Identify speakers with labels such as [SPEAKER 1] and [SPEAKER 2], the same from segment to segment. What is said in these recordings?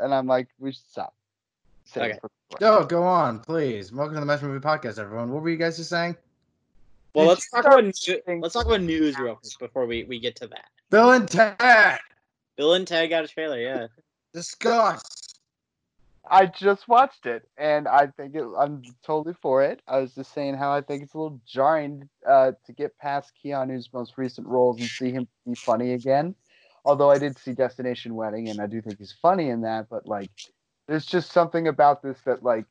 [SPEAKER 1] and I'm like, we should stop. Save
[SPEAKER 2] Okay.
[SPEAKER 1] it
[SPEAKER 3] Go, go on, please. Welcome to the Mesh Movie Podcast, everyone. What were you guys just saying?
[SPEAKER 2] Well,
[SPEAKER 1] Did
[SPEAKER 2] let's talk about new, let's talk about news real quick before we, we get to that.
[SPEAKER 3] Bill and Ted.
[SPEAKER 2] Bill and Ted got a trailer, yeah.
[SPEAKER 3] Discuss.
[SPEAKER 1] I just watched it, and I think it, I'm totally for it. I was just saying how I think it's a little jarring uh, to get past Keanu's most recent roles and see him be funny again. Although I did see Destination Wedding, and I do think he's funny in that, but like, there's just something about this that like,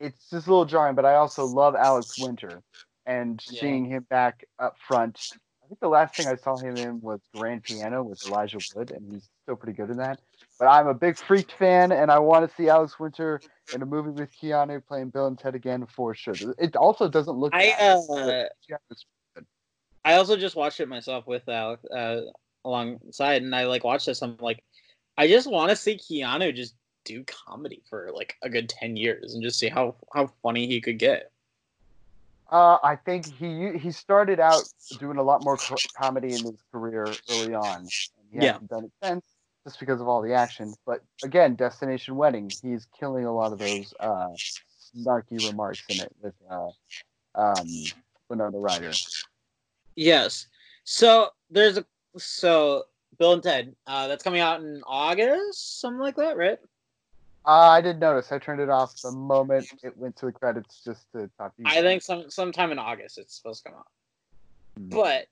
[SPEAKER 1] it's just a little jarring. But I also love Alex Winter, and
[SPEAKER 2] Yeah.
[SPEAKER 1] seeing him back up front. I think the last thing I saw him in was Grand Piano with Elijah Wood, and he's still pretty good in that. But I'm a big Freaked fan, and I want to see Alex Winter in a movie with Keanu playing Bill and Ted again for sure. It also doesn't look.
[SPEAKER 2] I uh I also just watched it myself with Alex uh, alongside, and I like watched this. I'm like, I just want to see Keanu just do comedy for like a good ten years and just see how how funny he could get.
[SPEAKER 1] Uh, I think he he started out doing a lot more co- comedy in his career early on. And he
[SPEAKER 2] Yeah.
[SPEAKER 1] hasn't done it since, just because of all the action. But again, Destination Wedding, he's killing a lot of those uh, snarky remarks in it with uh, um, Winona Ryder.
[SPEAKER 2] Yes. So there's a so Bill and Ted uh, that's coming out in August, something like that, right?
[SPEAKER 1] Uh, I did notice. I turned it off the moment it went to the credits just to talk to you.
[SPEAKER 2] I think some sometime in August it's supposed to come out. But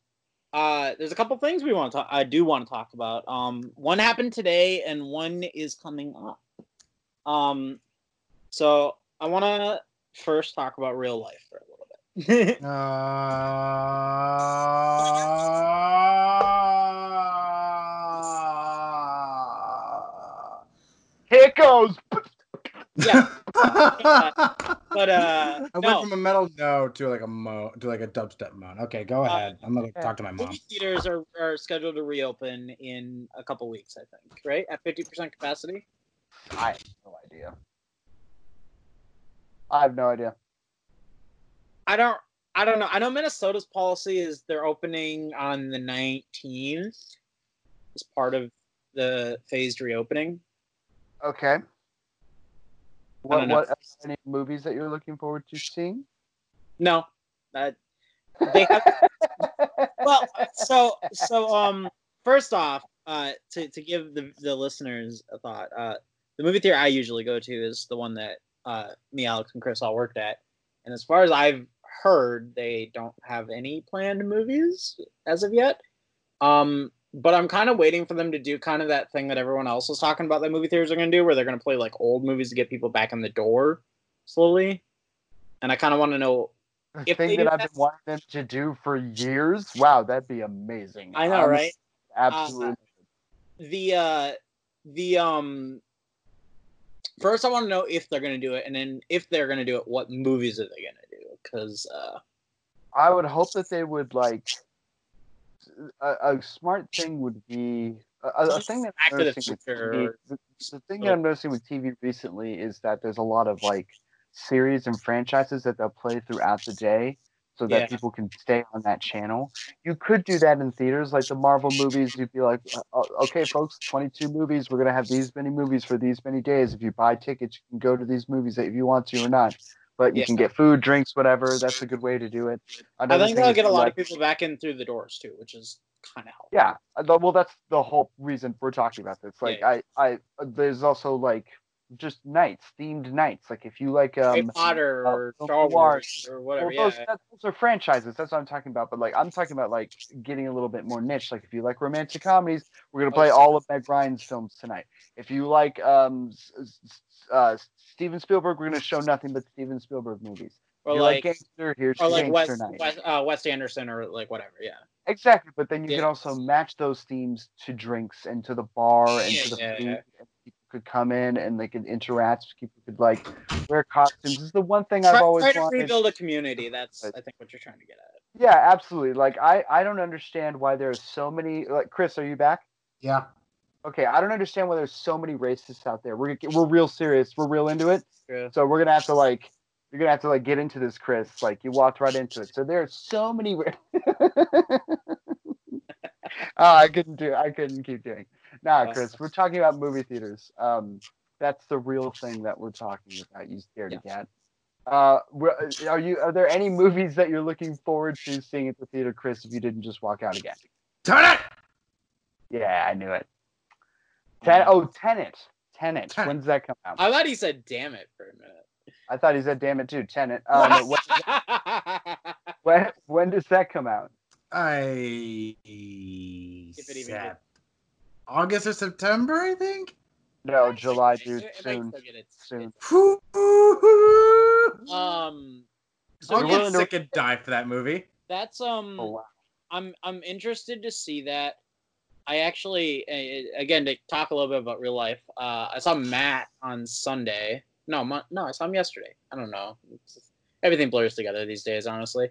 [SPEAKER 2] uh, there's a couple things we want to talk. I do want to talk about. Um, one happened today, and one is coming up. Um, so I want to first talk about real life for a little bit.
[SPEAKER 3] Uh...
[SPEAKER 1] Here it goes.
[SPEAKER 2] yeah, but uh,
[SPEAKER 3] I went from a metal no to like a mo to like a dubstep moan. Okay, go ahead. I'm gonna talk to my mom.
[SPEAKER 2] movie theaters are, are scheduled to reopen in a couple weeks, I think, right? At 50% capacity.
[SPEAKER 1] I have no idea. I have no idea.
[SPEAKER 2] I don't I don't know. I know Minnesota's policy is they're opening on the 19th as part of the phased reopening.
[SPEAKER 1] Okay. What what are any movies that you're looking forward to seeing?
[SPEAKER 2] No. That they have well so so um first off uh to, to give the, the listeners a thought uh the movie theater i usually go to is the one that uh me alex and chris all worked at and as far as i've heard they don't have any planned movies as of yet um but i'm kind of waiting for them to do kind of that thing that everyone else was talking about that movie theaters are going to do where they're going to play like old movies to get people back in the door slowly and i kind of want to know
[SPEAKER 1] The
[SPEAKER 2] If
[SPEAKER 1] thing that I've been wanting them to do for years. Wow, that'd be amazing.
[SPEAKER 2] i know
[SPEAKER 1] I'm
[SPEAKER 2] right
[SPEAKER 1] Absolutely.
[SPEAKER 2] the uh the um first i want to know if they're gonna do it and then if they're gonna do it what movies are they gonna do because uh
[SPEAKER 1] I would hope that they would like. A, a smart thing would be a, a- thing that I'm
[SPEAKER 2] the
[SPEAKER 1] noticing with TV the, the thing that I'm noticing with TV recently is that there's a lot of like series and franchises that they'll play throughout the day so that
[SPEAKER 2] Yeah.
[SPEAKER 1] people can stay on that channel. You could do that in theaters, like the Marvel movies. You'd be like, "Uh, okay, folks, 22 movies. We're gonna have these many movies for these many days. If you buy tickets, you can go to these movies if you want to or not. But you
[SPEAKER 2] Yeah.
[SPEAKER 1] can get food, drinks, whatever. That's a good way to do it.
[SPEAKER 2] i
[SPEAKER 1] Another
[SPEAKER 2] think
[SPEAKER 1] thing
[SPEAKER 2] they'll get a lot
[SPEAKER 1] like-
[SPEAKER 2] of people back in through the doors too which is kind of helpful
[SPEAKER 1] yeah, well, that's the whole reason we're talking about this. Like,
[SPEAKER 2] Yeah,
[SPEAKER 1] I, I, uh, there's also like just nights, themed nights. Like, if you like, um, Harry
[SPEAKER 2] potter
[SPEAKER 1] uh,
[SPEAKER 2] or
[SPEAKER 1] Star Wars,
[SPEAKER 2] or whatever
[SPEAKER 1] well, those,
[SPEAKER 2] yeah
[SPEAKER 1] that, those are franchises. That's what I'm talking about. But like, I'm talking about like getting a little bit more niche. Like, if you like romantic comedies, we're gonna
[SPEAKER 2] Oh,
[SPEAKER 1] play
[SPEAKER 2] so-
[SPEAKER 1] all of Meg Ryan's films tonight. If you like, um, uh, Steven Spielberg, we're gonna show nothing but Steven Spielberg movies.
[SPEAKER 2] or
[SPEAKER 1] like,
[SPEAKER 2] like
[SPEAKER 1] gangster, here's
[SPEAKER 2] or like
[SPEAKER 1] night.
[SPEAKER 2] Wes uh Wes Anderson or like whatever yeah
[SPEAKER 1] Exactly, but then you
[SPEAKER 2] Yeah.
[SPEAKER 1] can also match those themes to drinks and to the bar and
[SPEAKER 2] Yeah,
[SPEAKER 1] to the
[SPEAKER 2] yeah,
[SPEAKER 1] food. And could come in and they could interact. People could like wear costumes. This is the one thing
[SPEAKER 2] try,
[SPEAKER 1] I've always
[SPEAKER 2] try to
[SPEAKER 1] wanted.
[SPEAKER 2] rebuild a community that's
[SPEAKER 1] But-
[SPEAKER 2] i think what you're trying to get at
[SPEAKER 1] Yeah, absolutely. Like I, I don't understand why there's so many. Like Chris, are you back?
[SPEAKER 3] Yeah.
[SPEAKER 1] Okay, I don't understand why there's so many racists out there. We're we're real serious. We're real into it.
[SPEAKER 2] True.
[SPEAKER 1] So we're gonna have to like, you're gonna have to like get into this, Chris. Like you walked right into it. So there are so many. ra- oh, I couldn't do. I couldn't keep doing. Nah, Chris. We're talking about movie theaters. Um, That's the real thing that we're talking about. You scaredy cat. Uh, are you? Are there any movies that you're looking forward to seeing at the theater, Chris? If you didn't just walk out again.
[SPEAKER 3] Turn it.
[SPEAKER 1] Yeah, I knew it. Ten- oh, Tenet. Tenet.
[SPEAKER 3] Tenet.
[SPEAKER 1] When does that come out?
[SPEAKER 2] I thought he said "damn it" for a minute.
[SPEAKER 1] I thought he said, "Damn it, too." Tenet. Um, when, when, when does that come out?
[SPEAKER 3] I.
[SPEAKER 2] If it even
[SPEAKER 3] Sep- August or September, I think.
[SPEAKER 1] No, July, dude.
[SPEAKER 2] It might
[SPEAKER 1] Soon.
[SPEAKER 2] still get it-
[SPEAKER 1] Soon.
[SPEAKER 2] Um, so
[SPEAKER 3] I'll
[SPEAKER 1] You're
[SPEAKER 3] get sick and die for that movie.
[SPEAKER 2] that's um.
[SPEAKER 1] Oh wow.
[SPEAKER 2] I'm I'm interested to see that. I actually, uh, again, to talk a little bit about real life. Uh, I saw Matt on Sunday. No, Mon- no, I saw him yesterday. I don't know. It's, everything blurs together these days, honestly.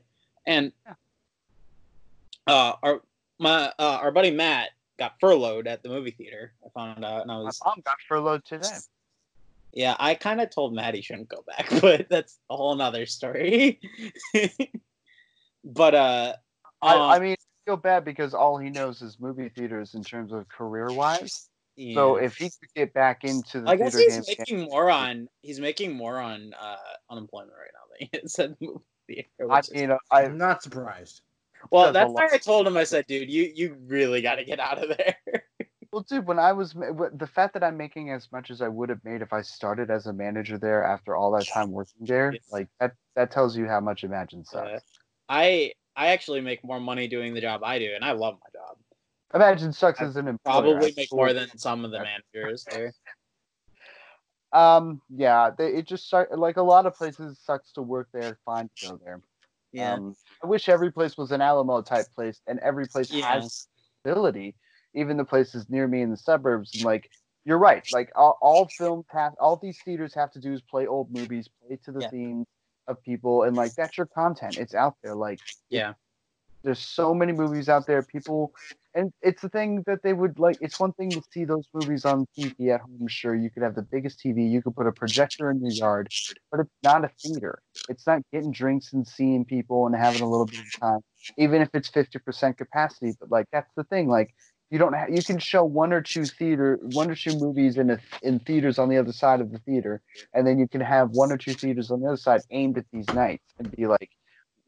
[SPEAKER 2] And uh, our my uh, our buddy Matt got furloughed at the movie theater. I found out, and I was
[SPEAKER 1] My
[SPEAKER 2] was
[SPEAKER 1] mom got furloughed today.
[SPEAKER 2] yeah. I kind of told Matt he shouldn't go back, but that's a whole nother story. but uh,
[SPEAKER 1] I,
[SPEAKER 2] um,
[SPEAKER 1] I mean, I feel bad because all he knows is movie theaters in terms of career wise. So if he could get back into the
[SPEAKER 2] I guess
[SPEAKER 1] theater
[SPEAKER 2] he's
[SPEAKER 1] game,
[SPEAKER 2] making more on he's making more on uh, unemployment right now than he is at the movie theater.
[SPEAKER 1] I, you know,
[SPEAKER 3] I'm not surprised.
[SPEAKER 2] Well, that's why. I told him. I said, "Dude, you you really got to get out of there."
[SPEAKER 1] well, dude, when I was the fact that I'm making as much as I would have made if I started as a manager there after all that time working there,
[SPEAKER 2] Yes.
[SPEAKER 1] like that, that tells you how much Imagine
[SPEAKER 2] Uh,
[SPEAKER 1] sucks.
[SPEAKER 2] I I actually make more money doing the job I do, and I love my job.
[SPEAKER 1] Imagine sucks
[SPEAKER 2] I
[SPEAKER 1] as an employer.
[SPEAKER 2] Probably
[SPEAKER 1] I
[SPEAKER 2] make
[SPEAKER 1] swear.
[SPEAKER 2] more than some of the managers there.
[SPEAKER 1] Um, yeah, they, it just suck, like a lot of places sucks to work there. Fine to go there.
[SPEAKER 2] Yeah,
[SPEAKER 1] Um, I wish every place was an Alamo type place, and every place has ability. Even the places near me in the suburbs, and like you're right. Like all, all film have, all these theaters have to do is play old movies, play to the
[SPEAKER 2] Yeah.
[SPEAKER 1] themes of people, and like that's your content. It's out there. Like
[SPEAKER 2] yeah,
[SPEAKER 1] there's so many movies out there. People, and it's the thing that they would like. It's one thing to see those movies on TV at home. Sure, you could have the biggest TV, you could put a projector in your yard, but it's not a theater. It's not getting drinks and seeing people and having a little bit of time, even if it's fifty percent capacity. But like that's the thing. Like you don't have, you can show one or two theater, one or two movies in a, in theaters on the other side of the theater, and then you can have one or two theaters on the other side aimed at these nights and be like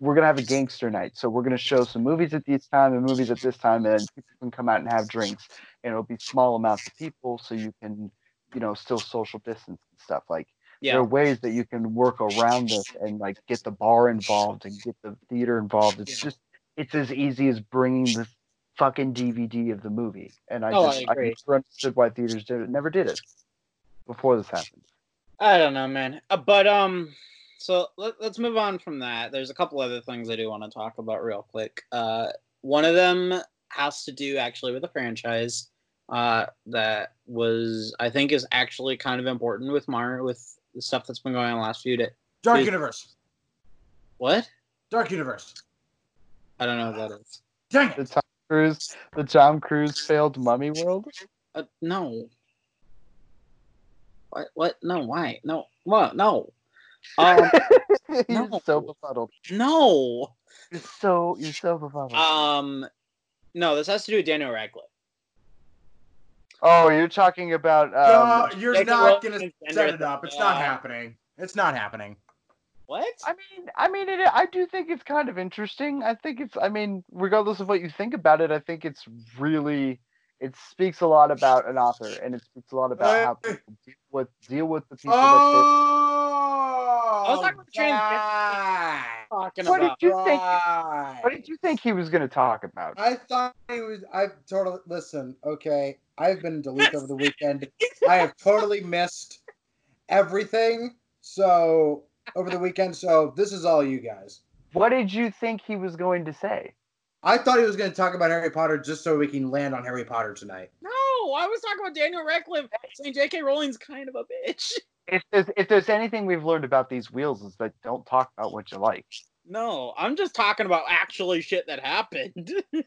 [SPEAKER 1] we're gonna have a gangster night, so we're gonna show some movies at this time and movies at this time, and people can come out and have drinks, and it'll be small amounts of people, so you can, you know, still social distance and stuff. Like there are ways that you can work around this and like get the bar involved and get the theater involved. It's
[SPEAKER 2] Yeah.
[SPEAKER 1] just it's as easy as bringing the fucking DVD of the movie, and I
[SPEAKER 2] Oh,
[SPEAKER 1] just I,
[SPEAKER 2] agree.
[SPEAKER 1] never understood why theaters did it, never did it before this happened.
[SPEAKER 2] I don't know, man. Uh, but um, so let, let's move on from that. There's a couple other things I do want to talk about real quick. Uh, one of them has to do actually with a franchise uh, that was I think is actually kind of important with Mar with the stuff that's been going on the last few days.
[SPEAKER 3] Dark
[SPEAKER 2] Please.
[SPEAKER 3] Universe.
[SPEAKER 2] What?
[SPEAKER 3] Dark Universe.
[SPEAKER 2] I don't know what that is.
[SPEAKER 3] Dang
[SPEAKER 1] The. Tom Cruise, the Tom Cruise failed Mummy World.
[SPEAKER 2] Uh, no. What? What? No. Why? No. What? No. Um,
[SPEAKER 1] He's
[SPEAKER 2] No.
[SPEAKER 1] so befuddled.
[SPEAKER 2] no.
[SPEAKER 1] You're so you're so befuddled.
[SPEAKER 2] Um, no. This has to do with Daniel Radcliffe.
[SPEAKER 1] oh, you're talking about um,
[SPEAKER 3] no, you're
[SPEAKER 2] Jacob
[SPEAKER 3] not gonna set it up. It's not
[SPEAKER 2] uh,
[SPEAKER 3] happening. It's not happening.
[SPEAKER 2] What?
[SPEAKER 1] I mean, I mean, it, I do think it's kind of interesting. I think it's, I mean, regardless of what you think about it, I think it's really, it speaks a lot about an author, and it speaks a lot about how people deal with deal with the people that
[SPEAKER 3] Oh,
[SPEAKER 2] I was talking about transgender- talking
[SPEAKER 1] they. What did you think?
[SPEAKER 3] Right.
[SPEAKER 1] What did you think he was going to talk about?
[SPEAKER 3] I thought he was. I totally listen. Okay, I've been in Duluth over the weekend. I have totally missed everything. So over the weekend. So this is all you guys.
[SPEAKER 1] What did you think he was going to say?
[SPEAKER 3] I thought he was going to talk about Harry Potter just so we can land on Harry Potter tonight.
[SPEAKER 2] No, I was talking about Daniel Radcliffe saying J.K. Rowling's kind of a bitch.
[SPEAKER 1] If there's if there's anything we've learned about these wheels is that don't talk about what you like.
[SPEAKER 2] No, I'm just talking about actually shit that happened.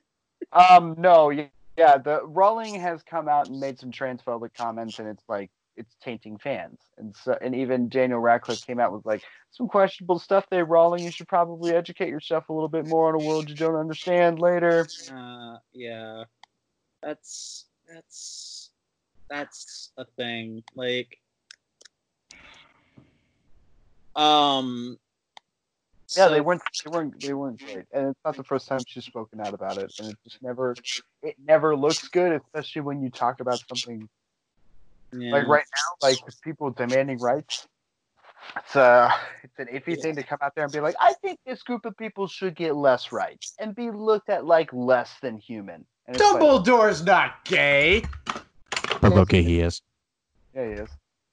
[SPEAKER 1] Um, no, yeah, yeah. The Rowling has come out and made some transphobic comments, and it's like it's tainting fans. And so, and even Daniel Radcliffe came out with like some questionable stuff there. Rowling, you should probably educate yourself a little bit more on a world you don't understand later.
[SPEAKER 2] uh, yeah, that's that's that's a thing. Like, Um.
[SPEAKER 1] Yeah,
[SPEAKER 2] so-
[SPEAKER 1] they weren't. They weren't. They weren't great, and it's not the first time she's spoken out about it, and it just never. It never looks good, especially when you talk about something
[SPEAKER 2] Yeah.
[SPEAKER 1] like right now, like people demanding rights. It's uh, it's an iffy thing to come out there and be like, I think this group of people should get less rights and be looked at like less than human. And it's like,
[SPEAKER 3] Dumbledore's not gay.
[SPEAKER 4] Look, okay, he is.
[SPEAKER 1] yeah, he is.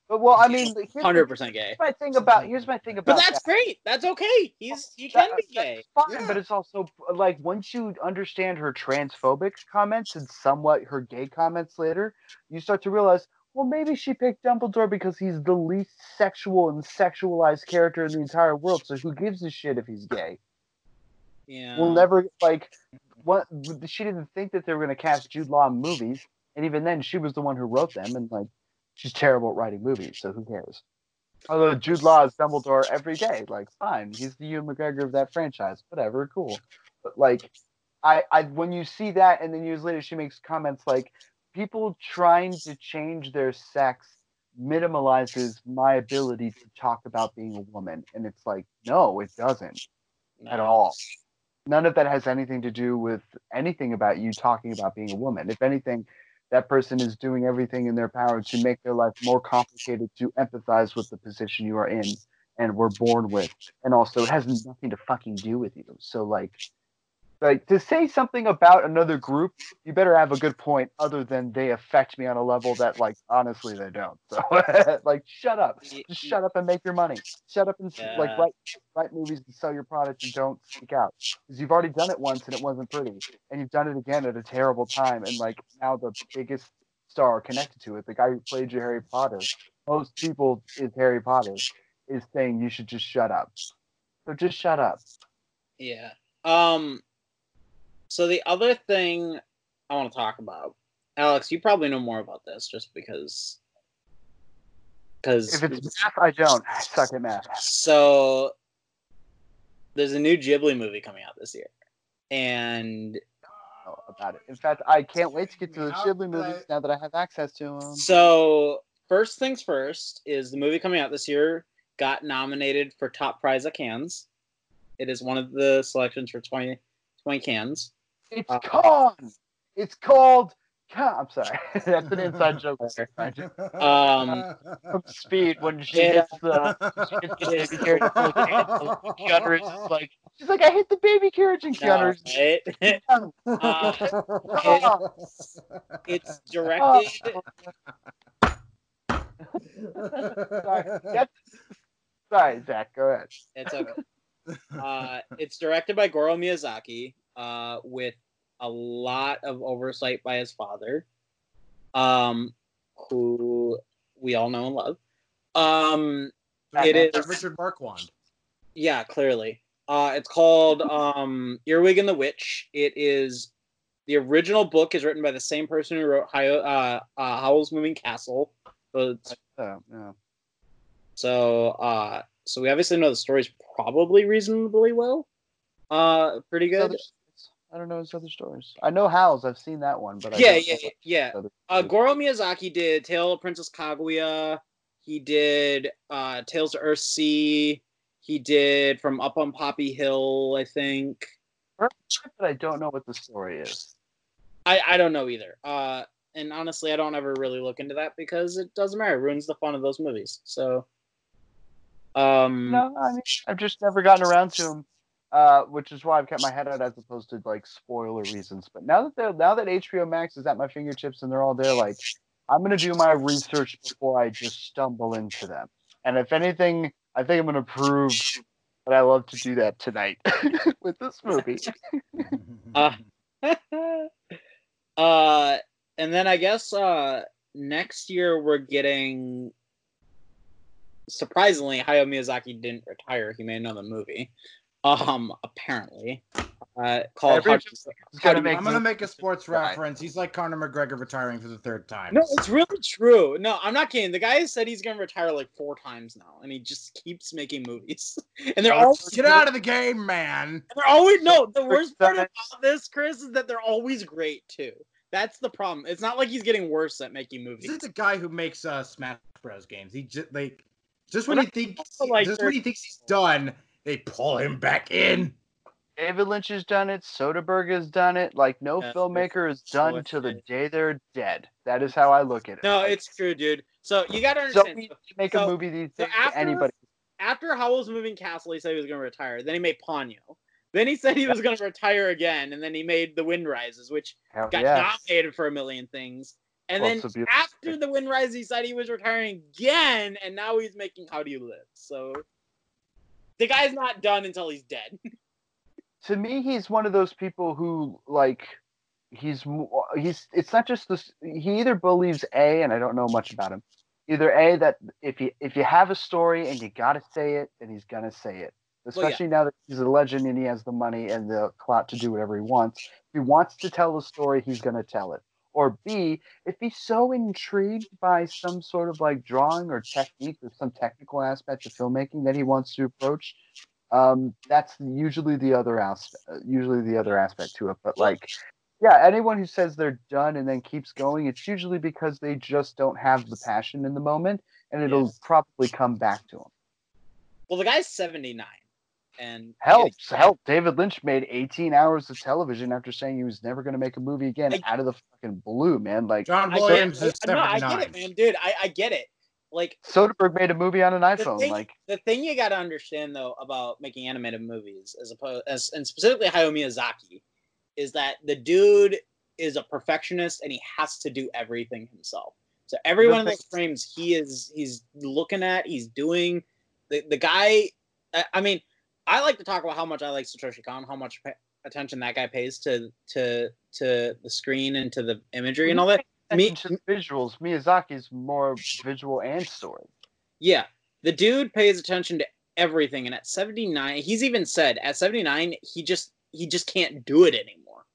[SPEAKER 1] But well, I mean,
[SPEAKER 2] hundred percent gay.
[SPEAKER 1] here's my thing about. Here's my thing about.
[SPEAKER 2] But that's
[SPEAKER 1] that.
[SPEAKER 2] great. That's okay. He's he can
[SPEAKER 1] That-
[SPEAKER 2] be gay.
[SPEAKER 1] That's fine,
[SPEAKER 3] Yeah.
[SPEAKER 1] but it's also like once you understand her transphobic comments and somewhat her gay comments later, you start to realize, well, maybe she picked Dumbledore because he's the least sexual and sexualized character in the entire world. So who gives a shit if he's gay?
[SPEAKER 2] Yeah.
[SPEAKER 1] We'll never like what she didn't think that they were going to cast Jude Law in movies, and even then, she was the one who wrote them, and like she's terrible at writing movies, so who cares? Although Jude Law is Dumbledore every day, like fine, he's the Ewan McGregor of that franchise, whatever, cool. But like, I, I when you see that, and then years later she makes comments like, people trying to change their sex minimalizes my ability to talk about being a woman, and it's like, no, it doesn't at all. None of that has anything to do with anything about you talking about being a woman. If anything, that person is doing everything in their power to make their life more complicated to empathize with the position you are in and were born with. And also, it has nothing to fucking do with you. So, like, like to say something about another group, you better have a good point other than they affect me on a level that, like, honestly, they don't. So, like, shut up just shut up and make your money. Shut up and s like write write movies and sell your product and don't speak out because you've already done it once and it wasn't pretty, and you've done it again at a terrible time. And like now the biggest star connected to it, the guy who played you Harry Potter, most people is Harry Potter, is saying you should just shut up. So just shut up.
[SPEAKER 2] Yeah. Um. So the other thing I want to talk about, Alex, you probably know more about this just because. Because
[SPEAKER 1] If it's math, I don't. I suck at math.
[SPEAKER 2] so there's a new Ghibli movie coming out this year, and
[SPEAKER 1] know about it. In fact, I can't wait to get to the Ghibli movies now that I have access to them.
[SPEAKER 2] so first things first is the movie coming out this year got nominated for top prize at Cannes. It is one of the selections for 20, 20 Cannes.
[SPEAKER 1] It's
[SPEAKER 2] Uh,
[SPEAKER 1] Con. It's called. Con. I'm sorry. That's an inside joke. there.
[SPEAKER 2] Um,
[SPEAKER 1] took speed when she
[SPEAKER 2] Yeah.
[SPEAKER 1] hits the. She hits the baby carriage. full. Keanu is like she's like I hit the baby carriage and
[SPEAKER 2] No,
[SPEAKER 1] Keanu. is
[SPEAKER 2] right?
[SPEAKER 1] Uh,
[SPEAKER 2] it's directed.
[SPEAKER 1] sorry. That's, sorry, Zach. Go ahead.
[SPEAKER 2] It's okay. Uh, it's directed by Goro Miyazaki, uh, with a lot of oversight by his father, um, who we all know and love. Um, it is
[SPEAKER 3] Richard Marquand.
[SPEAKER 2] yeah, clearly. Uh, it's called um, Earwig and the Witch. It is the original book is written by the same person who wrote Hi- uh, uh, Howl's Moving Castle. So, it's,
[SPEAKER 1] So, yeah.
[SPEAKER 2] so, uh, so we obviously know the story's probably reasonably well. Uh, pretty good.
[SPEAKER 1] other- I don't know his other stories. I know Howl's. I've seen that one, but I
[SPEAKER 2] Yeah, yeah, yeah. Uh. Goro Miyazaki did Tale of Princess Kaguya. He did uh, Tales to Earthsea. He did From Up on Poppy Hill, I think.
[SPEAKER 1] but I don't know what the story is.
[SPEAKER 2] I, I don't know either. Uh, and honestly, I don't ever really look into that because it doesn't matter. It ruins the fun of those movies. So, um,
[SPEAKER 1] No, I mean I've just never gotten around to them, uh, which is why I've kept my head out as opposed to like spoiler reasons. But now that they're now that HBO Max is at my fingertips and they're all there, like I'm gonna do my research before I just stumble into them. And if anything, I think I'm gonna prove that I love to do that tonight with this movie.
[SPEAKER 2] Uh, uh, and then I guess uh, next year we're getting. Surprisingly, Hayao Miyazaki didn't retire. He made another movie. Um, apparently, uh, called.
[SPEAKER 1] Every-
[SPEAKER 2] How to-
[SPEAKER 1] It's gonna make
[SPEAKER 3] I'm gonna make a sports reference. He's like Conor McGregor retiring for the third time.
[SPEAKER 2] No, it's really true. No, I'm not kidding. The guy has said he's gonna retire like four times now, and he just keeps making movies. And they're
[SPEAKER 1] Oh,
[SPEAKER 2] always
[SPEAKER 3] Get out of the game, man.
[SPEAKER 2] They're always no. The worst part
[SPEAKER 1] times.
[SPEAKER 2] about this, Chris, is that they're always great too. That's the problem. It's not like he's getting worse at making
[SPEAKER 3] This
[SPEAKER 2] movies.
[SPEAKER 3] is the guy who makes uh, Smash Bros. games. He just like Just when he thinks,
[SPEAKER 2] Like,
[SPEAKER 3] just when he thinks he's done, they pull him back in.
[SPEAKER 1] David Lynch has done it. Soderbergh has done it. Like no
[SPEAKER 2] Yeah,
[SPEAKER 1] filmmaker is
[SPEAKER 2] so
[SPEAKER 1] done till the day they're dead. That is how I look at it.
[SPEAKER 2] No,
[SPEAKER 1] Like,
[SPEAKER 2] it's true, dude. So you gotta
[SPEAKER 1] so
[SPEAKER 2] understand.
[SPEAKER 1] easy
[SPEAKER 2] so
[SPEAKER 1] to make
[SPEAKER 2] so-
[SPEAKER 1] a movie these
[SPEAKER 2] so
[SPEAKER 1] days.
[SPEAKER 2] after-
[SPEAKER 1] anybody.
[SPEAKER 2] after Howl's moving Castle, he said he was going to retire. Then he made Ponyo. Then he said he was going to retire again, and then he made The Wind Rises, which
[SPEAKER 1] Hell
[SPEAKER 2] got
[SPEAKER 1] yeah.
[SPEAKER 2] nominated for a million things. And
[SPEAKER 1] Well,
[SPEAKER 2] then
[SPEAKER 1] it's a beautiful
[SPEAKER 2] after The Wind Rises, he said he was retiring again, and now he's making How Do You Live? So the guy's not done until he's dead.
[SPEAKER 1] to me he's one of those people who like he's he's it's not just this he either believes a and i don't know much about him either a that if you if you have a story and you gotta say it then he's gonna say it
[SPEAKER 2] yeah.
[SPEAKER 1] especially now that he's a legend and he has the money and the clout to do whatever he wants if he wants to tell the story he's gonna tell it or b if he's so intrigued by some sort of like drawing or technique or some technical aspect of filmmaking that he wants to approach um, that's usually the other aspect usually the other aspect to it but like yeah anyone who says they're done and then keeps going it's usually because they just don't have the passion in the moment and it'll
[SPEAKER 2] Yes.
[SPEAKER 1] probably come back to them
[SPEAKER 2] Well, the guy's 79. And
[SPEAKER 1] helps help david lynch made 18 hours of television after saying he was never going to make a movie again
[SPEAKER 2] I-
[SPEAKER 1] out of the fucking blue man like
[SPEAKER 3] John
[SPEAKER 2] I get,
[SPEAKER 3] Williams is
[SPEAKER 2] it. no, I get it, man, dude. I, I get it. Like
[SPEAKER 1] soderbergh made a movie on an
[SPEAKER 2] the
[SPEAKER 1] iphone
[SPEAKER 2] thing,
[SPEAKER 1] like
[SPEAKER 2] the thing you got to understand though about making animated movies, as opposed as and specifically Hayao Miyazaki, is that the dude is a perfectionist and he has to do everything himself. So every one of
[SPEAKER 1] thing-
[SPEAKER 2] those frames he is he's looking at, he's doing. The the guy, I, I mean, I like to talk about how much I like Satoshi Kon, how much pa- attention that guy pays to to to the screen and to the imagery and all that. Me-
[SPEAKER 1] attention to the visuals miyazaki's more visual and story
[SPEAKER 2] Yeah, the dude pays attention to everything, and at seventy nine, he's even said at seventy nine he just he just can't do it anymore.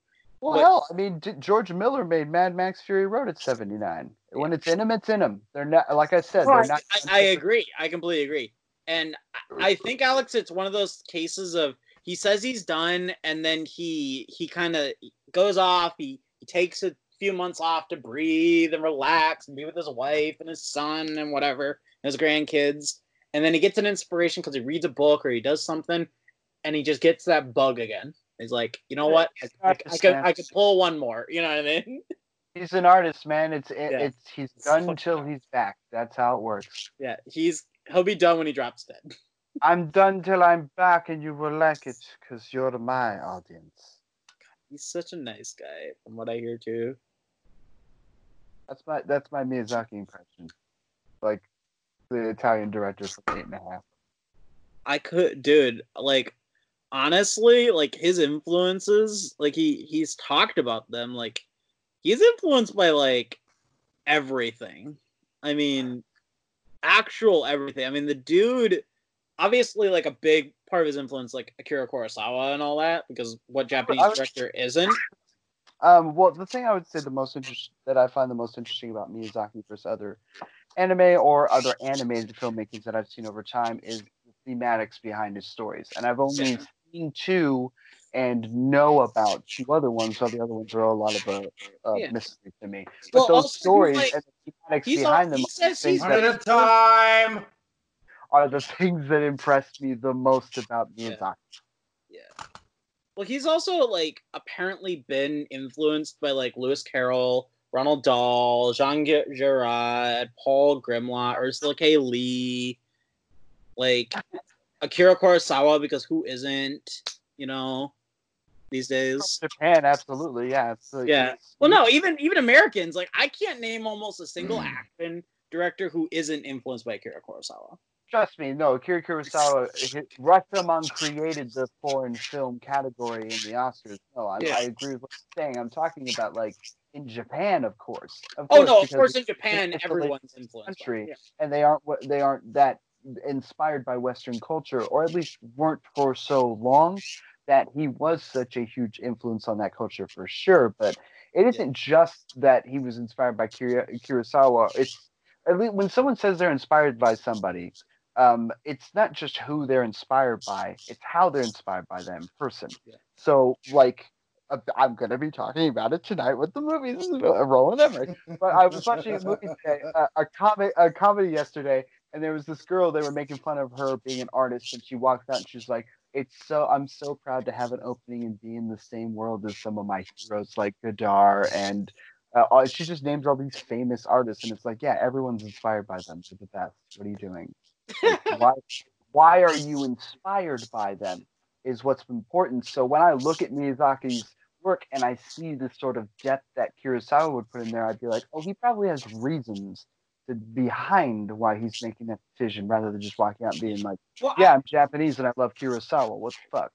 [SPEAKER 1] Well,
[SPEAKER 2] But-
[SPEAKER 1] hell, I mean, D- George Miller made Mad Max Fury Road at 79. When it's in him, it's in him. They're not, like I said, they're not.
[SPEAKER 2] I, I agree. I completely agree. And I, think Alex, it's one of those cases of he says he's done, and then he he kind of goes off. He he takes a few months off to breathe and relax and be with his wife and his son and whatever, and his grandkids. And then he gets an inspiration because he reads a book or he does something, and he just gets that bug again. He's like, you know what? I, I, I could I could pull one more. You know what I mean?
[SPEAKER 1] He's an artist, man. It's it,
[SPEAKER 2] Yeah.
[SPEAKER 1] it's he's done until he's back. That's how it works.
[SPEAKER 2] Yeah, he's he'll be done when he drops dead.
[SPEAKER 1] I'm done till I'm back, and you will like it because you're my audience.
[SPEAKER 2] God, He's such a nice guy, from what I hear too.
[SPEAKER 1] That's my that's my Miyazaki impression, like the Italian director from Eight and a Half.
[SPEAKER 2] I could, dude. Like, honestly, like his influences, like he he's talked about them. Like, he's influenced by like everything. I mean, actual everything. I mean, the dude, obviously, like a big part of his influence, like Akira Kurosawa and all that, because what Japanese
[SPEAKER 1] was-
[SPEAKER 2] director isn't?
[SPEAKER 1] Um, well, the thing I would say the most interest that I find the most interesting about Miyazaki versus other anime or other animated filmmakings that I've seen over time is the thematics behind his stories. And I've only
[SPEAKER 2] Yeah.
[SPEAKER 1] seen two and know about two other ones, while the other ones are a lot of a, a
[SPEAKER 2] Yeah.
[SPEAKER 1] mystery to me. But
[SPEAKER 2] Well,
[SPEAKER 1] those
[SPEAKER 2] also,
[SPEAKER 1] stories
[SPEAKER 2] like-
[SPEAKER 1] and the thematics
[SPEAKER 2] He's all,
[SPEAKER 1] behind them
[SPEAKER 2] he
[SPEAKER 1] are
[SPEAKER 2] says
[SPEAKER 1] things
[SPEAKER 2] he's
[SPEAKER 1] that,
[SPEAKER 3] time.
[SPEAKER 1] are the things that impressed me the most about
[SPEAKER 2] Yeah.
[SPEAKER 1] Miyazaki.
[SPEAKER 2] Yeah. Well, he's also like apparently been influenced by like Lewis Carroll, Ronald Dahl, Jean Ge- Giraud, Paul Grimault, Ursula K. Lee, like Akira Kurosawa, because who isn't, you know, these days?
[SPEAKER 1] Japan, absolutely, yeah. Like-
[SPEAKER 2] Yeah. Well, no, even even Americans, like I can't name almost a single
[SPEAKER 1] Mm.
[SPEAKER 2] action director who isn't influenced by Akira Kurosawa.
[SPEAKER 1] Trust me, no. Akira Kurosawa, Rashomon created the foreign film category in the Oscars. No, I,
[SPEAKER 2] Yeah.
[SPEAKER 1] I agree with what you're saying. I'm talking about like in Japan, of course. Of
[SPEAKER 2] Oh no, of course in Japan everyone's influenced.
[SPEAKER 1] Country.
[SPEAKER 2] Yeah.
[SPEAKER 1] and they aren't what they aren't that inspired by Western culture, or at least weren't for so long that he was such a huge influence on that culture for sure. But it isn't just that he was inspired by Kurosawa. It's at least when someone says they're inspired by somebody, um, it's not just who they're inspired by; it's how they're inspired by them person.
[SPEAKER 2] Yeah.
[SPEAKER 1] So, like, I'm going to be talking about it tonight with the movies. Roland Emmerich but I was watching a movie today, a, a comic, a comedy yesterday and there was this girl they were making fun of her being an artist, and she walks out and she's like, "It's so I'm so proud to have an opening and be in the same world as some of my heroes like Godard and." Uh, she just names all these famous artists, and it's like, yeah, everyone's inspired by them. They're the best. What are you doing? Like, why? Why are you inspired by them? Is what's important. So when I look at Miyazaki's work and I see the sort of depth that Kurosawa would put in there, I'd be like, oh, he probably has reasons behind why he's making that decision, rather than just walking out and being like,
[SPEAKER 2] Well,
[SPEAKER 1] yeah, I'm Japanese and I love Kurosawa. What the fuck?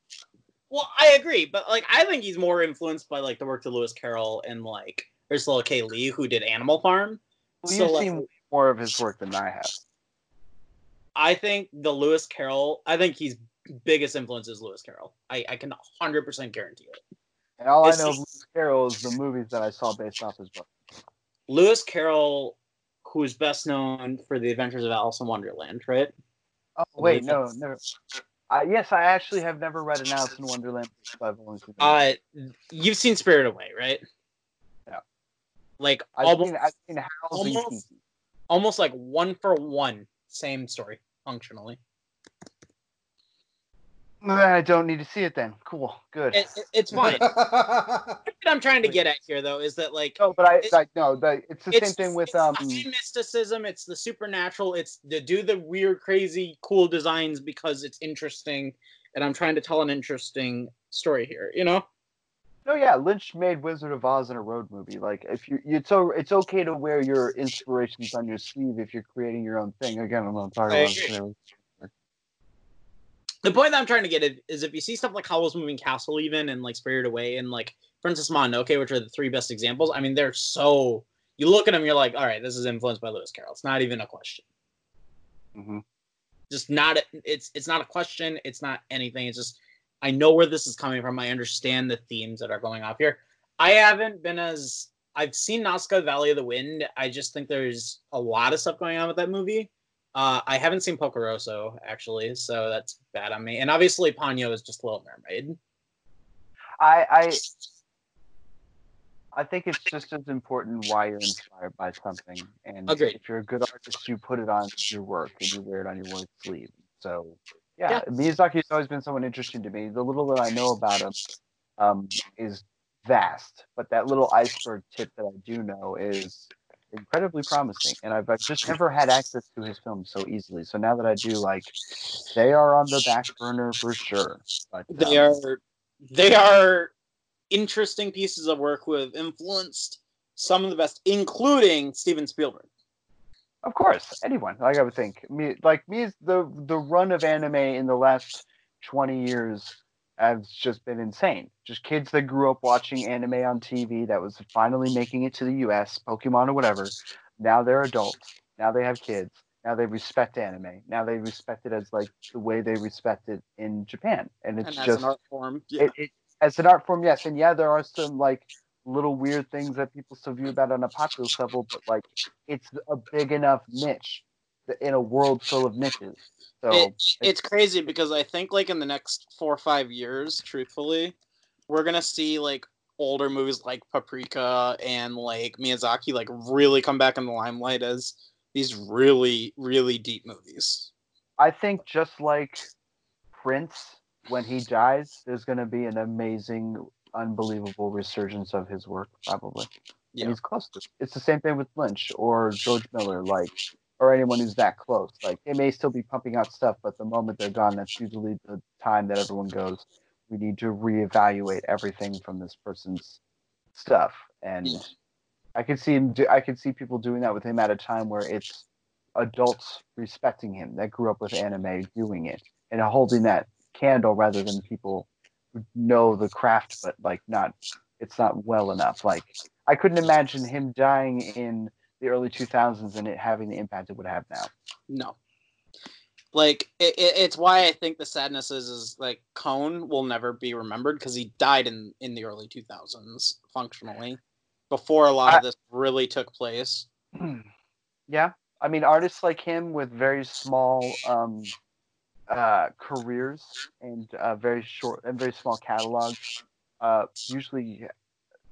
[SPEAKER 2] Well, I agree, but like I think he's more influenced by like the work of Lewis Carroll and like Ursula K. Lee, who did Animal Farm.
[SPEAKER 1] Well,
[SPEAKER 2] So,
[SPEAKER 1] you've
[SPEAKER 2] like,
[SPEAKER 1] seen more of his work than I have.
[SPEAKER 2] I think the Lewis Carroll. I think he's biggest influence is Lewis Carroll. I, I can hundred percent guarantee it.
[SPEAKER 1] And all
[SPEAKER 2] It's
[SPEAKER 1] I know of Lewis Carroll is the movies that I saw based off his book.
[SPEAKER 2] Lewis Carroll, who is best known for the Adventures of Alice in Wonderland, right?
[SPEAKER 1] Oh wait, no, no. Uh, yes, I actually have never read an Alice in Wonderland. book, but I've only seen.
[SPEAKER 2] Uh, you've seen Spirit Away, right?
[SPEAKER 1] Yeah.
[SPEAKER 2] Like
[SPEAKER 1] I've
[SPEAKER 2] almost,
[SPEAKER 1] seen, I've seen
[SPEAKER 2] almost- almost like one for one, same story functionally.
[SPEAKER 1] I don't need to see it then. Cool, good.
[SPEAKER 2] It, it- it's fine. what I'm trying to get at here, though, is that like
[SPEAKER 1] no, but I,
[SPEAKER 2] it-
[SPEAKER 1] I no, the, it's the
[SPEAKER 2] it's
[SPEAKER 1] same thing with
[SPEAKER 2] it's
[SPEAKER 1] um.
[SPEAKER 2] mysticism. It's the supernatural. It's to do the weird, crazy, cool designs because it's interesting, and I'm trying to tell an interesting story here. You know?
[SPEAKER 1] No, yeah, Lynch made Wizard of Oz in a road movie. Like, if you, it's so it's okay to wear your inspirations on your sleeve if you're creating your own thing. Again, I'm not talking about.
[SPEAKER 2] The point that I'm trying to get at is if you see stuff like Howl's Moving Castle, even and like Spirited Away and like Princess Mononoke, which are the three best examples. I mean, they're so. You look at them, you're like, all right, this is influenced by Lewis Carroll. It's not even a question.
[SPEAKER 1] hmm
[SPEAKER 2] just not it's it's not a question it's not anything it's just i know where this is coming from i understand the themes that are going off here i haven't been as i've seen Nausicaä valley of the wind i just think there's a lot of stuff going on with that movie uh, i haven't seen Porco Rosso actually so that's bad on me and obviously ponyo is just a little mermaid
[SPEAKER 1] I, I, I think it's just as important why you're inspired by something, and
[SPEAKER 2] Agreed.
[SPEAKER 1] if you're a good artist, you put it on your work and you wear it on your work sleeve. So, yeah,
[SPEAKER 2] Yeah.
[SPEAKER 1] Miyazaki's always been someone interesting to me. The little that I know about him um, is vast, but that little iceberg tip that I do know is incredibly promising, and I've, I've just never had access to his films so easily. So now that I do, like, they are on the back burner for sure. But
[SPEAKER 2] they
[SPEAKER 1] um,
[SPEAKER 2] are they are interesting pieces of work who have influenced some of the best including steven spielberg
[SPEAKER 1] Of course, anyone. Like I would think, me like me is the the run of anime in the last twenty years has just been insane. Just kids that grew up watching anime on TV that was finally making it to the U.S. Pokemon or whatever. Now they're adults. Now they have kids. Now they respect anime. Now they respect it as like the way they respect it in Japan, and it's
[SPEAKER 2] and as
[SPEAKER 1] just
[SPEAKER 2] an art form yeah.
[SPEAKER 1] it, it as an art form, yes, and yeah, there are some like little weird things that people still view about on a popular level, but like it's a big enough niche in a world full of niches. So
[SPEAKER 2] It, it's crazy because I think like in the next four or five years, truthfully, we're gonna see like older movies like Paprika and like Miyazaki like really come back in the limelight as these really really deep movies.
[SPEAKER 1] I think just like Prince, when he dies, there's going to be an amazing, unbelievable resurgence of his work, probably.
[SPEAKER 2] Yeah.
[SPEAKER 1] And he's close to. It's the same thing with Lynch or George Miller, like, or anyone who's that close. Like, they may still be pumping out stuff, but the moment they're gone, that's usually the time that everyone goes, we need to reevaluate everything from this person's stuff. And
[SPEAKER 2] Yeah.
[SPEAKER 1] I could see him. Do, I could see people doing that with him at a time where it's adults respecting him that grew up with anime doing it and holding that candle rather than people who know the craft but like not it's not well enough like i couldn't imagine him dying in the early 2000s and it having the impact it would have now
[SPEAKER 2] No. Like it, it, it's why I think the sadness is is like Kon will never be remembered because he died in in the early 2000s functionally before a lot
[SPEAKER 1] I-
[SPEAKER 2] of this really took place.
[SPEAKER 1] yeah i mean artists like him with very small um uh careers and uh very short and very small catalogs uh usually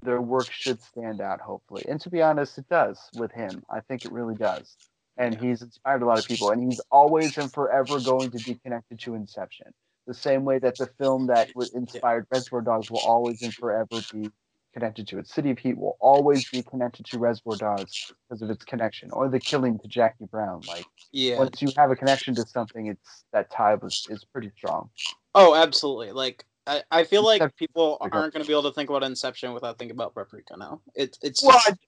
[SPEAKER 1] their work should stand out hopefully and to be honest it does with him i think it really does and he's inspired a lot of people, and he's always and forever going to be connected to Inception. The same way that the film that was inspired Reservoir Dogs will always and forever be connected to it. City of Heat will always be connected to Reservoir Dogs because of its connection, or The Killing to Jackie Brown. Like
[SPEAKER 2] Yeah.
[SPEAKER 1] once you have a connection to something, it's that tie was is pretty strong.
[SPEAKER 2] Oh, absolutely. Like I, I feel like people aren't going to be able to think about Inception without thinking about Paprika now. It, it's
[SPEAKER 1] Well,
[SPEAKER 2] just,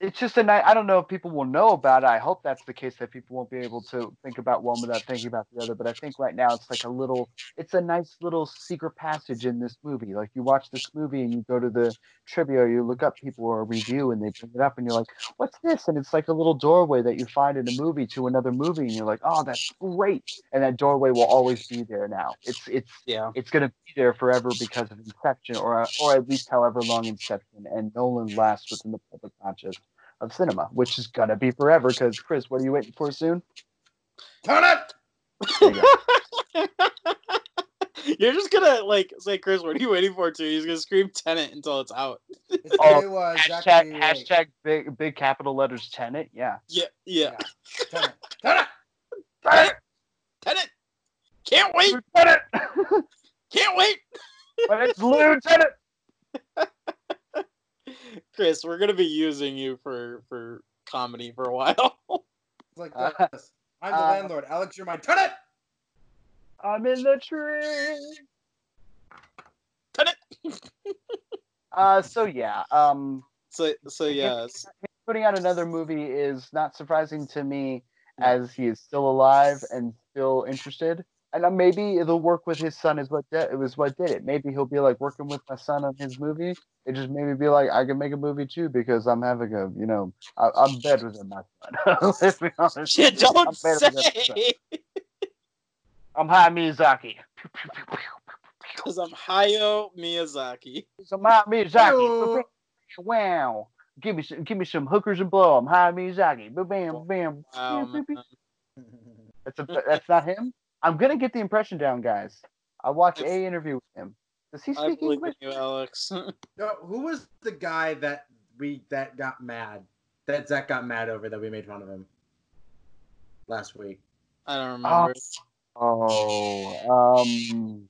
[SPEAKER 1] it's just a night. I don't know if people will know about it. I hope that's the case that people won't be able to think about one without thinking about the other. But I think right now it's like a little, it's a nice little secret passage in this movie. Like you watch this movie and you go to the trivia, you look up people or a review and they bring it up and you're like, what's this? And it's like a little doorway that you find in a movie to another movie and you're like, oh, that's great. And that doorway will always be there now. It's it's
[SPEAKER 2] yeah.
[SPEAKER 1] it's going to be there forever because of Inception, or or at least however long Inception and Nolan lasts within the public conscious of cinema, which is going to be forever. Because Chris, what are you waiting for soon?
[SPEAKER 3] Turn it!
[SPEAKER 1] You
[SPEAKER 2] You're just gonna like say, Chris, what are you waiting for? Too? He's gonna scream Tenant until it's out.
[SPEAKER 3] It's
[SPEAKER 1] Oh,
[SPEAKER 3] new, uh,
[SPEAKER 1] hashtag
[SPEAKER 3] Zachary Wait.
[SPEAKER 1] big big capital letters tenant. Yeah.
[SPEAKER 2] Yeah, yeah.
[SPEAKER 3] Turn it. Turn it!
[SPEAKER 2] Tenant, Tenant. Can't wait,
[SPEAKER 1] Lieutenant,
[SPEAKER 2] can't wait.
[SPEAKER 1] but it's Lieutenant.
[SPEAKER 2] Chris, we're gonna be using you for for comedy for a while.
[SPEAKER 3] It's like
[SPEAKER 1] Uh.
[SPEAKER 3] I'm the
[SPEAKER 1] uh,
[SPEAKER 3] landlord. Alex, you're mine. Turn it!
[SPEAKER 1] I'm in the tree.
[SPEAKER 2] Tenant.
[SPEAKER 1] Uh, so yeah. Um,
[SPEAKER 2] So so yes.
[SPEAKER 1] putting out another movie is not surprising to me as he is still alive and still interested. And uh, maybe it'll work with his son is what de- it was what did it. Maybe he'll be like working with my son on his movie. It just maybe be like I can make a movie too because I'm having a you know I, I'm better than my son. Let's be honest.
[SPEAKER 2] You don't
[SPEAKER 1] I'm better than
[SPEAKER 2] say.
[SPEAKER 1] I'm Hayao Miyazaki.
[SPEAKER 2] Because I'm Hayao Miyazaki.
[SPEAKER 1] So Hayao Miyazaki. Wow. Give me some, give me some hookers and blow. I'm Hayao Miyazaki. Bam, bam, bam.
[SPEAKER 2] Wow.
[SPEAKER 1] That's a, that's not him. I'm gonna get the impression down, guys. I watched a interview with him. Does he
[SPEAKER 2] I
[SPEAKER 1] speak
[SPEAKER 2] believe in
[SPEAKER 1] English?
[SPEAKER 2] you, Alex.
[SPEAKER 3] No, who was the guy that we that got mad? That Zach got mad over that we made fun of him last week.
[SPEAKER 2] I don't remember.
[SPEAKER 1] Oh, um,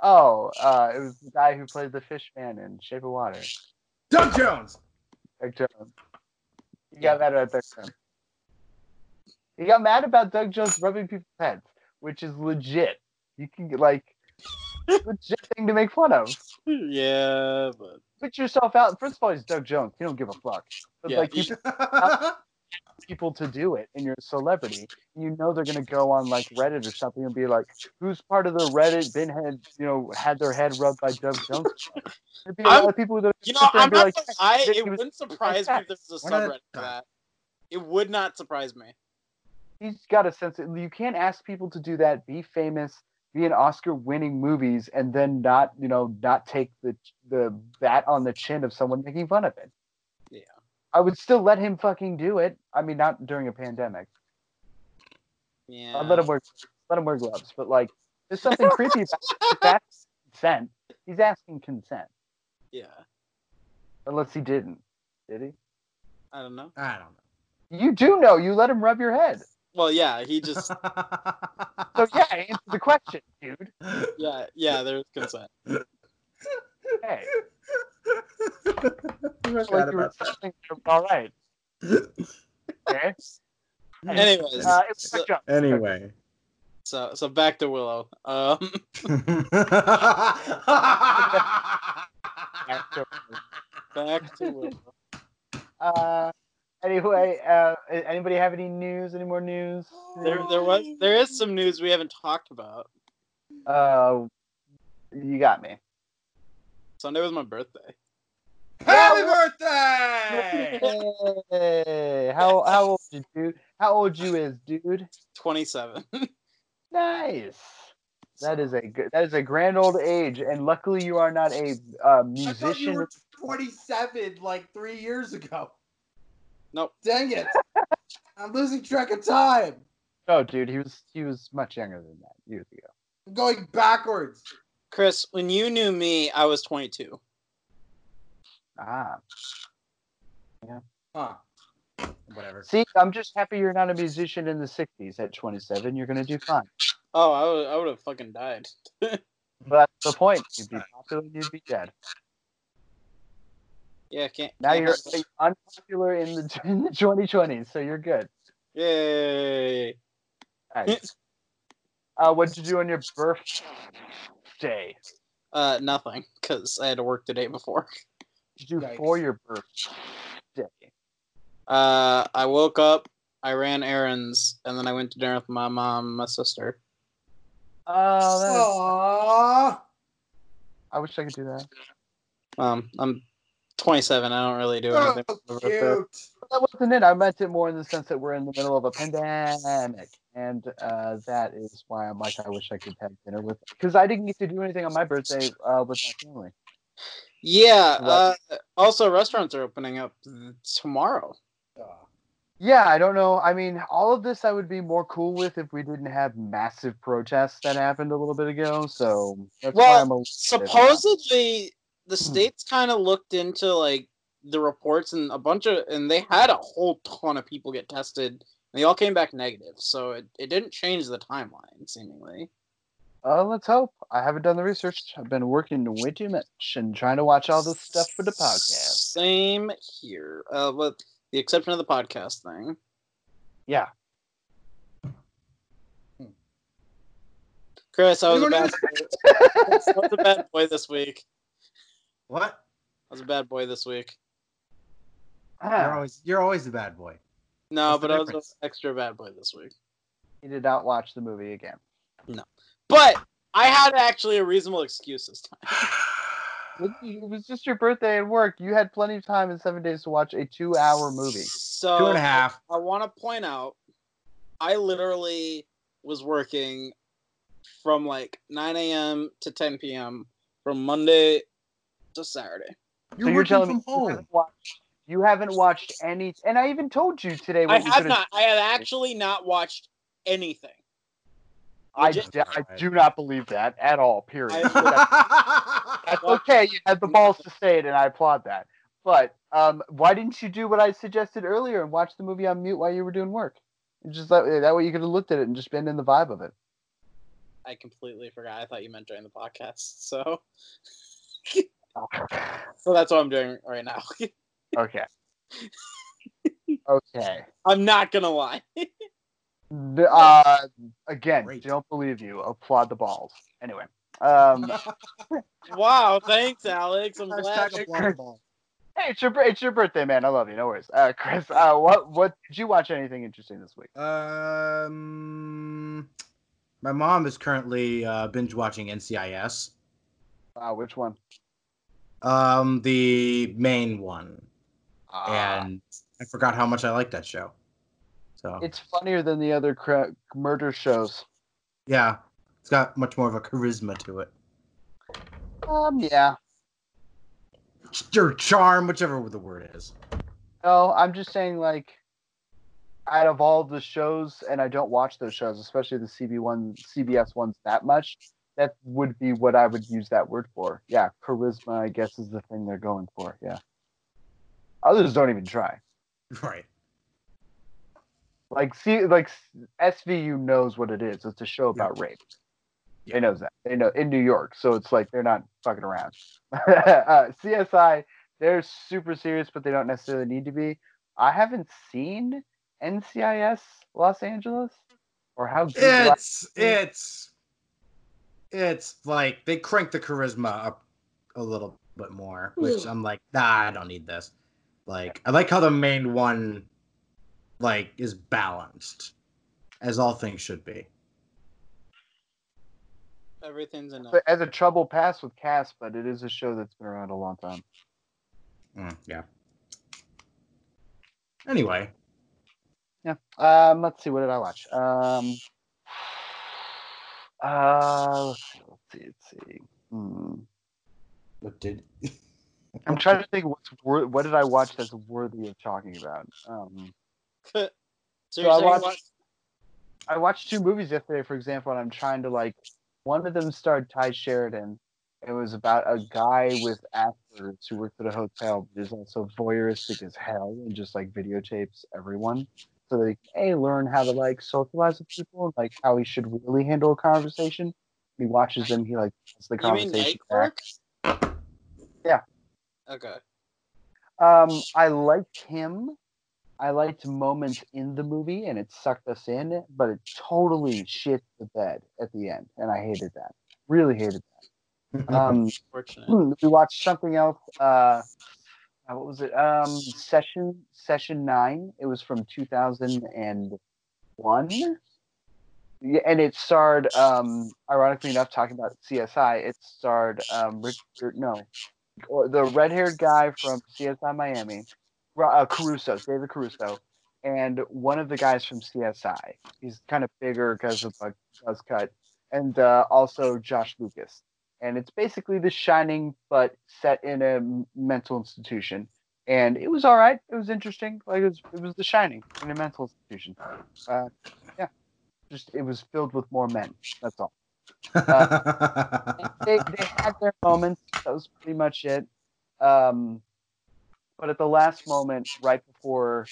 [SPEAKER 1] oh, uh, it was the guy who played the fish man in Shape of Water.
[SPEAKER 3] Doug Jones.
[SPEAKER 1] Doug Jones. He got mad about Doug Jones. He got mad about Doug Jones rubbing people's heads, which is legit. You can get like legit thing to make fun of.
[SPEAKER 2] yeah, but
[SPEAKER 1] Put yourself out. First of all, he's Doug Jones. You don't give a fuck. But
[SPEAKER 2] Yeah,
[SPEAKER 1] like, you people to do it and you're a celebrity you know they're going to go on like reddit or something and be like who's part of the reddit been had you know had their head rubbed by doug jones there'd be a lot
[SPEAKER 2] I'm-
[SPEAKER 1] of people that
[SPEAKER 2] you know, I'm
[SPEAKER 1] be
[SPEAKER 2] not
[SPEAKER 1] like,
[SPEAKER 2] gonna it wouldn't surprise me if there was a
[SPEAKER 3] One at a
[SPEAKER 2] subreddit for that. It would not surprise me.
[SPEAKER 1] He's got a sense of, you can't ask people to do that be famous be in oscar winning movies and then not you know not take the the bat on the chin of someone making fun of it
[SPEAKER 2] Yeah.
[SPEAKER 1] i would still let him fucking do it i mean not during a pandemic
[SPEAKER 2] Yeah.
[SPEAKER 1] I'd let him wear let him wear gloves, but like there's something creepy about it. That's consent. He's asking consent,
[SPEAKER 2] Yeah.
[SPEAKER 1] unless he didn't. Did he?
[SPEAKER 2] I don't know.
[SPEAKER 3] I don't know.
[SPEAKER 1] You do know. You let him rub your head.
[SPEAKER 2] Well, yeah, he just.
[SPEAKER 1] So yeah, answer the question, dude.
[SPEAKER 2] yeah, yeah, there's consent.
[SPEAKER 1] Hey, like you were
[SPEAKER 3] about
[SPEAKER 1] all right. Okay.
[SPEAKER 2] Anyways,
[SPEAKER 1] Uh, it's
[SPEAKER 2] so,
[SPEAKER 1] jump.
[SPEAKER 3] Anyway.
[SPEAKER 2] so so back to Willow. Um, back to Willow.
[SPEAKER 1] Uh, anyway, uh, anybody have any news? Any more news?
[SPEAKER 2] There there was there is some news we haven't talked about.
[SPEAKER 1] Uh, you got me.
[SPEAKER 2] Sunday was my birthday.
[SPEAKER 3] Happy birthday!
[SPEAKER 1] Hey, how how old you dude? How old you is, dude?
[SPEAKER 2] Twenty seven.
[SPEAKER 1] Nice. That is a good. That is a grand old age, and luckily you are not a uh,
[SPEAKER 3] I thought you
[SPEAKER 1] musician.
[SPEAKER 3] were 27 like three years ago.
[SPEAKER 2] Nope.
[SPEAKER 3] Dang it. I'm losing track of time.
[SPEAKER 1] No, dude, he was he was much younger than that years ago.
[SPEAKER 3] I'm going backwards.
[SPEAKER 2] Chris, when you knew me, I was twenty two.
[SPEAKER 1] Ah, Yeah.
[SPEAKER 3] Huh. Whatever.
[SPEAKER 1] See, I'm just happy you're not a musician in the '60s. At 27, you're gonna do fine.
[SPEAKER 2] Oh, I would, I would have fucking died.
[SPEAKER 1] But that's the point. You'd be popular, you'd be dead.
[SPEAKER 2] Yeah, can't.
[SPEAKER 1] Now
[SPEAKER 2] can't
[SPEAKER 1] you're
[SPEAKER 2] have-
[SPEAKER 1] unpopular in the in the 2020s, so you're good.
[SPEAKER 2] Yay!
[SPEAKER 1] Nice. uh, what'd you do on your birthday?
[SPEAKER 2] Uh, nothing, because I had to work the day before.
[SPEAKER 1] What'd you do
[SPEAKER 3] Yikes.
[SPEAKER 1] for your birthday?
[SPEAKER 2] Uh, I woke up, I ran errands, and then I went to dinner with my mom, and my sister.
[SPEAKER 1] Oh, that is-
[SPEAKER 3] Aww.
[SPEAKER 1] I wish I could do that.
[SPEAKER 2] Um, I'm 27. I don't really do anything.
[SPEAKER 3] Oh,
[SPEAKER 2] for my birthday.
[SPEAKER 3] cute.
[SPEAKER 1] That wasn't it. I meant it more in the sense that we're in the middle of a pandemic, and uh, that is why I'm like, I wish I could have dinner with. Because I didn't get to do anything on my birthday uh, with my family.
[SPEAKER 2] Yeah. Uh, also, restaurants are opening up tomorrow.
[SPEAKER 1] Yeah, I don't know. I mean, all of this I would be more cool with if we didn't have massive protests that happened a little bit ago. So that's why
[SPEAKER 2] Well,
[SPEAKER 1] I'm a little bit-
[SPEAKER 2] supposedly the
[SPEAKER 1] Hmm.
[SPEAKER 2] states kind of looked into like the reports and a bunch of and they had a whole ton of people get tested and they all came back negative so it, it didn't change the timeline seemingly
[SPEAKER 1] Uh, let's hope. I haven't done the research. I've been working way too much and trying to watch all this stuff for the podcast.
[SPEAKER 2] same here uh with the exception of the podcast thing
[SPEAKER 1] Yeah.
[SPEAKER 2] chris i was a
[SPEAKER 3] Anyone
[SPEAKER 2] bad
[SPEAKER 3] else?
[SPEAKER 2] I was a bad boy this week
[SPEAKER 3] What?
[SPEAKER 2] i was a bad boy this week
[SPEAKER 3] You're
[SPEAKER 1] Ah,
[SPEAKER 3] always you're always the bad boy.
[SPEAKER 2] no
[SPEAKER 3] What's
[SPEAKER 2] but i was an extra bad boy this week
[SPEAKER 1] he did not watch the movie again.
[SPEAKER 2] No, but i had actually a reasonable excuse this time
[SPEAKER 1] It it was just your birthday and work. You had plenty of time in seven days to watch a two-hour movie.
[SPEAKER 2] so
[SPEAKER 3] Two and a half.
[SPEAKER 2] I want to point out, I literally was working from like 9 a.m. to 10 p.m. from Monday to Saturday.
[SPEAKER 3] You're
[SPEAKER 1] so you're telling
[SPEAKER 3] from
[SPEAKER 1] me you haven't, watched, you haven't watched any, and I even told you today. What
[SPEAKER 2] I
[SPEAKER 1] you
[SPEAKER 2] have
[SPEAKER 1] could've-
[SPEAKER 2] not. I have actually not watched anything.
[SPEAKER 1] I,
[SPEAKER 2] legit-
[SPEAKER 1] d- I do not believe that at all. Period.
[SPEAKER 2] I-
[SPEAKER 1] That's okay. You had the balls to say it, and I applaud that. But um, why didn't you do what I suggested earlier and watch the movie on mute while you were doing work? Just that, that way you could have looked at it and just been in the vibe of it.
[SPEAKER 2] I completely forgot. I thought you meant during the podcast. So, so that's what I'm doing right now.
[SPEAKER 1] Okay. okay.
[SPEAKER 2] I'm not gonna lie.
[SPEAKER 1] N- Uh, again,
[SPEAKER 3] Great.
[SPEAKER 1] don't believe you. Applaud the balls. Anyway. Um,
[SPEAKER 2] wow. Thanks, Alex. I'm glad.
[SPEAKER 3] Hashtag applaud ball.
[SPEAKER 1] hey, it's your it's your birthday, man. I love you. No worries. Uh, Chris, uh, what what did you watch? Anything interesting this week?
[SPEAKER 3] Um, my mom is currently uh, binge watching NCIS.
[SPEAKER 1] Uh, which one?
[SPEAKER 3] Um, the main one,
[SPEAKER 1] Ah.
[SPEAKER 3] and I forgot how much I like that show. So
[SPEAKER 1] It's funnier than the other cra- murder shows.
[SPEAKER 3] yeah, it's got much more of a charisma to it.
[SPEAKER 1] Um, yeah.
[SPEAKER 3] Your charm, whichever the word is.
[SPEAKER 1] No, I'm just saying, like, out of all the shows, and I don't watch those shows, especially the CB one, CBS ones that much. That would be what I would use that word for. Yeah, charisma, I guess, is the thing they're going for. Yeah. Others don't even try.
[SPEAKER 3] Right.
[SPEAKER 1] Like, see, like SVU knows what it is. It's a show about rape.
[SPEAKER 3] Yeah.
[SPEAKER 1] They knows that. They know in New York, so it's like they're not fucking around. uh, CSI, they're super serious, but they don't necessarily need to be. I haven't seen NCIS Los Angeles or how good.
[SPEAKER 3] It's it's it's like they crank the charisma up a little bit more, which I'm like, nah, I don't need this. Like, I like how the main one like is balanced, as all things should be.
[SPEAKER 2] Everything's enough.
[SPEAKER 1] but as a trouble pass with Cass, but it is a show that's been around a long time.
[SPEAKER 3] Mm, yeah. Anyway,
[SPEAKER 1] Yeah. Um. Let's see. What did I watch? Um. Uh. Let's see. Let's see. Let's see. Hmm.
[SPEAKER 3] what did?
[SPEAKER 1] I'm trying to think what's wor- what did I watch that's worthy of talking about. Um.
[SPEAKER 2] so
[SPEAKER 1] So I watched-
[SPEAKER 2] what?
[SPEAKER 1] I watched two movies yesterday, for example, and I'm trying to like. One of them starred Tye Sheridan, It was about a guy with Asperger's who works at a hotel, but is also voyeuristic as hell and just like videotapes everyone. So they a learn how to like socialize with people and like how he should really handle a conversation. He watches them, he like has the
[SPEAKER 2] You mean
[SPEAKER 1] conversation back. Yeah.
[SPEAKER 2] Okay.
[SPEAKER 1] Um, I liked him. I liked moments in the movie, and it sucked us in, but it totally shit the bed at the end, and I hated that. Really hated that. Um, we watched something else. Uh, uh, what was it? Um, session session nine. It was from two thousand and one. Yeah, and it starred, um, ironically enough, talking about CSI. It starred um, Richard, no, or the red-haired guy from CSI Miami, uh, Caruso, David Caruso, and one of the guys from CSI. He's kind of bigger because of a buzz cut, and uh, also Josh Lucas and it's basically The Shining, but set in a mental institution. And it was all right. It was interesting. Like it was, it was The Shining in a mental institution. Uh, yeah, just it was filled with more men. That's all. They, they had their moments. That was pretty much it. Um, but at the last moment, right before,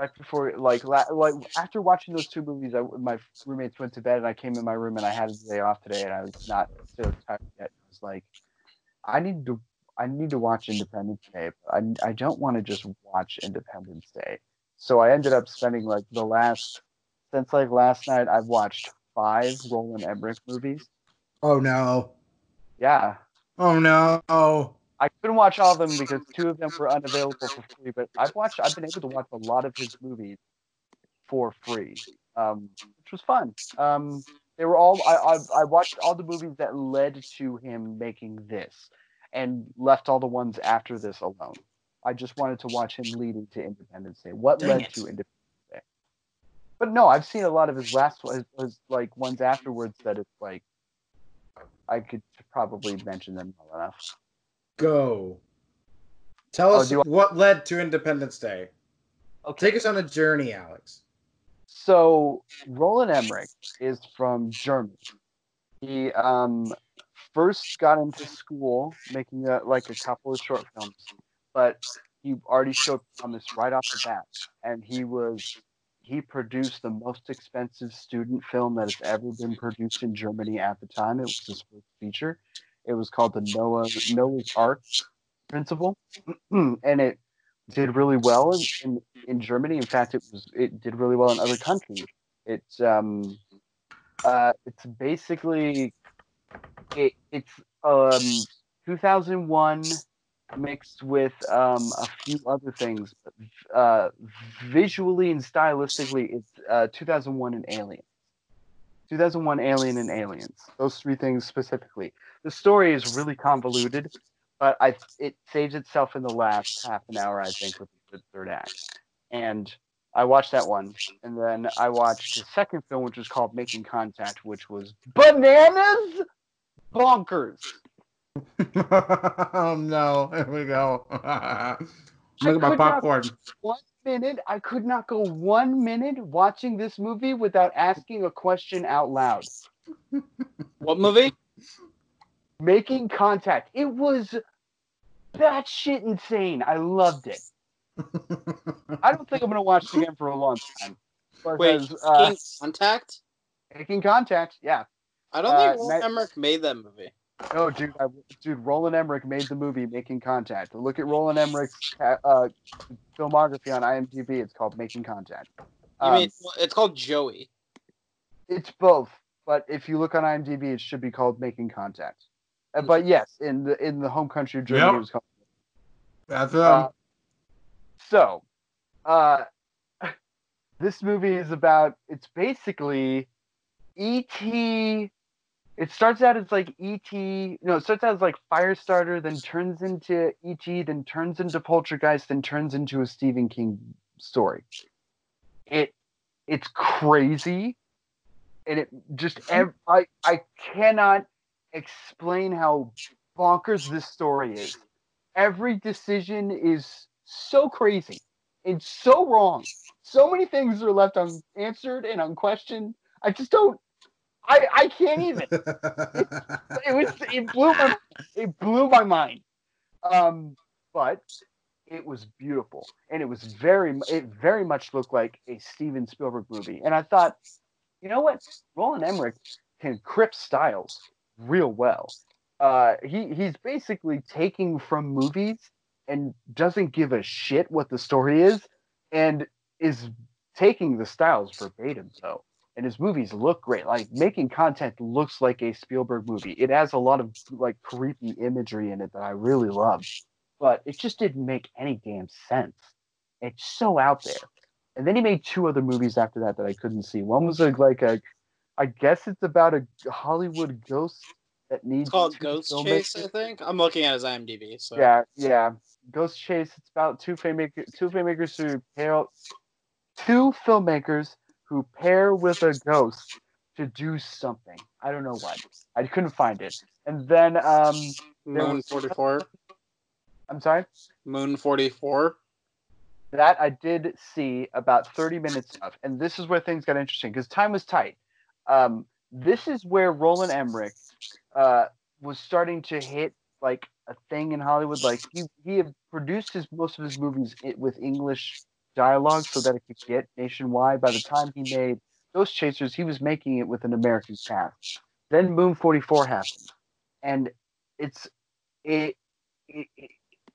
[SPEAKER 1] right before, like, la- like after watching those two movies, I, my roommates went to bed, and I came in my room, and I had a day off today, and I was not so tired yet. I was like, I need to, I need to watch Independence Day. But I, I don't want to just watch Independence Day. So I ended up spending like the last, since like last night, I've watched five Roland Emmerich movies.
[SPEAKER 3] oh no.
[SPEAKER 1] Yeah,
[SPEAKER 3] Oh no.
[SPEAKER 1] I couldn't watch all of them because two of them were unavailable for free. But I've watched, I've been able to watch a lot of his movies for free, um, which was fun. Um, they were all I, I I watched all the movies that led to him making this, and left all the ones after this alone. I just wanted to watch him leading to Independence Day. What
[SPEAKER 2] Dang
[SPEAKER 1] led
[SPEAKER 2] it.
[SPEAKER 1] to Independence Day? But no, I've seen a lot of his last his, his like ones afterwards that it's like I could probably mention them well enough.
[SPEAKER 3] Go. Tell
[SPEAKER 1] Oh,
[SPEAKER 3] us
[SPEAKER 1] you-
[SPEAKER 3] what led to Independence Day.
[SPEAKER 1] Okay.
[SPEAKER 3] Take us on a journey, Alex.
[SPEAKER 1] So Roland Emmerich is from Germany. He um, first got into school making a, like a couple of short films, but he already showed promise right off the bat, and he was he produced the most expensive student film that has ever been produced in Germany at the time. It was his first feature. It was called the Noah Noah's Ark Principle, and it did really well in, in, in Germany. In fact, it was it did really well in other countries. It's um uh it's basically it it's um 2001 mixed with um a few other things. Uh, visually and stylistically, it's uh 2001 and Alien. 2001 Alien and Aliens. Those three things specifically. The story is really convoluted, but I it saves itself in the last half an hour, I think, with the third act. And I watched that one, and then I watched the second film, which was called Making Contact, which was bananas, bonkers.
[SPEAKER 3] oh no. Here we go. Look at my
[SPEAKER 1] could not-
[SPEAKER 3] popcorn.
[SPEAKER 1] One minute, I could not go one minute watching this movie without asking a question out loud.
[SPEAKER 2] What movie?
[SPEAKER 1] Making Contact. It was that shit insane. I loved it. I don't think I'm gonna watch it again for a long time.
[SPEAKER 2] Wait,
[SPEAKER 1] Because uh,
[SPEAKER 2] Contact?
[SPEAKER 1] Making Contact, yeah.
[SPEAKER 2] I don't
[SPEAKER 1] uh,
[SPEAKER 2] think Roland
[SPEAKER 1] Night-
[SPEAKER 2] Emmerich made that movie.
[SPEAKER 1] No, dude, I, dude, Roland Emmerich made the movie Making Contact. Look at Roland Emmerich's uh, filmography on IMDb. It's called Making Contact.
[SPEAKER 2] You
[SPEAKER 1] Um,
[SPEAKER 2] mean well, it's called Joey?
[SPEAKER 1] it's both, but if you look on IMDb, it should be called Making Contact. Uh, but yes, in the in the home country of Germany,
[SPEAKER 3] Yep.
[SPEAKER 1] it was called.
[SPEAKER 3] That's
[SPEAKER 1] Uh,
[SPEAKER 3] um.
[SPEAKER 1] so, uh, this movie is about. It's basically E.T. It starts out as like E.T. No, it starts out as like Firestarter, then turns into E.T., then turns into Poltergeist, then turns into a Stephen King story. It it's crazy, and it just I I cannot explain how bonkers this story is. Every decision is so crazy and so wrong. So many things are left unanswered and unquestioned. I just don't. I, I can't even. It was it blew my it blew my mind. Um, but it was beautiful, and it was very it very much looked like a Steven Spielberg movie. And I thought, you know what, Roland Emmerich can crypt styles real well. Uh, he he's basically taking from movies and doesn't give a shit what the story is, and is taking the styles verbatim though. And his movies look great. Like Making Contact looks like a Spielberg movie. It has a lot of like creepy imagery in it that I really love, but it just didn't make any damn sense. It's so out there. And then he made two other movies after that that I couldn't see. One was a, like a, I guess it's about a Hollywood ghost that needs.
[SPEAKER 5] It's called Ghost
[SPEAKER 1] filmmakers.
[SPEAKER 5] Chase, I think. I'm looking at his IMDb. So
[SPEAKER 1] Yeah, yeah. Ghost Chase. It's about two filmmakers, two filmmakers who pair, two filmmakers who pair with a ghost to do something. I don't know what. I couldn't find it. And then, um, there
[SPEAKER 5] Moon
[SPEAKER 1] was-
[SPEAKER 5] 44.
[SPEAKER 1] I'm sorry.
[SPEAKER 5] Moon 44.
[SPEAKER 1] That I did see about 30 minutes of, and this is where things got interesting because time was tight. Um, this is where Roland Emmerich uh, was starting to hit like a thing in Hollywood. Like he he had produced his most of his movies with English dialogue so that it could get nationwide. By the time he made Ghost Chasers, he was making it with an American cast. Then Moon 44 happened, and it's it, it, it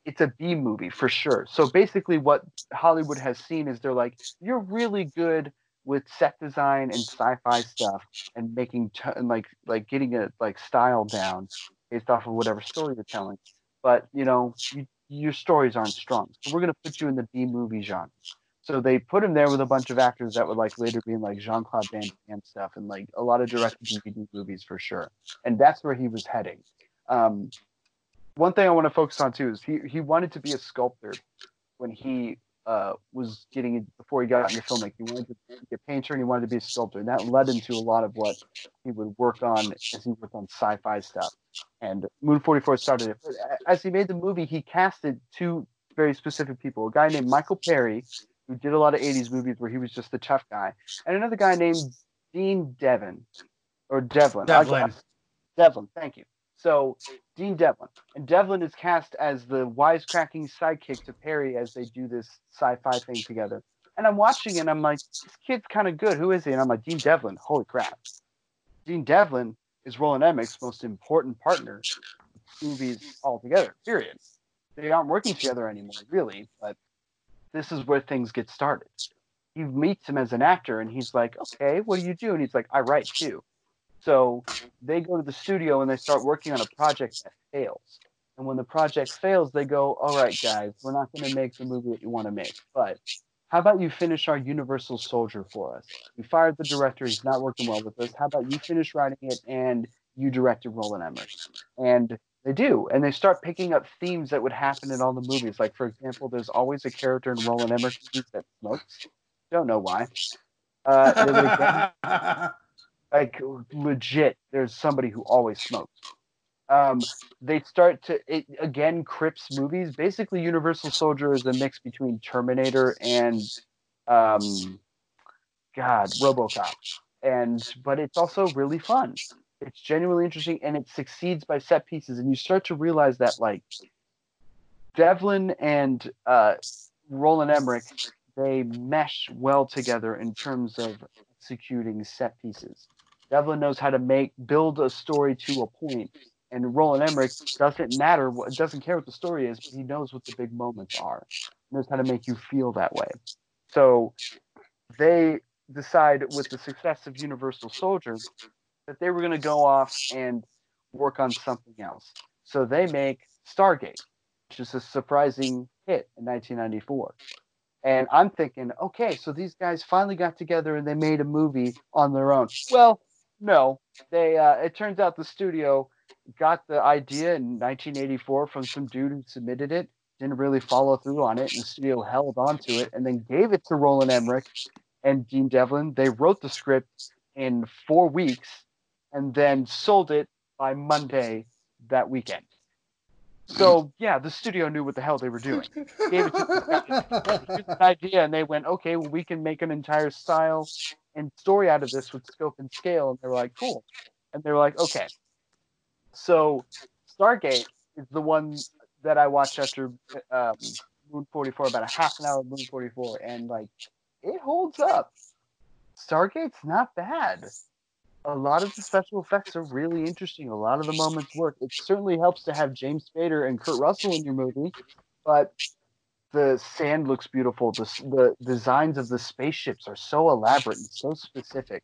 [SPEAKER 1] it's a B movie for sure. So basically, what Hollywood has seen is they're like, you're really good with set design and sci-fi stuff and making t- and like like getting a like style down based off of whatever story you're telling. But you know, you, your stories aren't strong, so we're gonna put you in the B movie genre. So they put him there with a bunch of actors that would like later be in like Jean Claude Van Damme stuff and like a lot of direct DVD movies for sure. And that's where he was heading. Um, one thing I want to focus on too is he, he wanted to be a sculptor when he uh, was getting before he got into filmmaking. He wanted to be a painter and he wanted to be a sculptor, and that led into a lot of what he would work on as he worked on sci-fi stuff. And Moon 44 started it. But as he made the movie, he casted two very specific people: a guy named Michael Paré, who did a lot of 80s movies where he was just the tough guy, and another guy named Dean Devon or Devlin.
[SPEAKER 3] Devlin.
[SPEAKER 1] Devlin, thank you. So Dean Devlin, and Devlin is cast as the wisecracking sidekick to Paré as they do this sci-fi thing together. And I'm watching and I'm like, this kid's kind of good. Who is he? And I'm like, Dean Devlin. Holy crap! Dean Devlin is Roland Emmerich's most important partner movies altogether. Period. They aren't working together anymore, really. But this is where things get started. He meets him as an actor, and he's like, "Okay, what do you do?" And he's like, "I write too." So they go to the studio and they start working on a project that fails. And when the project fails, they go, "All right, guys, we're not going to make the movie that you want to make, but how about you finish our Universal Soldier for us? We fired the director; he's not working well with us. How about you finish writing it and you directed Roland Emmerich?" And they do, and they start picking up themes that would happen in all the movies. Like, for example, there's always a character in Roland Emmerich that smokes. Don't know why. Uh, like legit there's somebody who always smokes. Um they start to it again crips movies. Basically universal soldier is a mix between terminator and um god robocop. And but it's also really fun. It's genuinely interesting and it succeeds by set pieces. And you start to realize that like devlin and uh roland emmerich they mesh well together in terms of executing set pieces Devlin knows how to make build a story to a point, and Roland Emmerich doesn't matter what doesn't care what the story is, but he knows what the big moments are. He knows how to make you feel that way. So they decide with the success of Universal Soldier that they were going to go off and work on something else. So they make Stargate, which is a surprising hit in 1994. And I'm thinking, okay, so these guys finally got together and they made a movie on their own. Well, no, they. Uh, it turns out the studio got the idea in 1984 from some dude who submitted it. Didn't really follow through on it, and the studio held on to it and then gave it to Roland Emmerich and Dean Devlin. They wrote the script in four weeks and then sold it by Monday that weekend. So yeah, the studio knew what the hell they were doing. Gave it an idea, and they went, okay, well, we can make an entire style and story out of this with scope and scale. And they were like, cool. And they were like, okay. So Stargate is the one that I watched after um, Moon 44, about a half an hour of Moon 44, and like it holds up. Stargate's not bad. A lot of the special effects are really interesting. A lot of the moments work. It certainly helps to have James Spader and Kurt Russell in your movie, but the sand looks beautiful. The, the designs of the spaceships are so elaborate and so specific.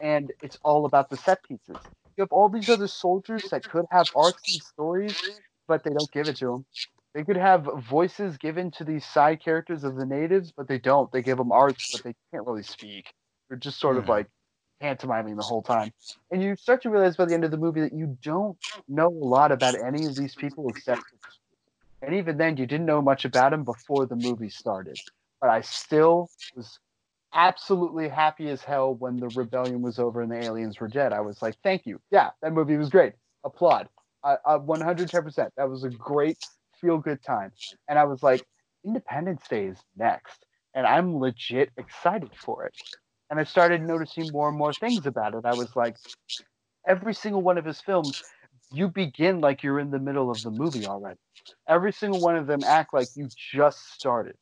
[SPEAKER 1] And it's all about the set pieces. You have all these other soldiers that could have arcs and stories, but they don't give it to them. They could have voices given to these side characters of the natives, but they don't. They give them arcs, but they can't really speak. They're just sort of
[SPEAKER 3] Hmm.
[SPEAKER 1] like pantomiming the whole time. And you start to realize by the end of the movie that you don't know a lot about any of these people except. And even then, you didn't know much about them before the movie started. But I still was absolutely happy as hell when the rebellion was over and the aliens were dead. I was like, thank you. Yeah, that movie was great. Applaud. I, I 110%. That was a great feel good time. And I was like, Independence Day is next. And I'm legit excited for it. And I started noticing more and more things about it. I was like, every single one of his films, you begin like you're in the middle of the movie already. Every single one of them act like you just started.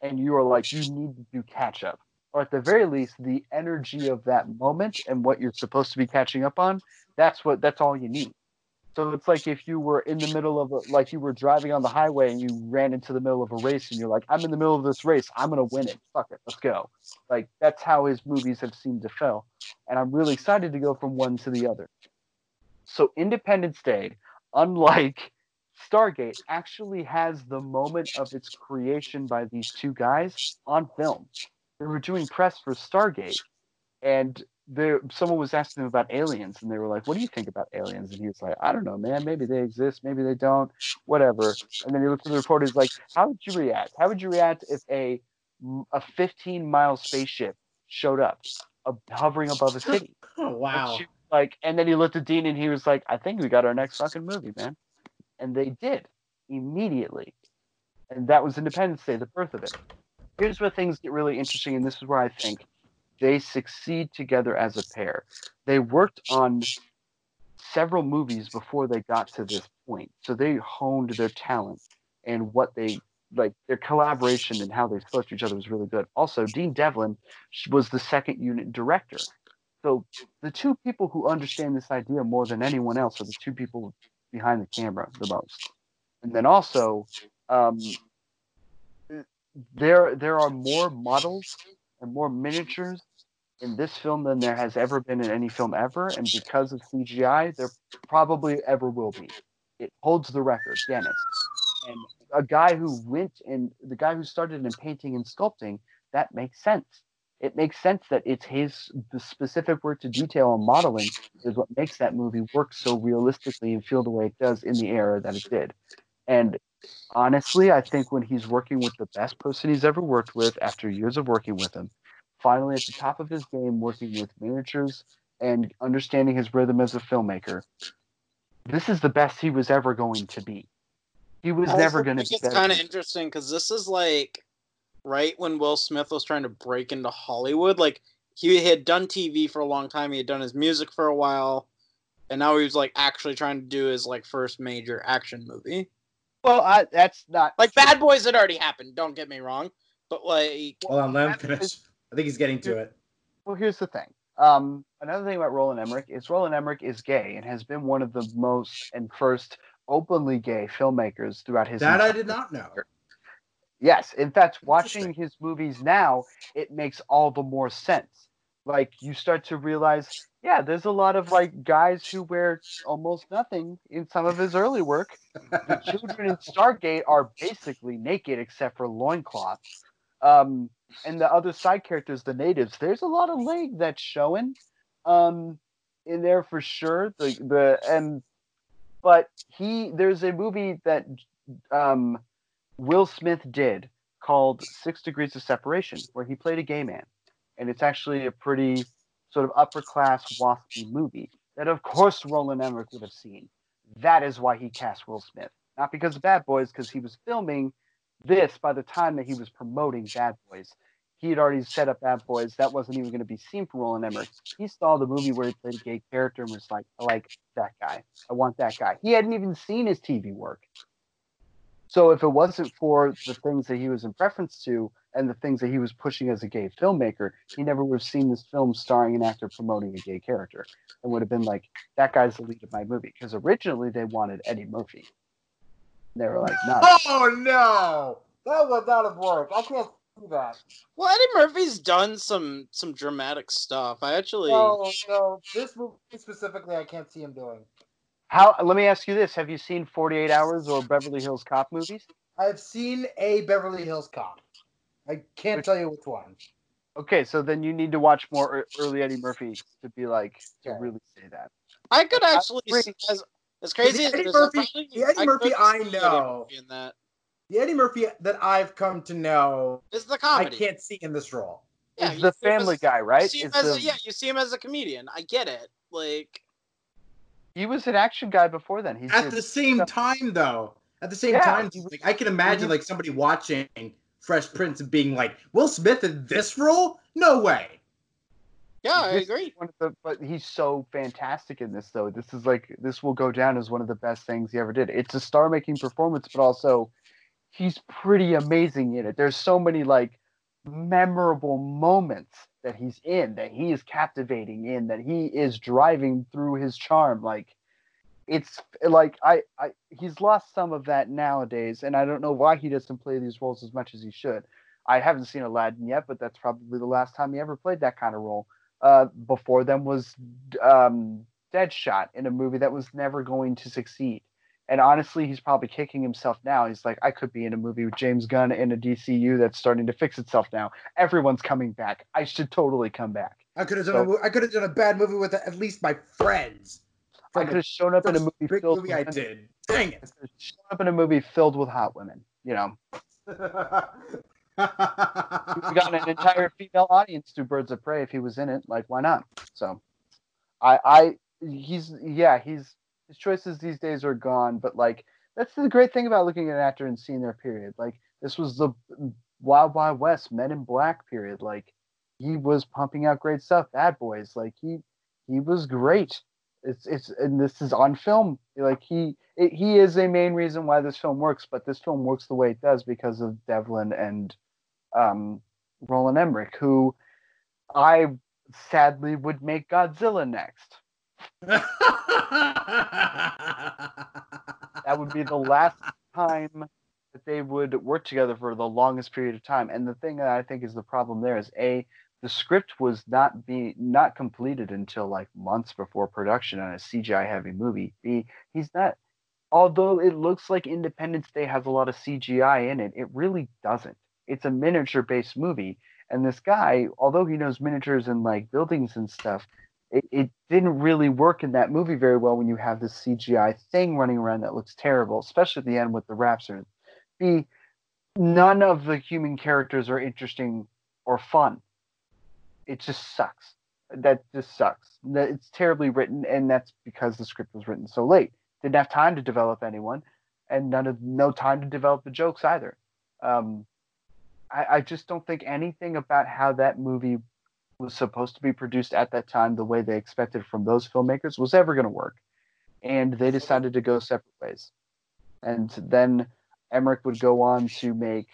[SPEAKER 1] And you are like, you need to do catch up. Or at the very least, the energy of that moment and what you're supposed to be catching up on, that's what that's all you need. So it's like if you were in the middle of a, like you were driving on the highway and you ran into the middle of a race and you're like, I'm in the middle of this race, I'm gonna win it. Fuck it, let's go. Like that's how his movies have seemed to feel, and I'm really excited to go from one to the other. So Independence Day, unlike Stargate, actually has the moment of its creation by these two guys on film. They were doing press for Stargate, and there someone was asking him about aliens and they were like what do you think about aliens? And he was like i don't know man. Maybe they exist maybe they don't whatever. And then he looked at the reporter he's like how would you react? How would you react if a a 15 mile spaceship showed up uh, hovering above a city?
[SPEAKER 2] Oh
[SPEAKER 1] And
[SPEAKER 2] wow.
[SPEAKER 1] she like and then he looked at dean and he was like i think we got our next fucking movie man. And they did immediately. And that was independence day the birth of it. Here's where things get really interesting and this is where i think they succeed together as a pair. They worked on several movies before they got to this point. So they honed their talent and what they like their collaboration and how they spoke to each other was really good. Also, Dean Devlin was the second unit director. So the two people who understand this idea more than anyone else are the two people behind the camera the most. And then also, um, there there are more models and more miniatures in this film than there has ever been in any film ever. And because of CGI, there probably ever will be. It holds the record, Dennis. And a guy who went in, the guy who started in painting and sculpting, that makes sense. It makes sense that it's his the specific work to detail and modeling is what makes that movie work so realistically and feel the way it does in the era that it did. And honestly, I think when he's working with the best person he's ever worked with after years of working with him, finally at the top of his game, working with miniatures and understanding his rhythm as a filmmaker, this is the best he was ever going to be. He was
[SPEAKER 5] I also
[SPEAKER 1] never going to be
[SPEAKER 5] It's kind of interesting because this is like right when Will Smith was trying to break into Hollywood. Like he had done TV for a long time. He had done his music for a while, and now he was like actually trying to do his like first major action movie.
[SPEAKER 1] Well, I, that's not
[SPEAKER 5] Like Bad Boys had already happened. Don't get me wrong, but like
[SPEAKER 3] Hold on, let him
[SPEAKER 1] That
[SPEAKER 3] finish.
[SPEAKER 1] is-
[SPEAKER 3] I think he's getting to it.
[SPEAKER 1] Well, here's the thing. Um, another thing about Roland Emmerich is Roland Emmerich is gay and has been one of the most and first openly gay filmmakers throughout his.
[SPEAKER 3] That I did not know.
[SPEAKER 1] Yes, in fact, watching his movies now, it makes all the more sense. Like you start to realize, yeah, there's a lot of like guys who wear almost nothing in some of his early work. The children in Stargate are basically naked except for loincloths. Um, and the other side characters, the natives, there's a lot of leg that's showing um, in there for sure. The the and but he there's a movie that um, Will Smith did called Six Degrees of Separation, where he played a gay man, and it's actually a pretty sort of upper class waspy movie that, of course, Roland Emmerich would have seen. That is why he cast Will Smith. not because of Bad Boys, because he was filming this by the time that he was promoting Bad Boys. He had already set up Bad Boys. That wasn't even going to be seen for Roland Emmerich. He saw the movie where he played a gay character and was like, I like that guy. I want that guy. He hadn't even seen his TV work. So if it wasn't for the things that he was in preference to and the things that he was pushing as a gay filmmaker, he never would have seen this film starring an actor promoting a gay character and would have been like, that guy's the lead of my movie. Because originally they wanted Eddie Murphy. They were like, no.
[SPEAKER 3] Oh no, that would not have worked. I can't see that.
[SPEAKER 5] Well, Eddie Murphy's done some some dramatic stuff. I actually
[SPEAKER 3] No, no, this movie specifically, I can't see him doing.
[SPEAKER 1] How? Let me ask you this: Have you seen Forty Eight Hours or Beverly Hills Cop movies?
[SPEAKER 3] I've seen a Beverly Hills Cop. I can't tell you which one.
[SPEAKER 1] Okay, so then you need to watch more early Eddie Murphy to be like to really say that.
[SPEAKER 5] I could actually see as as crazy as
[SPEAKER 3] Eddie
[SPEAKER 5] it is,
[SPEAKER 3] Murphy-
[SPEAKER 5] I probably-
[SPEAKER 3] the Eddie
[SPEAKER 5] I
[SPEAKER 3] Murphy I
[SPEAKER 5] see Eddie
[SPEAKER 3] know.
[SPEAKER 5] Murphy in that
[SPEAKER 3] The Eddie Murphy that I've come to know,
[SPEAKER 5] is the comedy.
[SPEAKER 3] I can't see in this role.
[SPEAKER 5] Yeah,
[SPEAKER 1] it's
[SPEAKER 5] you
[SPEAKER 1] the
[SPEAKER 5] see him as-
[SPEAKER 1] Family Guy, right?
[SPEAKER 5] see him as
[SPEAKER 1] the,
[SPEAKER 5] a, yeah, you see him as a comedian. I get it. Like
[SPEAKER 1] He was an action guy before then. He's
[SPEAKER 3] At the same
[SPEAKER 1] stuff-
[SPEAKER 3] time, though, at the same
[SPEAKER 1] Yeah,
[SPEAKER 3] time,
[SPEAKER 1] was-
[SPEAKER 3] like I can imagine
[SPEAKER 1] was-
[SPEAKER 3] like somebody watching Fresh Prince and being like, "Will Smith in this role? No way."
[SPEAKER 5] Yeah, I
[SPEAKER 1] This
[SPEAKER 5] agree.
[SPEAKER 1] one of the- but he's so fantastic in this, though. This is like this will go down as one of the best things he ever did. It's a star-making performance, but also he's pretty amazing in it. There's so many like memorable moments that he's in, that he is captivating in, that he is driving through his charm. Like it's like I, I he's lost some of that nowadays, and I don't know why he doesn't play these roles as much as he should. I haven't seen Aladdin yet, but that's probably the last time he ever played that kind of role. Uh, before them was um, Deadshot in a movie that was never going to succeed. And honestly, he's probably kicking himself now. He's like, I could be in a movie with James Gunn in a DCU that's starting to fix itself now. Everyone's coming back. I should totally come back.
[SPEAKER 3] I could have done.
[SPEAKER 1] So-
[SPEAKER 3] a, could have done a bad movie with at least my friends.
[SPEAKER 1] I could have shown up in a movie filled
[SPEAKER 3] movie
[SPEAKER 1] with
[SPEAKER 3] I did. Dang
[SPEAKER 1] I could have shown up in a movie filled with hot women. You know,
[SPEAKER 3] it.
[SPEAKER 1] we got an entire female audience to Birds of Prey if he was in it. Like, why not? So, I, I, he's, yeah, he's his choices these days are gone. But like, that's the great thing about looking at an actor and seeing their period. Like, this was the Wild Wild West, Men in Black period. Like, he was pumping out great stuff. Bad Boys, like he, he was great. It's it's and this is on film. Like he it, he is a main reason why this film works. But this film works the way it does because of Devlin and um, Roland Emmerich, who I sadly would make Godzilla next. That would be the last time that they would work together for the longest period of time. And the thing that I think is the problem there is a the script was not be not completed until like months before production on a CGI heavy movie. B he's not although it looks like Independence Day has a lot of CGI in it, it really doesn't. It's a miniature based movie. And this guy, although he knows miniatures and like buildings and stuff, it, it didn't really work in that movie very well when you have this CGI thing running around that looks terrible, especially at the end with the raptors. B, none of the human characters are interesting or fun. It just sucks. That just sucks. It's terribly written, and that's because the script was written so late. Didn't have time to develop anyone, and none of no time to develop the jokes either. Um, I, I just don't think anything about how that movie was supposed to be produced at that time the way they expected from those filmmakers was ever going to work. And they decided to go separate ways. And then Emmerich would go on to make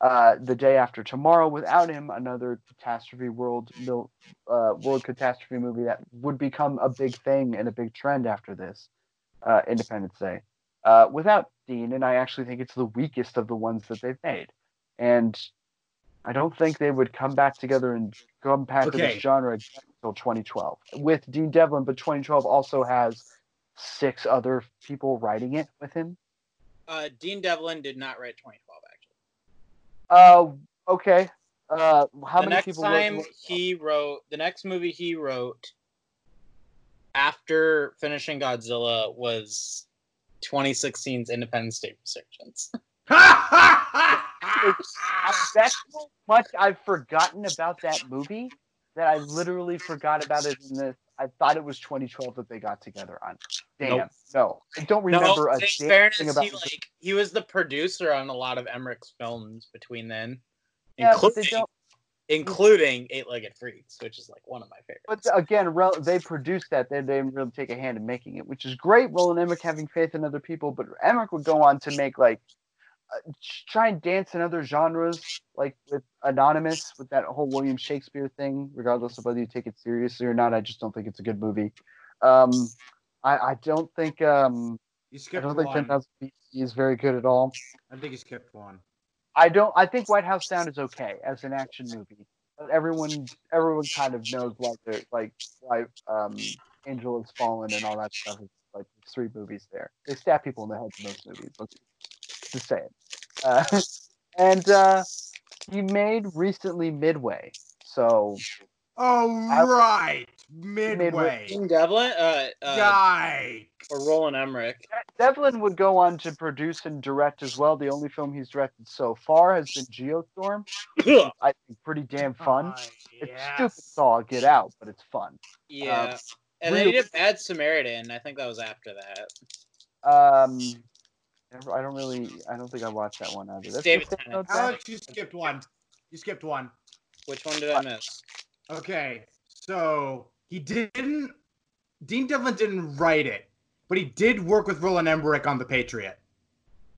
[SPEAKER 1] uh, the day after tomorrow without him another catastrophe world uh, world catastrophe movie that would become a big thing and a big trend after this uh, Independence Day uh, without Dean and I actually think it's the weakest of the ones that they've made and I don't think they would come back together and come back to this genre until 2012 with Dean Devlin but 2012 also has six other people writing it with him
[SPEAKER 2] Uh, Dean Devlin did not write 2012 actually.
[SPEAKER 1] Uh, okay. Uh, how
[SPEAKER 2] the
[SPEAKER 1] many
[SPEAKER 2] next
[SPEAKER 1] people? wrote-
[SPEAKER 2] time he wrote the next movie he wrote after finishing Godzilla was 2016's Independence Day Resurgence.
[SPEAKER 1] That's much I've forgotten about that movie that I literally forgot about it in this. I thought it was 2012 that they got together on. Damn,
[SPEAKER 5] Nope.
[SPEAKER 1] no, I don't remember
[SPEAKER 2] no,
[SPEAKER 1] a damn
[SPEAKER 2] fairness,
[SPEAKER 1] thing about.
[SPEAKER 2] he like he was the producer on a lot of Emmerich's films between then,
[SPEAKER 1] yeah,
[SPEAKER 2] including including Eight Legged Freaks, which is like one of my favorites.
[SPEAKER 1] But again, rel- they produced that. They, they didn't really take a hand in making it, which is great. Roland Emmerich having faith in other people, but Emmerich would go on to make like uh, try and dance in other genres, like with Anonymous, with that whole William Shakespeare thing. Regardless of whether you take it seriously or not, I just don't think it's a good movie. Um, I, I don't think um,
[SPEAKER 3] You
[SPEAKER 1] I don't think
[SPEAKER 3] one.
[SPEAKER 1] 10,000 BC is very good at all.
[SPEAKER 3] I think you skipped one.
[SPEAKER 1] I don't. I think White House Down is okay as an action movie, but everyone everyone kind of knows why they're like why um, Angel has fallen and all that stuff. Is like three movies there. They stab people in the head in those movies. Let's just say it. Uh, and uh, he made recently Midway, so
[SPEAKER 3] Oh
[SPEAKER 1] I-
[SPEAKER 3] right,
[SPEAKER 1] Midway.
[SPEAKER 3] midway.
[SPEAKER 2] Devlin, uh, uh,
[SPEAKER 3] Yikes.
[SPEAKER 2] or Roland Emmerich.
[SPEAKER 1] Devlin would go on to produce and direct as well. The only film he's directed so far has been Geostorm. I think pretty damn fun.
[SPEAKER 3] Ah,
[SPEAKER 1] It's
[SPEAKER 3] yes.
[SPEAKER 1] stupid, so I'll get out, but it's fun.
[SPEAKER 2] yeah, and then he did Bad Samaritan. I think that was after that.
[SPEAKER 1] Um, never- I don't really. I don't think I watched that one either. That's
[SPEAKER 2] David
[SPEAKER 1] the
[SPEAKER 2] Tennant.
[SPEAKER 3] Alex, you skipped one. You skipped one.
[SPEAKER 2] Which one did I miss?
[SPEAKER 3] Okay, so he didn't. Dean Devlin didn't write it, but he did work with Roland Emmerich on The Patriot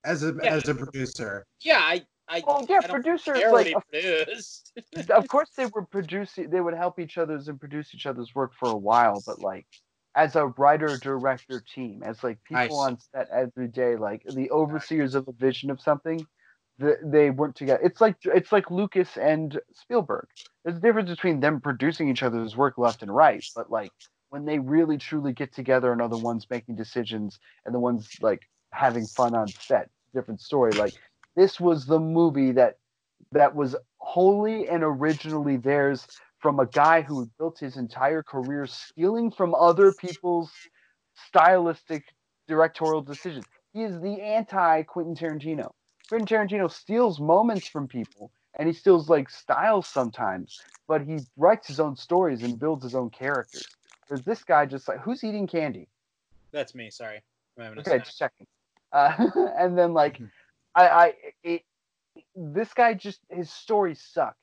[SPEAKER 3] as a
[SPEAKER 2] Yeah.
[SPEAKER 3] as a producer.
[SPEAKER 2] Yeah, I, I,
[SPEAKER 1] Oh yeah,
[SPEAKER 2] I don't
[SPEAKER 1] producers like
[SPEAKER 2] produced.
[SPEAKER 1] of, of course they were producing. They would help each other's and produce each other's work for a while, but like as a writer director team, as like people on set every day, like the overseers of a vision of something, the, they weren't together. It's like it's like Lucas and Spielberg. There's a difference between them producing each other's work left and right, but like when they really truly get together and are the ones making decisions and the ones like having fun on set, different story. Like this was the movie that that was wholly and originally theirs from a guy who built his entire career stealing from other people's stylistic directorial decisions. He is the anti Quentin Tarantino. Quentin Tarantino steals moments from people and he steals like styles sometimes, but he writes his own stories and builds his own characters. Whereas this guy just like who's eating candy?
[SPEAKER 2] That's me. Sorry. I'm
[SPEAKER 1] Okay, just checking. Uh, and then like,
[SPEAKER 3] Mhm.
[SPEAKER 1] I, I, it, this guy just his stories suck.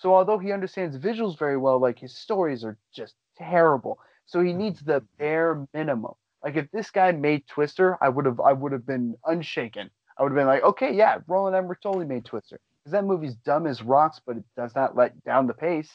[SPEAKER 1] So although he understands visuals very well, like his stories are just terrible. So he mm-hmm. needs the bare minimum. Like if this guy made Twister, I would have, I would have been unshaken. I would have been like, okay, yeah, Roland Emmerich totally made Twister because that movie's dumb as rocks, but it does not let down the pace.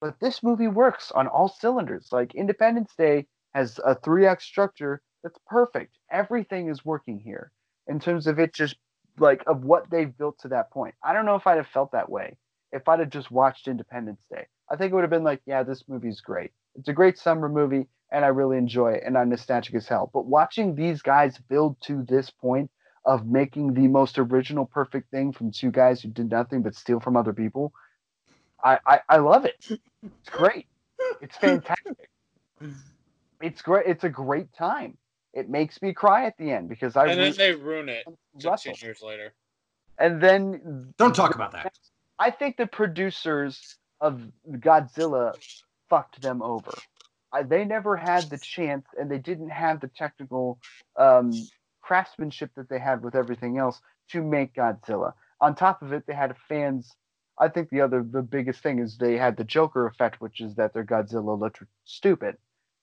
[SPEAKER 1] But this movie works on all cylinders. Like Independence Day has a three act structure that's perfect. Everything is working here in terms of it just like of what they've built to that point. I don't know if I'd have felt that way if I'd have just watched Independence Day. I think it would have been like, yeah, this movie's great. It's a great summer movie and I really enjoy it and I'm nostalgic as hell. But watching these guys build to this point of making the most original perfect thing from two guys who did nothing but steal from other people, I, I, I love it. It's great. It's fantastic. It's great. It's a great time. It makes me cry at the end because I
[SPEAKER 2] and then
[SPEAKER 1] root
[SPEAKER 2] they ruin it
[SPEAKER 1] Russell.
[SPEAKER 2] years later.
[SPEAKER 1] And then
[SPEAKER 3] Don't talk about that.
[SPEAKER 1] I think the producers of Godzilla fucked them over. I, they never had the chance, and they didn't have the technical um, craftsmanship that they had with everything else to make Godzilla. On top of it, they had fans. I think the other, the biggest thing is they had the Joker effect, which is that their Godzilla looked stupid,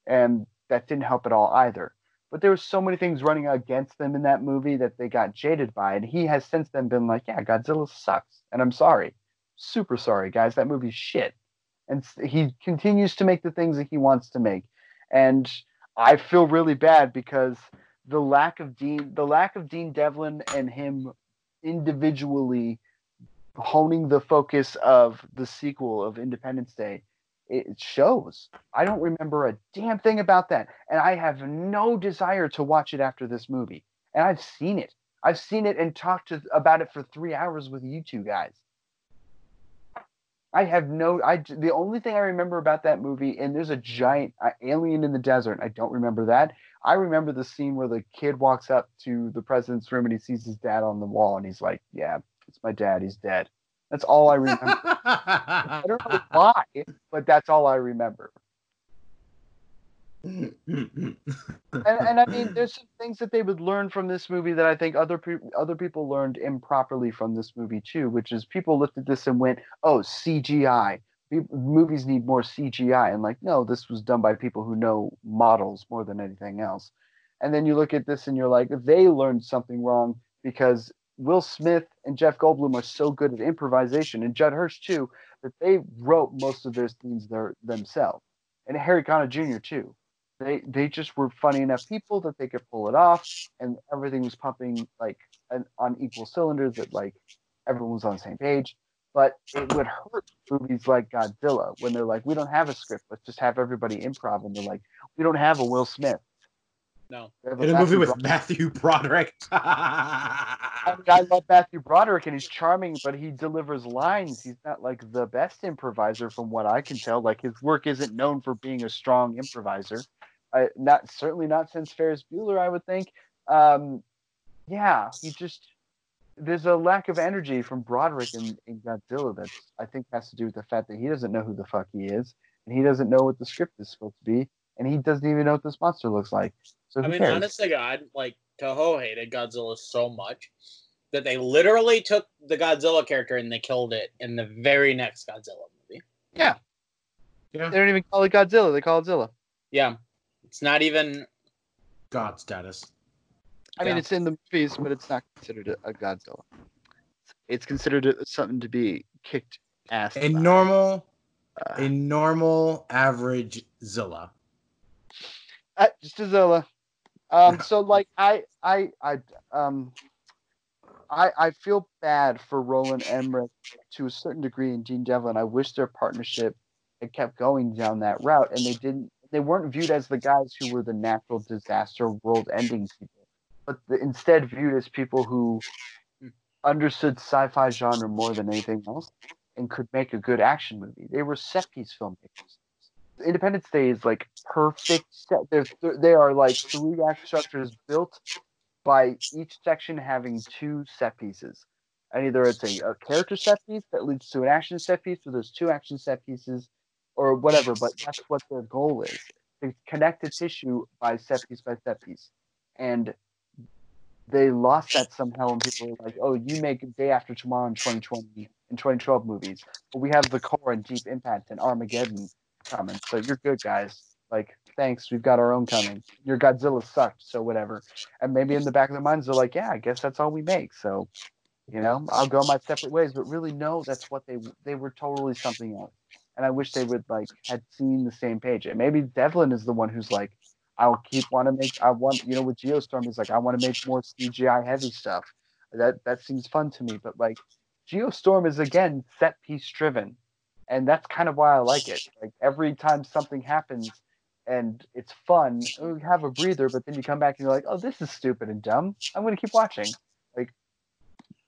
[SPEAKER 1] and that didn't help at all either. But there were so many things running against them in that movie that they got jaded by, and he has since then been like, "Yeah, Godzilla sucks," and I'm sorry, super sorry, guys. That movie's shit, and he continues to make the things that he wants to make, and I feel really bad because the lack of Dean, the lack of Dean Devlin and him individually honing the focus of the sequel of Independence Day, it shows. I don't remember a damn thing about that, and I have no desire to watch it after this movie. And I've seen it. I've seen it and talked to, about it for three hours with you two guys. I have no. I the only thing I remember about that movie, and there's a giant uh, alien in the desert. I don't remember that. I remember the scene where the kid walks up to the president's room and he sees his dad on the wall, and he's like, "Yeah, it's my dad. He's dead." That's all I remember. I don't know why, but that's all I remember. And, and I mean, there's some things that they would learn from this movie that I think other people other people learned improperly from this movie too, which is people looked at this and went, "Oh, CGI. Pe- Movies need more CGI." And like, no, this was done by people who know models more than anything else. And then you look at this and you're like, they learned something wrong because Will Smith and Jeff Goldblum are so good at improvisation, and Judd Hirsch too, that they wrote most of their scenes their, themselves, and Harry Connick Jr. too they they just were funny enough people that they could pull it off and everything was pumping like an, on equal cylinders that like everyone was on the same page but it would hurt movies like godzilla when they're like we don't have a script let's just have everybody improv and they're like we don't have a will smith
[SPEAKER 5] No.
[SPEAKER 1] We
[SPEAKER 3] In a movie
[SPEAKER 1] Matthew
[SPEAKER 3] with
[SPEAKER 1] Broderick.
[SPEAKER 3] Matthew Broderick.
[SPEAKER 1] I, mean, I love Matthew Broderick and he's charming, but he delivers lines. He's not like the best improviser from what I can tell. Like his work isn't known for being a strong improviser. I, not certainly not since Ferris Bueller, I would think. Um, yeah, he just there's a lack of energy from Broderick in, in Godzilla that I think has to do with the fact that he doesn't know who the fuck he is, and he doesn't know what the script is supposed to be, and he doesn't even know what this monster looks like. So
[SPEAKER 5] I mean,
[SPEAKER 1] cares?
[SPEAKER 5] honest to God, like Toho hated Godzilla so much that they literally took the Godzilla character and they killed it in the very next Godzilla movie.
[SPEAKER 1] yeah,
[SPEAKER 3] Yeah.
[SPEAKER 1] they don't even call it Godzilla; they call it Zilla.
[SPEAKER 5] Yeah, it's not even.
[SPEAKER 3] God status.
[SPEAKER 1] I mean, it's in the movies, but it's not considered a, a Godzilla. It's considered a, something to be kicked ass.
[SPEAKER 3] A
[SPEAKER 1] by.
[SPEAKER 3] normal,
[SPEAKER 1] Uh,
[SPEAKER 3] a normal average Zilla.
[SPEAKER 1] uh, just a Zilla. Um, so like I, I, I, um, I, I feel bad for Roland Emmerich to a certain degree and Dean Devlin. I wish their partnership had kept going down that route, and they didn't. They weren't viewed as the guys who were the natural disaster, world-ending people, but the, instead viewed as people who understood sci-fi genre more than anything else and could make a good action movie. They were set-piece filmmakers. Independence Day is like perfect. Set. They're, they are like three act structures built by each section having two set pieces. And either it's a, a character set piece that leads to an action set piece, or there's two action set pieces, or whatever. But that's what their goal is to connect the tissue by set piece by set piece. And they lost that somehow, and people were like, "Oh, you make Day After Tomorrow in 2020 and 2012 movies, but we have the core and Deep Impact and Armageddon coming, so you're good, guys. Like, thanks, we've got our own coming. Your Godzilla sucked, so whatever." And maybe in the back of their minds, they're like, "Yeah, I guess that's all we make." So, you know, I'll go my separate ways. But really, no, that's what they they were totally something else. And I wish they would like had seen the same page. And maybe Devlin is the one who's like, I'll keep want to make. I want you know with Geostorm he's like I want to make more CGI heavy stuff. That that seems fun to me. But like Geostorm is again set piece driven, and that's kind of why I like it. Like every time something happens and it's fun, you have a breather, but then you come back and you're like, oh, this is stupid and dumb. I'm gonna keep watching. Like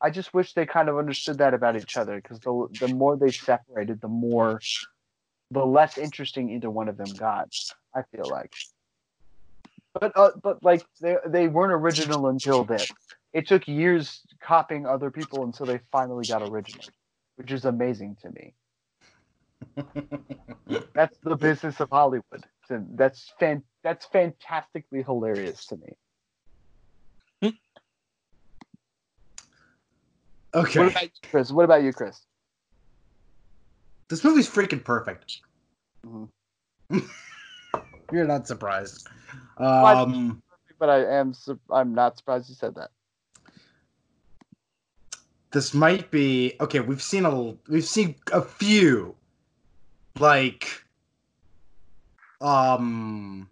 [SPEAKER 1] I just wish they kind of understood that about each other because the the more they separated, the more the less interesting either one of them got. I feel like. But uh, but like they they weren't original until this. It took years copying other people until they finally got original, which is amazing to me. That's the business of Hollywood. That's fan that's fantastically hilarious to me.
[SPEAKER 3] Okay.
[SPEAKER 1] What about you, Chris? What about you, Chris?
[SPEAKER 3] this movie's freaking perfect.
[SPEAKER 1] Mhm.
[SPEAKER 3] You're not surprised. Um,
[SPEAKER 1] But I am sur- I'm not surprised you said that.
[SPEAKER 3] this might be okay. We've seen a we've seen a few like um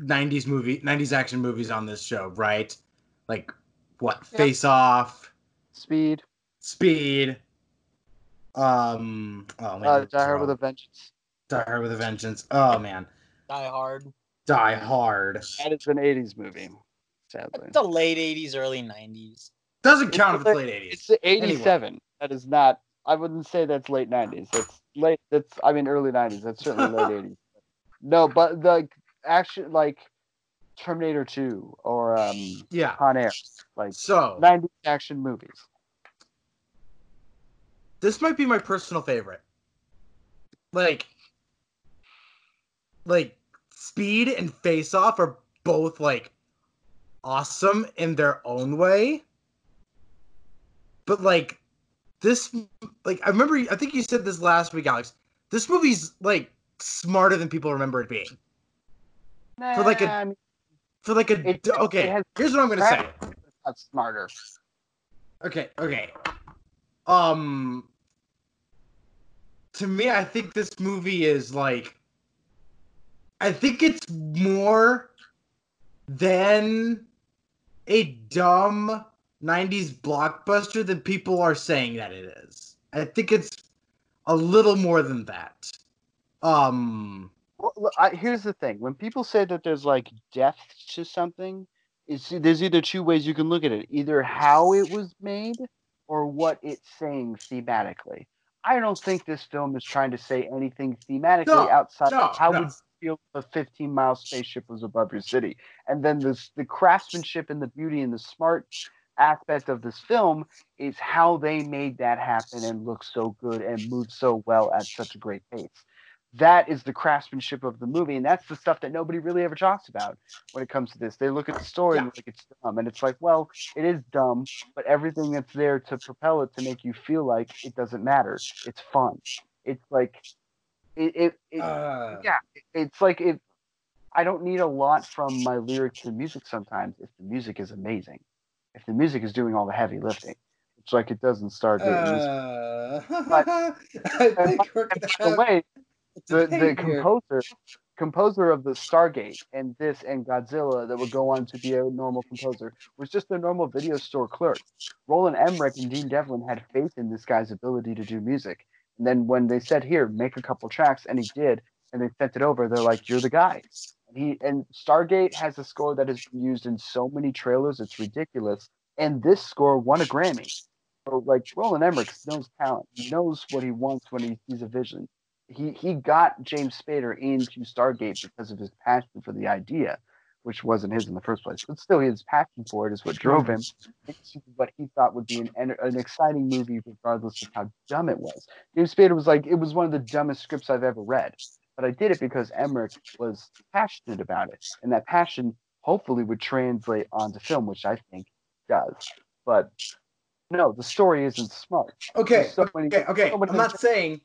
[SPEAKER 3] 90s movie 90s action movies on this show, right? Like what?
[SPEAKER 1] Yeah.
[SPEAKER 3] Face Off,
[SPEAKER 1] Speed,
[SPEAKER 3] Speed. Um, oh man,
[SPEAKER 1] uh, Die Hard with a Vengeance.
[SPEAKER 3] Die Hard with a Vengeance. Oh man,
[SPEAKER 2] Die Hard.
[SPEAKER 3] Die Hard
[SPEAKER 1] That is an '80s movie, sadly.
[SPEAKER 2] It's the late '80s, early '90s.
[SPEAKER 3] doesn't count if
[SPEAKER 1] It's
[SPEAKER 3] it's late 80s.
[SPEAKER 1] It's 87. That is not. I wouldn't say that's late 90s. That's late. That's I mean early 90s. That's certainly late 80s. No, but the action like Terminator 2 or um
[SPEAKER 3] yeah.
[SPEAKER 1] Con Air, like
[SPEAKER 3] So
[SPEAKER 1] 90s action movies.
[SPEAKER 3] This might be my personal favorite. Like, like Speed and Face Off are both like awesome in their own way. But like this like I remember I think you said this last week, Alex. This movie's like smarter than people remember it being. For like a-
[SPEAKER 1] Nah,
[SPEAKER 3] For like a
[SPEAKER 1] It-
[SPEAKER 3] okay,
[SPEAKER 1] it
[SPEAKER 3] here's what I'm gonna say.
[SPEAKER 1] that's smarter.
[SPEAKER 3] Okay, okay. Um to me I think this movie is like I think it's more than a dumb 90s blockbuster than people are saying that it is. I think it's a little more than that. Um
[SPEAKER 1] Well, look, I, here's the thing: when people say that there's like depth to something, it's there's either two ways you can look at it: either how it was made or what it's saying thematically. I don't think this film is trying to say anything thematically
[SPEAKER 3] No,
[SPEAKER 1] outside
[SPEAKER 3] no,
[SPEAKER 1] of how
[SPEAKER 3] no.
[SPEAKER 1] would you feel if a 15 mile spaceship was above your city, and then this the craftsmanship and the beauty and the smart aspect of this film is how they made that happen and look so good and move so well at such a great pace that is the craftsmanship of the movie, and that's the stuff that nobody really ever talks about when it comes to this. They look at the story and
[SPEAKER 3] Yeah.
[SPEAKER 1] they're like it's dumb, and it's like, well, it is dumb, but everything that's there to propel it to make you feel like it doesn't matter. It's fun. It's like, it, it, it
[SPEAKER 3] uh,
[SPEAKER 1] yeah, it- it's like if I don't need a lot from my lyrics and music sometimes if the music is amazing. If the music is doing all the heavy lifting, it's like it doesn't start.
[SPEAKER 3] uh,
[SPEAKER 1] But-
[SPEAKER 3] I think we're
[SPEAKER 1] and
[SPEAKER 3] gonna
[SPEAKER 1] way, the, the composer composer of the Stargate and this and Godzilla that would go on to be a normal composer was just a normal video store clerk. Roland Emmerich and Dean Devlin had faith in this guy's ability to do music. And then when they said, "Here, make a couple tracks," and he did, and they sent it over, they're like, "You're the guy." And he and Stargate has a score that has been used in so many trailers, it's ridiculous. And this score won a Grammy. So like Roland Emmerich knows talent. He knows what he wants when he sees a vision he he got James Spader into Stargate because of his passion for the idea, which wasn't his in the first place. But still, his passion for it is what drove him into what he thought would be an an, exciting movie, regardless of how dumb it was. James Spader was like, it was one of the dumbest scripts I've ever read, but I did it because Emmerich was passionate about it, and that passion hopefully would translate onto film, which I think does. But no, the story isn't smart.
[SPEAKER 3] Okay,
[SPEAKER 1] so many-
[SPEAKER 3] okay, okay.
[SPEAKER 1] so
[SPEAKER 3] I'm not saying.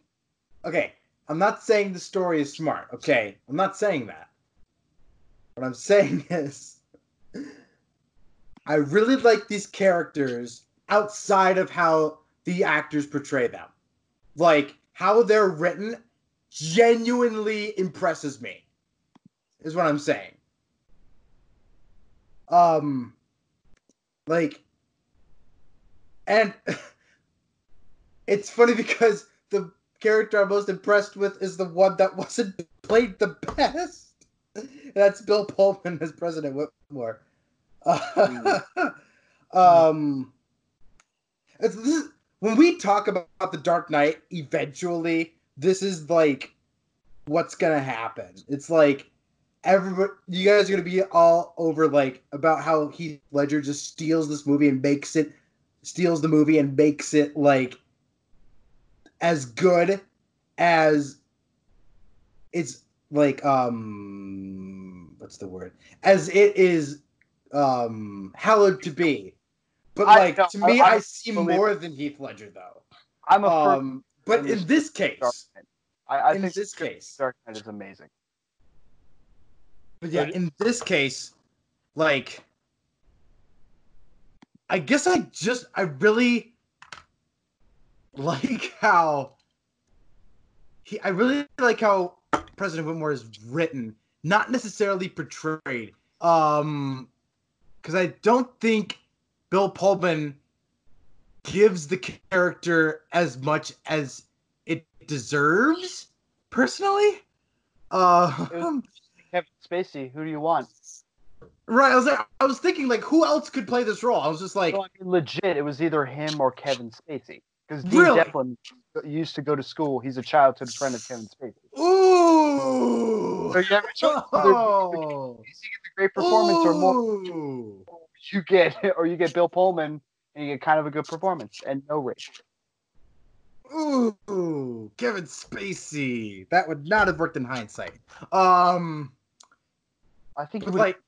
[SPEAKER 3] Okay, I'm not saying the story is smart. Okay, I'm not saying that. What I'm saying is, I really like these characters outside of how the actors portray them. Like how they're written, genuinely impresses me. Is what I'm saying. Um, like, and it's funny because the character I'm most impressed with is the one that wasn't played the best. That's Bill Pullman as President Whitmore. um, this is, when we talk about the Dark Knight, eventually, this is like what's gonna happen. It's like everybody, you guys are gonna be all over like about how Heath Ledger just steals this movie and makes it, steals the movie and makes it like as good as it's like um what's the word? As it is um hallowed to be. But
[SPEAKER 1] I
[SPEAKER 3] like
[SPEAKER 1] know,
[SPEAKER 3] to me
[SPEAKER 1] I-
[SPEAKER 3] i, see more than heath ledger though.
[SPEAKER 1] I'm a
[SPEAKER 3] um but in this case
[SPEAKER 1] I, I
[SPEAKER 3] in
[SPEAKER 1] think
[SPEAKER 3] this case
[SPEAKER 1] Dark Knight is amazing.
[SPEAKER 3] But yeah, in this case, like, I guess I just, I really like how he, I really like how President Whitmore is written, not necessarily portrayed. Um, because I don't think Bill Pullman gives the character as much as it deserves, personally. Uh,
[SPEAKER 1] Kevin Spacey, who do you want?
[SPEAKER 3] Right, I was like, I was thinking like, who else could play this role? I was just like,
[SPEAKER 1] So, I mean, legit, it was either him or Kevin Spacey. Because Dean
[SPEAKER 3] Really?
[SPEAKER 1] Devlin used to go to school. He's a childhood friend of Kevin Spacey.
[SPEAKER 3] ooh,
[SPEAKER 1] So you have a choice.
[SPEAKER 3] Oh,
[SPEAKER 1] you get a great performance or more
[SPEAKER 3] Ooh.
[SPEAKER 1] you get or you get Bill Pullman and you get kind of a good performance and no race.
[SPEAKER 3] Ooh, Kevin Spacey. That would not have worked in hindsight. Um,
[SPEAKER 1] I think
[SPEAKER 3] But
[SPEAKER 1] would
[SPEAKER 3] like,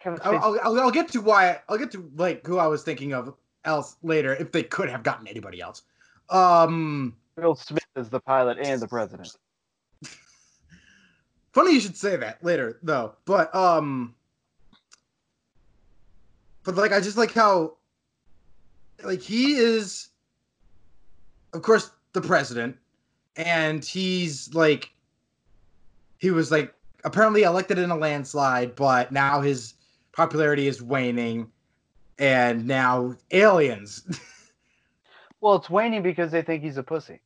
[SPEAKER 1] Kevin
[SPEAKER 3] I'll, I'll- I'll get to why. I'll get to like who I was thinking of else later if they could have gotten anybody else. Um,
[SPEAKER 1] Will Smith is the pilot and the president.
[SPEAKER 3] funny you should say that later though. But um, but like I just like how like he is, of course, the president, and he's like he was like apparently elected in a landslide, but now his popularity is waning, and now aliens.
[SPEAKER 1] Well, it's waning because they think he's a pussy.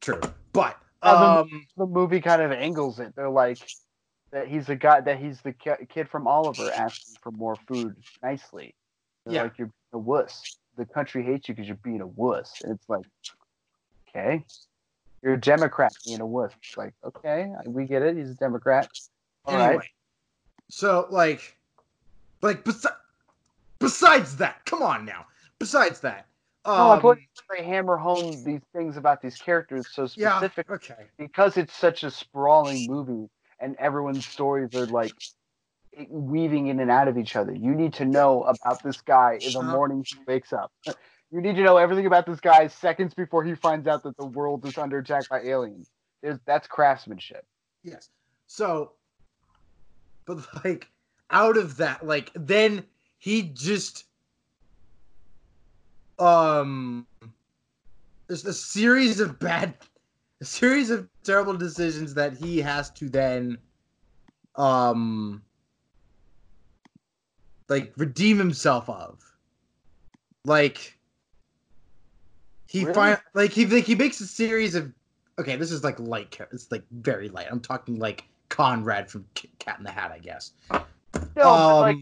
[SPEAKER 3] True, but um,
[SPEAKER 1] The movie kind of angles it. They're like that he's a guy that he's the kid from Oliver asking for more food nicely. They're
[SPEAKER 3] Yeah.
[SPEAKER 1] like you're a wuss. The country hates you because you're being a wuss. And it's like, okay, you're a Democrat being a wuss. It's like, okay, we get it. He's a Democrat. All right.
[SPEAKER 3] anyway, so like, like besi- besides that, come on now. Besides that, um,
[SPEAKER 1] No, I put they hammer home these things about these characters so
[SPEAKER 3] yeah,
[SPEAKER 1] specific
[SPEAKER 3] okay,
[SPEAKER 1] because it's such a sprawling movie and everyone's stories are like weaving in and out of each other. You need to know about this guy in the morning he wakes up. You need to know everything about this guy seconds before he finds out that the world is under attack by aliens. There's, that's craftsmanship.
[SPEAKER 3] yes. So, but like, out of that, like, then he just, um, there's a series of bad, a series of terrible decisions that he has to then, um, like redeem himself of. Like he
[SPEAKER 1] Really?
[SPEAKER 3] find like he like he makes a series of okay, this is like light. It's like very light. I'm talking like Conrad from Cat in the Hat, I guess.
[SPEAKER 1] No, but like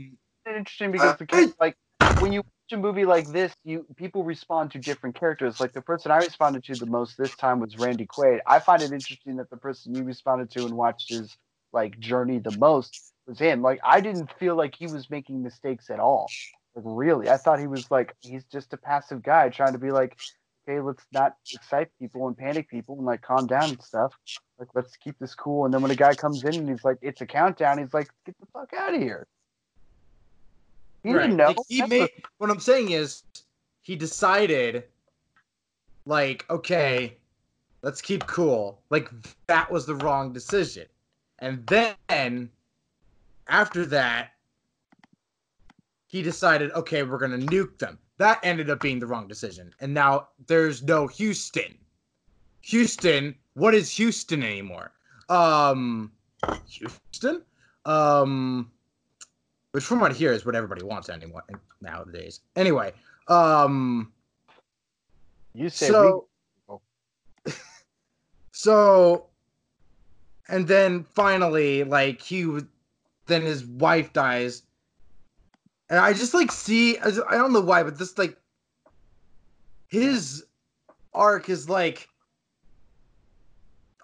[SPEAKER 1] It's interesting uh, because the character, like when you watch a movie like this, you people respond to different characters. Like the person I responded to the most this time was Randy Quaid. I find it interesting that the person you responded to and watched his like journey the most was him. Like I didn't feel like he was making mistakes at all. Like really, I thought he was like he's just a passive guy trying to be like, okay, let's not excite people and panic people and like calm down and stuff. Like let's keep this cool. And then when a guy comes in and he's like, it's a countdown, he's like, get the fuck out of here. He
[SPEAKER 3] right.
[SPEAKER 1] didn't know.
[SPEAKER 3] Like, he
[SPEAKER 1] That's
[SPEAKER 3] made what I'm saying is he decided like okay, let's keep cool. Like that was the wrong decision. And then after that he decided okay, we're going to nuke them. That ended up being the wrong decision. And now there's no Houston. Houston, what is Houston anymore? Um Houston? Um which from what I hear is what everybody wants anymore nowadays. Anyway, um
[SPEAKER 1] you say
[SPEAKER 3] so
[SPEAKER 1] we,
[SPEAKER 3] so and then finally like he would then his wife dies. And i just like see I don't know why but this like his arc is like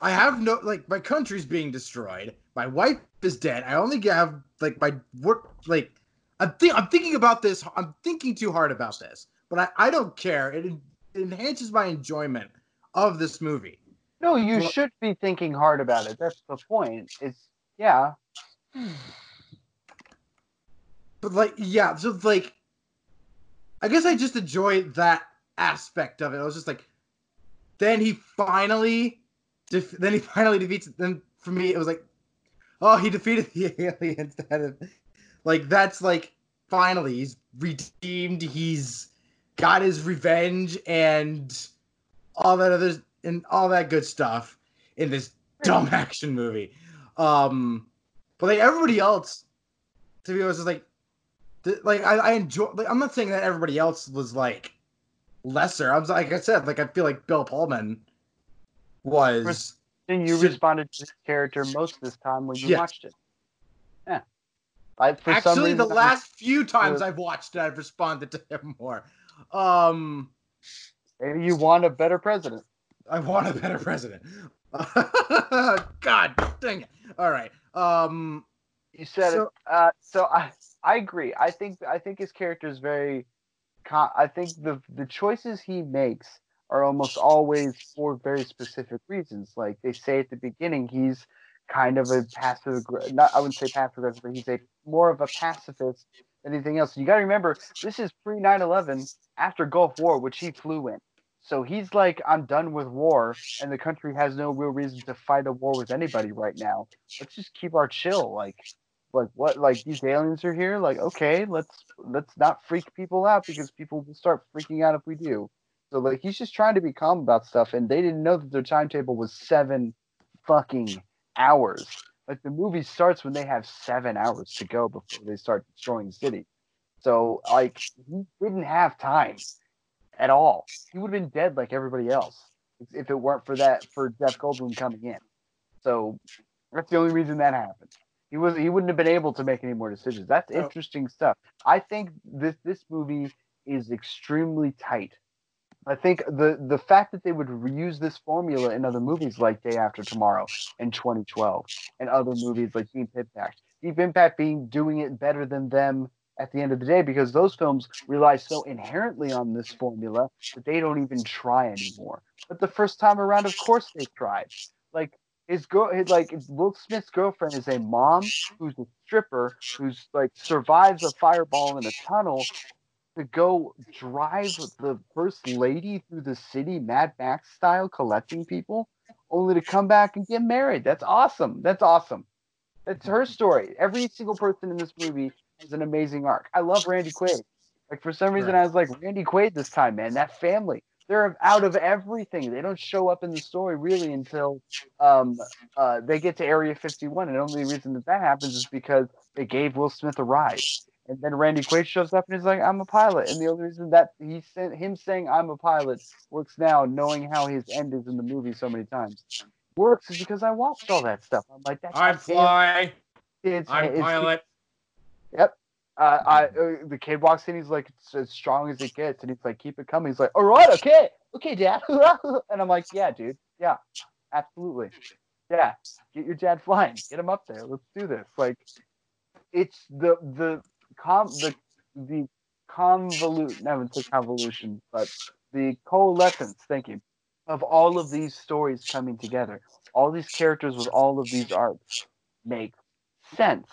[SPEAKER 3] i have no like my country's being destroyed. My wife is dead. I only have like my work like i'm, think, I'm thinking about this i'm thinking too hard about this but i, I don't care it, it enhances my enjoyment of this movie
[SPEAKER 1] no, you
[SPEAKER 3] Well-
[SPEAKER 1] should be thinking hard about it. That's the point. It's yeah.
[SPEAKER 3] But like, yeah, so like, I guess I just enjoy that aspect of it. I was just like, then he finally, def- then he finally defeats. Then for me, it was like, oh, he defeated the aliens. Of, like, that's like, finally, he's redeemed. He's got his revenge and all that other and all that good stuff in this dumb action movie. Um, but like everybody else, to be honest, is like th- like I, I enjoy. Like, I'm not saying that everybody else was like lesser. I was like I said, like I feel like Bill Pullman was.
[SPEAKER 1] Then you
[SPEAKER 3] Should-
[SPEAKER 1] responded to this character most of this time when you
[SPEAKER 3] Yeah.
[SPEAKER 1] watched it. Yeah. I, for some
[SPEAKER 3] Actually, the
[SPEAKER 1] reason, I-
[SPEAKER 3] last few times I've watched it, I've responded to him more. Um,
[SPEAKER 1] maybe you want a better president.
[SPEAKER 3] I want a better president. God dang it! All right. Um,
[SPEAKER 1] You said
[SPEAKER 3] So-
[SPEAKER 1] it. Uh, so I I agree. I think I think his character is very. Con- I think the the choices he makes are almost always for very specific reasons. Like they say at the beginning, he's kind of a passive, not I wouldn't say passive aggressive, but he's a more of a pacifist than anything else. You got to remember, this is pre 9/11, after Gulf War, which he flew in. So he's like, I'm done with war, and the country has no real reason to fight a war with anybody right now. Let's just keep our chill. Like, like what? Like these aliens are here. Like, okay, let's let's not freak people out because people will start freaking out if we do. So like, he's just trying to be calm about stuff, and they didn't know that their timetable was seven fucking hours. Like the movie starts when they have seven hours to go before they start destroying the city. So like, he didn't have time at all. He would have been dead like everybody else if it weren't for that for Jeff Goldblum coming in. So that's the only reason that happened. He was he wouldn't have been able to make any more decisions. That's interesting stuff. I think this this movie is extremely tight. I think the the fact that they would reuse this formula in other movies like Day After Tomorrow in 2012 and other movies like Deep Impact. Deep Impact being doing it better than them at the end of the day because those films rely so inherently on this formula that they don't even try anymore. But the first time around, of course, they tried. Like his girl, his, like Will Smith's girlfriend is a mom who's a stripper who's like survives a fireball in a tunnel to go drive the first lady through the city, Mad Max style, collecting people, only to come back and get married. That's awesome. That's awesome. That's her story. Every single person in this movie has an amazing arc. I love Randy Quaid. Like for some reason,
[SPEAKER 3] Right.
[SPEAKER 1] I was like Randy Quaid this time, man. That family, they're out of everything. They don't show up in the story really until um, uh, they get to Area 51, and the only reason that that happens is because they gave Will Smith a ride. And then Randy Quaid shows up and he's like, "I'm a pilot." And the only reason that he sent him saying "I'm a pilot" works now, knowing how his end is in the movie so many times, works is because I watched all that stuff. I'm like, "That's
[SPEAKER 6] I fly.
[SPEAKER 1] It's,
[SPEAKER 6] I'm
[SPEAKER 1] it's,
[SPEAKER 6] pilot.
[SPEAKER 1] Yep. Uh, I uh, the kid walks in. He's like, it's as strong as it gets, and he's like, keep it coming. He's like, all right, okay, okay, dad. and I'm like, yeah, dude, yeah, absolutely, yeah. Get your dad flying. Get him up there. Let's do this. Like, it's the the com the the convolute. never wouldn't convolution, but the coalescence. Thank you. Of all of these stories coming together, all these characters with all of these arcs make sense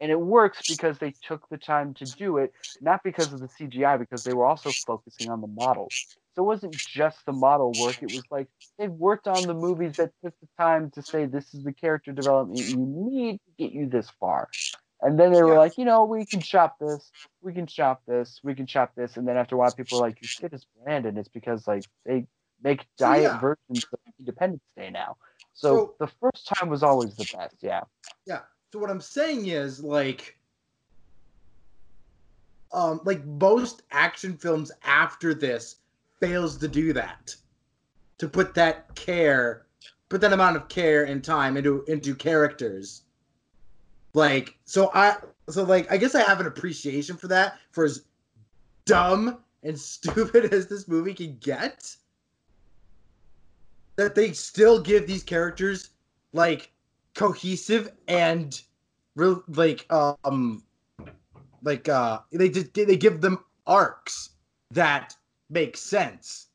[SPEAKER 1] and it works because they took the time to do it, not because of the CGI, because they were also focusing on the models. So it wasn't just the model work; it was like they worked on the movies that took the time to say this is the character development you need to get you this far. And then they were
[SPEAKER 3] Yeah.
[SPEAKER 1] like, you know, we can chop this, we can chop this, we can chop this, and then after a while, people are like, your shit is bland, and it's because like they make diet
[SPEAKER 3] yeah.
[SPEAKER 1] versions of Independence Day now. So,
[SPEAKER 3] So-
[SPEAKER 1] the first time was always the best, yeah.
[SPEAKER 3] Yeah. So what I'm saying is like um like most action films after this fails to do that. To put that care, put that amount of care and time into into characters. Like so I so like I guess I have an appreciation for that for as dumb and stupid as this movie can get. That they still give these characters like cohesive and real like um like uh they just they give them arcs that make sense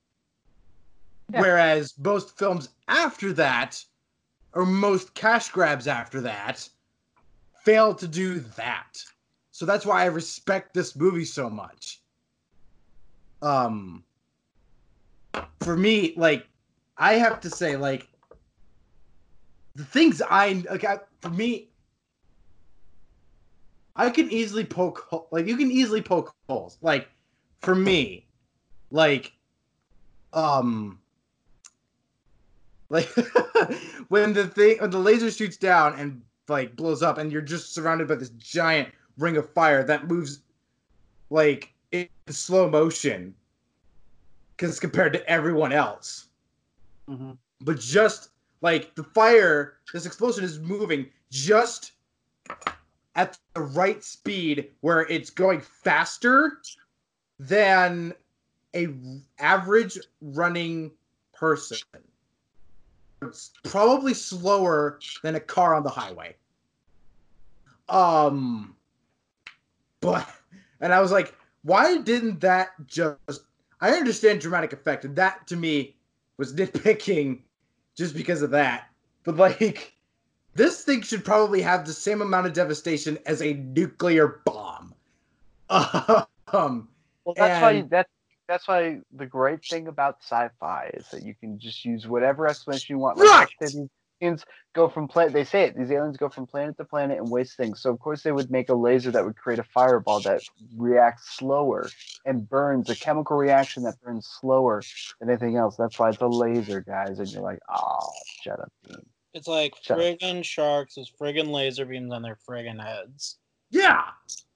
[SPEAKER 1] Yeah.
[SPEAKER 3] whereas most films after that or most cash grabs after that fail to do that so that's why i respect this movie so much um for me like i have to say like the things I like I, for me, I can easily poke like you can easily poke holes. Like for me, like um like when the thing when the laser shoots down and like blows up and you're just surrounded by this giant ring of fire that moves like in slow motion because compared to everyone else
[SPEAKER 1] Mm-hmm.
[SPEAKER 3] but just like the fire, this explosion is moving just at the right speed where it's going faster than a average running person. It's probably slower than a car on the highway. Um but and I was like, why didn't that just I understand dramatic effect, and that to me was nitpicking just because of that. But like this thing should probably have the same amount of devastation as a nuclear bomb. Um,
[SPEAKER 1] Well, that's why
[SPEAKER 3] And-
[SPEAKER 1] that's that's why the great thing about sci-fi is that you can just use whatever explanation you want. Like,
[SPEAKER 3] Right.
[SPEAKER 1] These aliens go from planet. They say it. These aliens go from planet to planet and waste things. So of course they would make a laser that would create a fireball that reacts slower and burns a chemical reaction that burns slower than anything else. That's why it's a laser, guys. And you're like, oh, shut up, Dean.
[SPEAKER 5] It's like
[SPEAKER 1] Shut up.
[SPEAKER 5] friggin' sharks with friggin' laser beams on their friggin' heads.
[SPEAKER 3] yeah,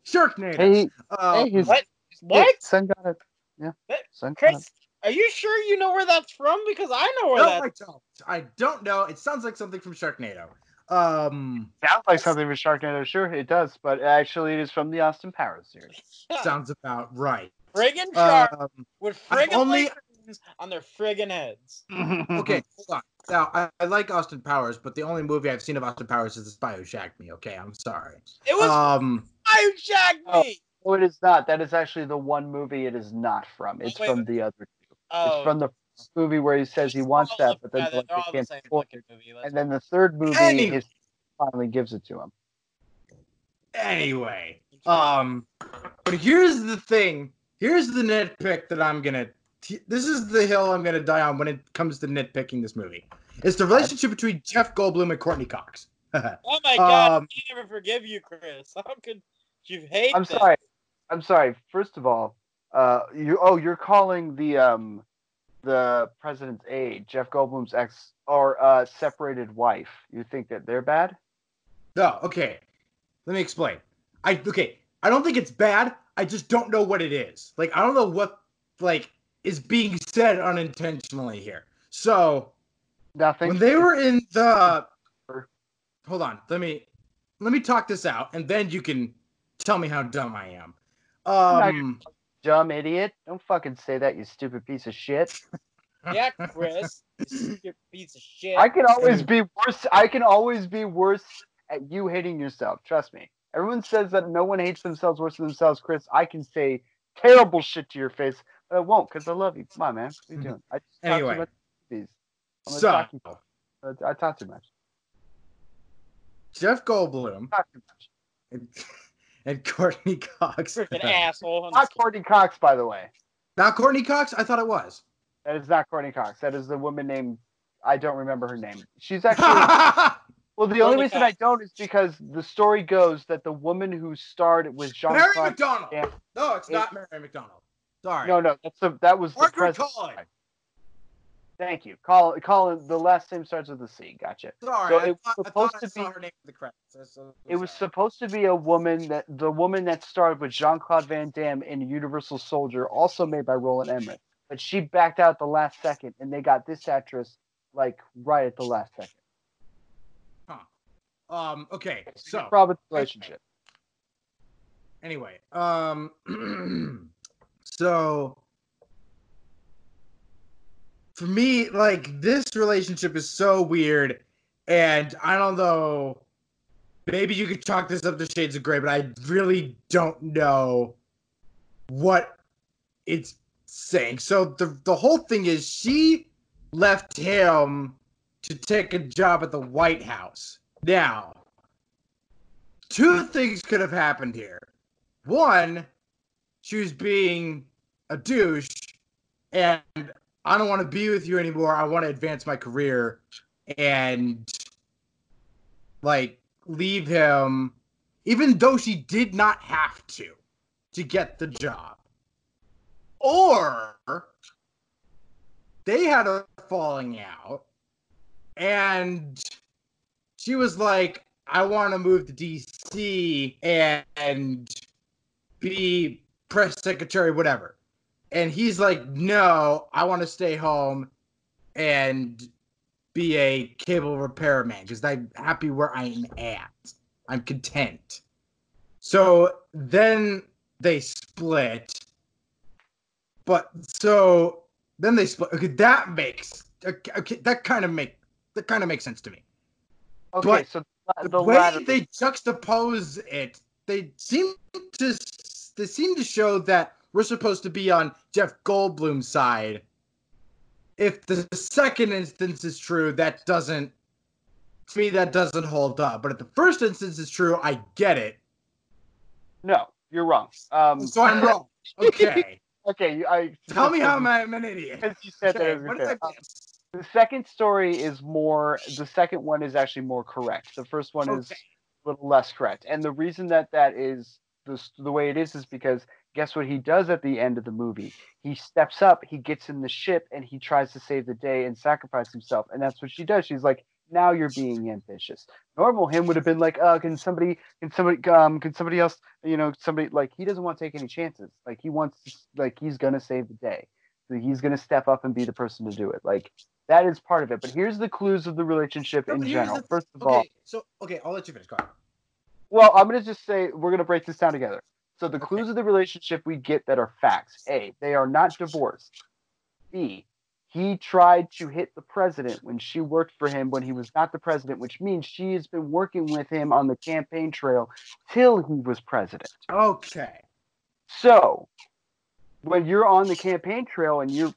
[SPEAKER 3] Sharknado.
[SPEAKER 1] Hey,
[SPEAKER 3] Um,
[SPEAKER 1] hey, his,
[SPEAKER 5] What? What?
[SPEAKER 1] Son got it. Yeah,
[SPEAKER 5] What?
[SPEAKER 1] son got it.
[SPEAKER 5] Chris, are you sure you know where that's from? Because I know where
[SPEAKER 3] no,
[SPEAKER 5] that's
[SPEAKER 3] I don't. I don't know. It sounds like something from Sharknado. Um,
[SPEAKER 1] Sounds like something from Sharknado. Sure, it does, but actually, it is from the Austin Powers series.
[SPEAKER 3] sounds about right.
[SPEAKER 5] friggin' sharks
[SPEAKER 3] Um,
[SPEAKER 5] with
[SPEAKER 3] I've
[SPEAKER 5] friggin'
[SPEAKER 3] only-
[SPEAKER 5] on their friggin' heads.
[SPEAKER 3] okay, hold on. Now, I, I like Austin Powers, but the only movie I've seen of Austin Powers is The Spy Who Shagged Me. Okay, I'm sorry.
[SPEAKER 5] It was
[SPEAKER 3] Um,
[SPEAKER 5] I who
[SPEAKER 1] Oh.
[SPEAKER 5] me.
[SPEAKER 1] No, it is not. That is actually the one movie it is not from. It's
[SPEAKER 5] wait,
[SPEAKER 1] from
[SPEAKER 5] wait.
[SPEAKER 1] the other two.
[SPEAKER 5] Oh,
[SPEAKER 1] It's from the first movie where he says he wants that, but then
[SPEAKER 5] yeah,
[SPEAKER 1] like,
[SPEAKER 5] they're
[SPEAKER 1] they
[SPEAKER 5] all the
[SPEAKER 1] can't
[SPEAKER 5] same
[SPEAKER 1] afford it. And then the third movie,
[SPEAKER 3] Anyway.
[SPEAKER 1] his finally gives it to him.
[SPEAKER 3] anyway, um, but here's the thing. Here's the nitpick that I'm gonna. This is the hill I'm gonna die on when it comes to nitpicking this movie. It's the relationship between Jeff Goldblum and Courteney Cox.
[SPEAKER 5] Oh my god,
[SPEAKER 3] Um,
[SPEAKER 5] I never forgive you, Chris. How could you hate
[SPEAKER 1] I'm
[SPEAKER 5] that?
[SPEAKER 1] sorry. I'm sorry. First of all, uh, you oh, you're calling the um, the president's aide, Jeff Goldblum's ex or uh, separated wife. You think that they're bad?
[SPEAKER 3] No, okay. Let me explain. I okay. I don't think it's bad. I just don't know what it is. Like I don't know what like is being said unintentionally here. So
[SPEAKER 1] Nothing.
[SPEAKER 3] when they were in the hold on let me let me talk this out and then you can tell me how dumb i am um
[SPEAKER 1] dumb idiot. Don't fucking say that, you stupid piece of shit.
[SPEAKER 5] Yeah, Chris, stupid piece of shit.
[SPEAKER 1] I can always be worse. I can always be worse at you hating yourself. Trust me. Everyone says that no one hates themselves worse than themselves, Chris. I can say terrible shit to your face, but I won't because I love you. Come on, man. What are you doing? I just talk
[SPEAKER 3] Anyway.
[SPEAKER 1] too much movies. I'm a
[SPEAKER 3] so
[SPEAKER 1] talking- I talk too much.
[SPEAKER 3] jeff goldblum
[SPEAKER 1] Talk too much.
[SPEAKER 3] and, and courteney cox
[SPEAKER 5] freaking asshole.
[SPEAKER 1] Not Courteney Cox, by the way.
[SPEAKER 3] not courteney cox i thought it was
[SPEAKER 1] That is not Courteney Cox. That is the woman named I don't remember her name. She's actually well. The only reason
[SPEAKER 5] Cox.
[SPEAKER 1] I don't is because the story goes that the woman who starred was Jean
[SPEAKER 3] mary
[SPEAKER 1] mcdonnell
[SPEAKER 3] no it's
[SPEAKER 1] It-
[SPEAKER 3] not mary mcdonnell sorry
[SPEAKER 1] No, no, that's the that was the
[SPEAKER 3] margaret
[SPEAKER 1] president.
[SPEAKER 3] Colin.
[SPEAKER 1] Thank you. Call Colin. The last name starts with a C. Gotcha.
[SPEAKER 3] sorry
[SPEAKER 1] So
[SPEAKER 3] I,
[SPEAKER 1] it was
[SPEAKER 3] thought, I,
[SPEAKER 1] supposed
[SPEAKER 3] thought I
[SPEAKER 1] to be-
[SPEAKER 3] her name in the credits That's so-
[SPEAKER 1] It was supposed to be a woman that the woman that starred with Jean Claude Van Damme in Universal Soldier, also made by Roland Emmerich. But she backed out the last second, and they got this actress like right at the last second. Huh.
[SPEAKER 3] um okay so
[SPEAKER 1] problem with the relationship.
[SPEAKER 3] anyway um so for me like this relationship is so weird and i don't know maybe you could chalk this up to shades of gray but i really don't know what it's saying. So the the whole thing is she left him to take a job at the white house. Now two things could have happened here. One, she was being a douche, and I don't want to be with you anymore. I want to advance my career and like leave him, even though she did not have to to get the job. Or they had a falling out, and she was like, I want to move to DC and be press secretary, whatever. And he's like, no, I want to stay home and be a cable repairman because I'm happy where I'm at. I'm content. So then they split. But so then they split. Okay, that makes okay, okay that kind of make that kind of makes sense to me.
[SPEAKER 1] Okay,
[SPEAKER 3] But
[SPEAKER 1] so
[SPEAKER 3] the,
[SPEAKER 1] the,
[SPEAKER 3] way
[SPEAKER 1] latter.
[SPEAKER 3] they juxtapose it, they seem to they seem to show that we're supposed to be on Jeff Goldblum's side. If the second instance is true, that doesn't to me that doesn't hold up. But if the first instance is true, I get it.
[SPEAKER 1] No, you're wrong. Um,
[SPEAKER 3] So I'm wrong. Okay.
[SPEAKER 1] okay, you- I
[SPEAKER 3] Tell me how I'm, an idiot.
[SPEAKER 1] Because you said
[SPEAKER 3] Okay,
[SPEAKER 1] it was
[SPEAKER 3] what did I
[SPEAKER 1] unfair.
[SPEAKER 3] miss?
[SPEAKER 1] The second story is more. The second one is actually more correct. The first one is a little less correct, and the reason that that is the the way it is is because guess what he does at the end of the movie? He steps up, he gets in the ship, and he tries to save the day and sacrifice himself, and that's what she does. She's like, "Now you're being ambitious." Normal him would have been like, "Uh, can somebody, can somebody, um, can somebody else, you know, somebody like he doesn't want to take any chances. Like he wants, to, like he's gonna save the day." So he's going to step up and be the person to do it. Like that is part of it. But here's the clues of the relationship
[SPEAKER 3] No,
[SPEAKER 1] in general.
[SPEAKER 3] the-
[SPEAKER 1] First of all,
[SPEAKER 3] so okay, I'll let you finish. Go
[SPEAKER 1] well, I'm going to just say we're going to break this down together. So the
[SPEAKER 3] Okay.
[SPEAKER 1] clues of the relationship we get that are facts. A, they are not divorced. B, he tried to hit the president when she worked for him when he was not the president, which means she has been working with him on the campaign trail till he was president.
[SPEAKER 3] Okay.
[SPEAKER 1] So, when you're on the campaign trail and your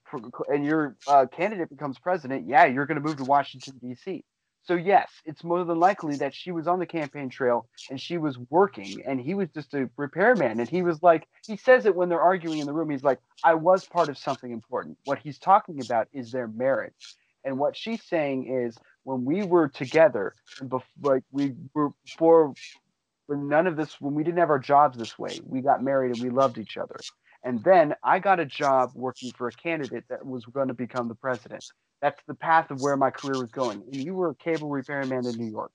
[SPEAKER 1] and your uh, candidate becomes president, yeah, you're going to move to Washington D.C. So yes, it's more than likely that she was on the campaign trail and she was working, and he was just a repairman. And he was like, he says it when they're arguing in the room. He's like, I was part of something important. What he's talking about is their marriage, and what she's saying is when we were together, and bef- like we were before when none of this when we didn't have our jobs this way we got married and we loved each other and then i got a job working for a candidate that was going to become the president that's the path of where my career was going. And you were a cable repairman in new york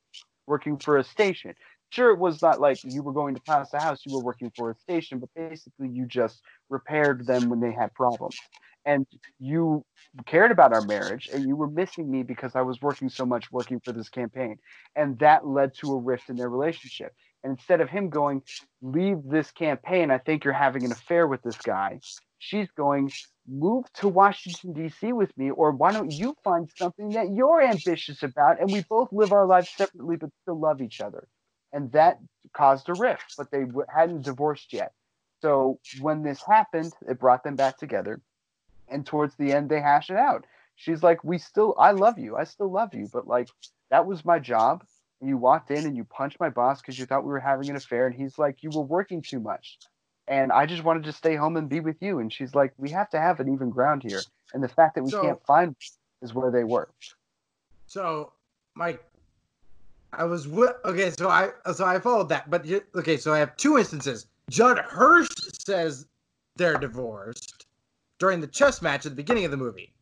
[SPEAKER 1] working for a station. Sure it was not like you were going to pass the house you were working for a station but basically you just repaired them when they had problems. And you cared about our marriage and you were missing me because i was working so much working for this campaign. And that led to a rift in their relationship and instead of him going, leave this campaign, I think you're having an affair with this guy, she's going, move to Washington, D.C. with me, or why don't you find something that you're ambitious about and we both live our lives separately but still love each other. And that caused a rift, but they hadn't divorced yet. So when this happened, it brought them back together. And towards the end, they hash it out. She's like, we still, I love you. I still love you. But like, that was my job and you walked in and you punched my boss because you thought we were having an affair and he's like you were working too much and i just wanted to stay home and be with you and she's like we have to have an even ground here and the fact that we
[SPEAKER 3] So-
[SPEAKER 1] can't find is where they were
[SPEAKER 3] So, Mike, I was wi- okay. So I so I followed that, but you- okay. So I have two instances. Judd Hirsch says they're divorced during the chess match at the beginning of the movie.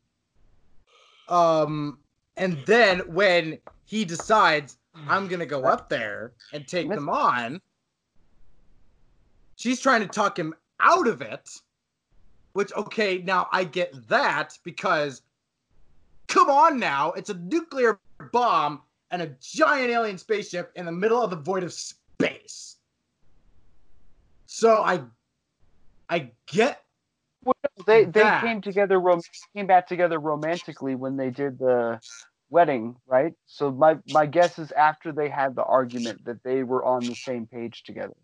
[SPEAKER 3] Um, and then when he decides I'm gonna go up there and take them on, she's trying to talk him out of it. Which okay, now I get that because come on now, it's a nuclear bomb and a giant alien spaceship in the middle of the void of space. So I I get
[SPEAKER 1] Well, they they
[SPEAKER 3] that.
[SPEAKER 1] came together rom- came back together romantically when they did the wedding right? So my my guess is after they had the argument that they were on the same page together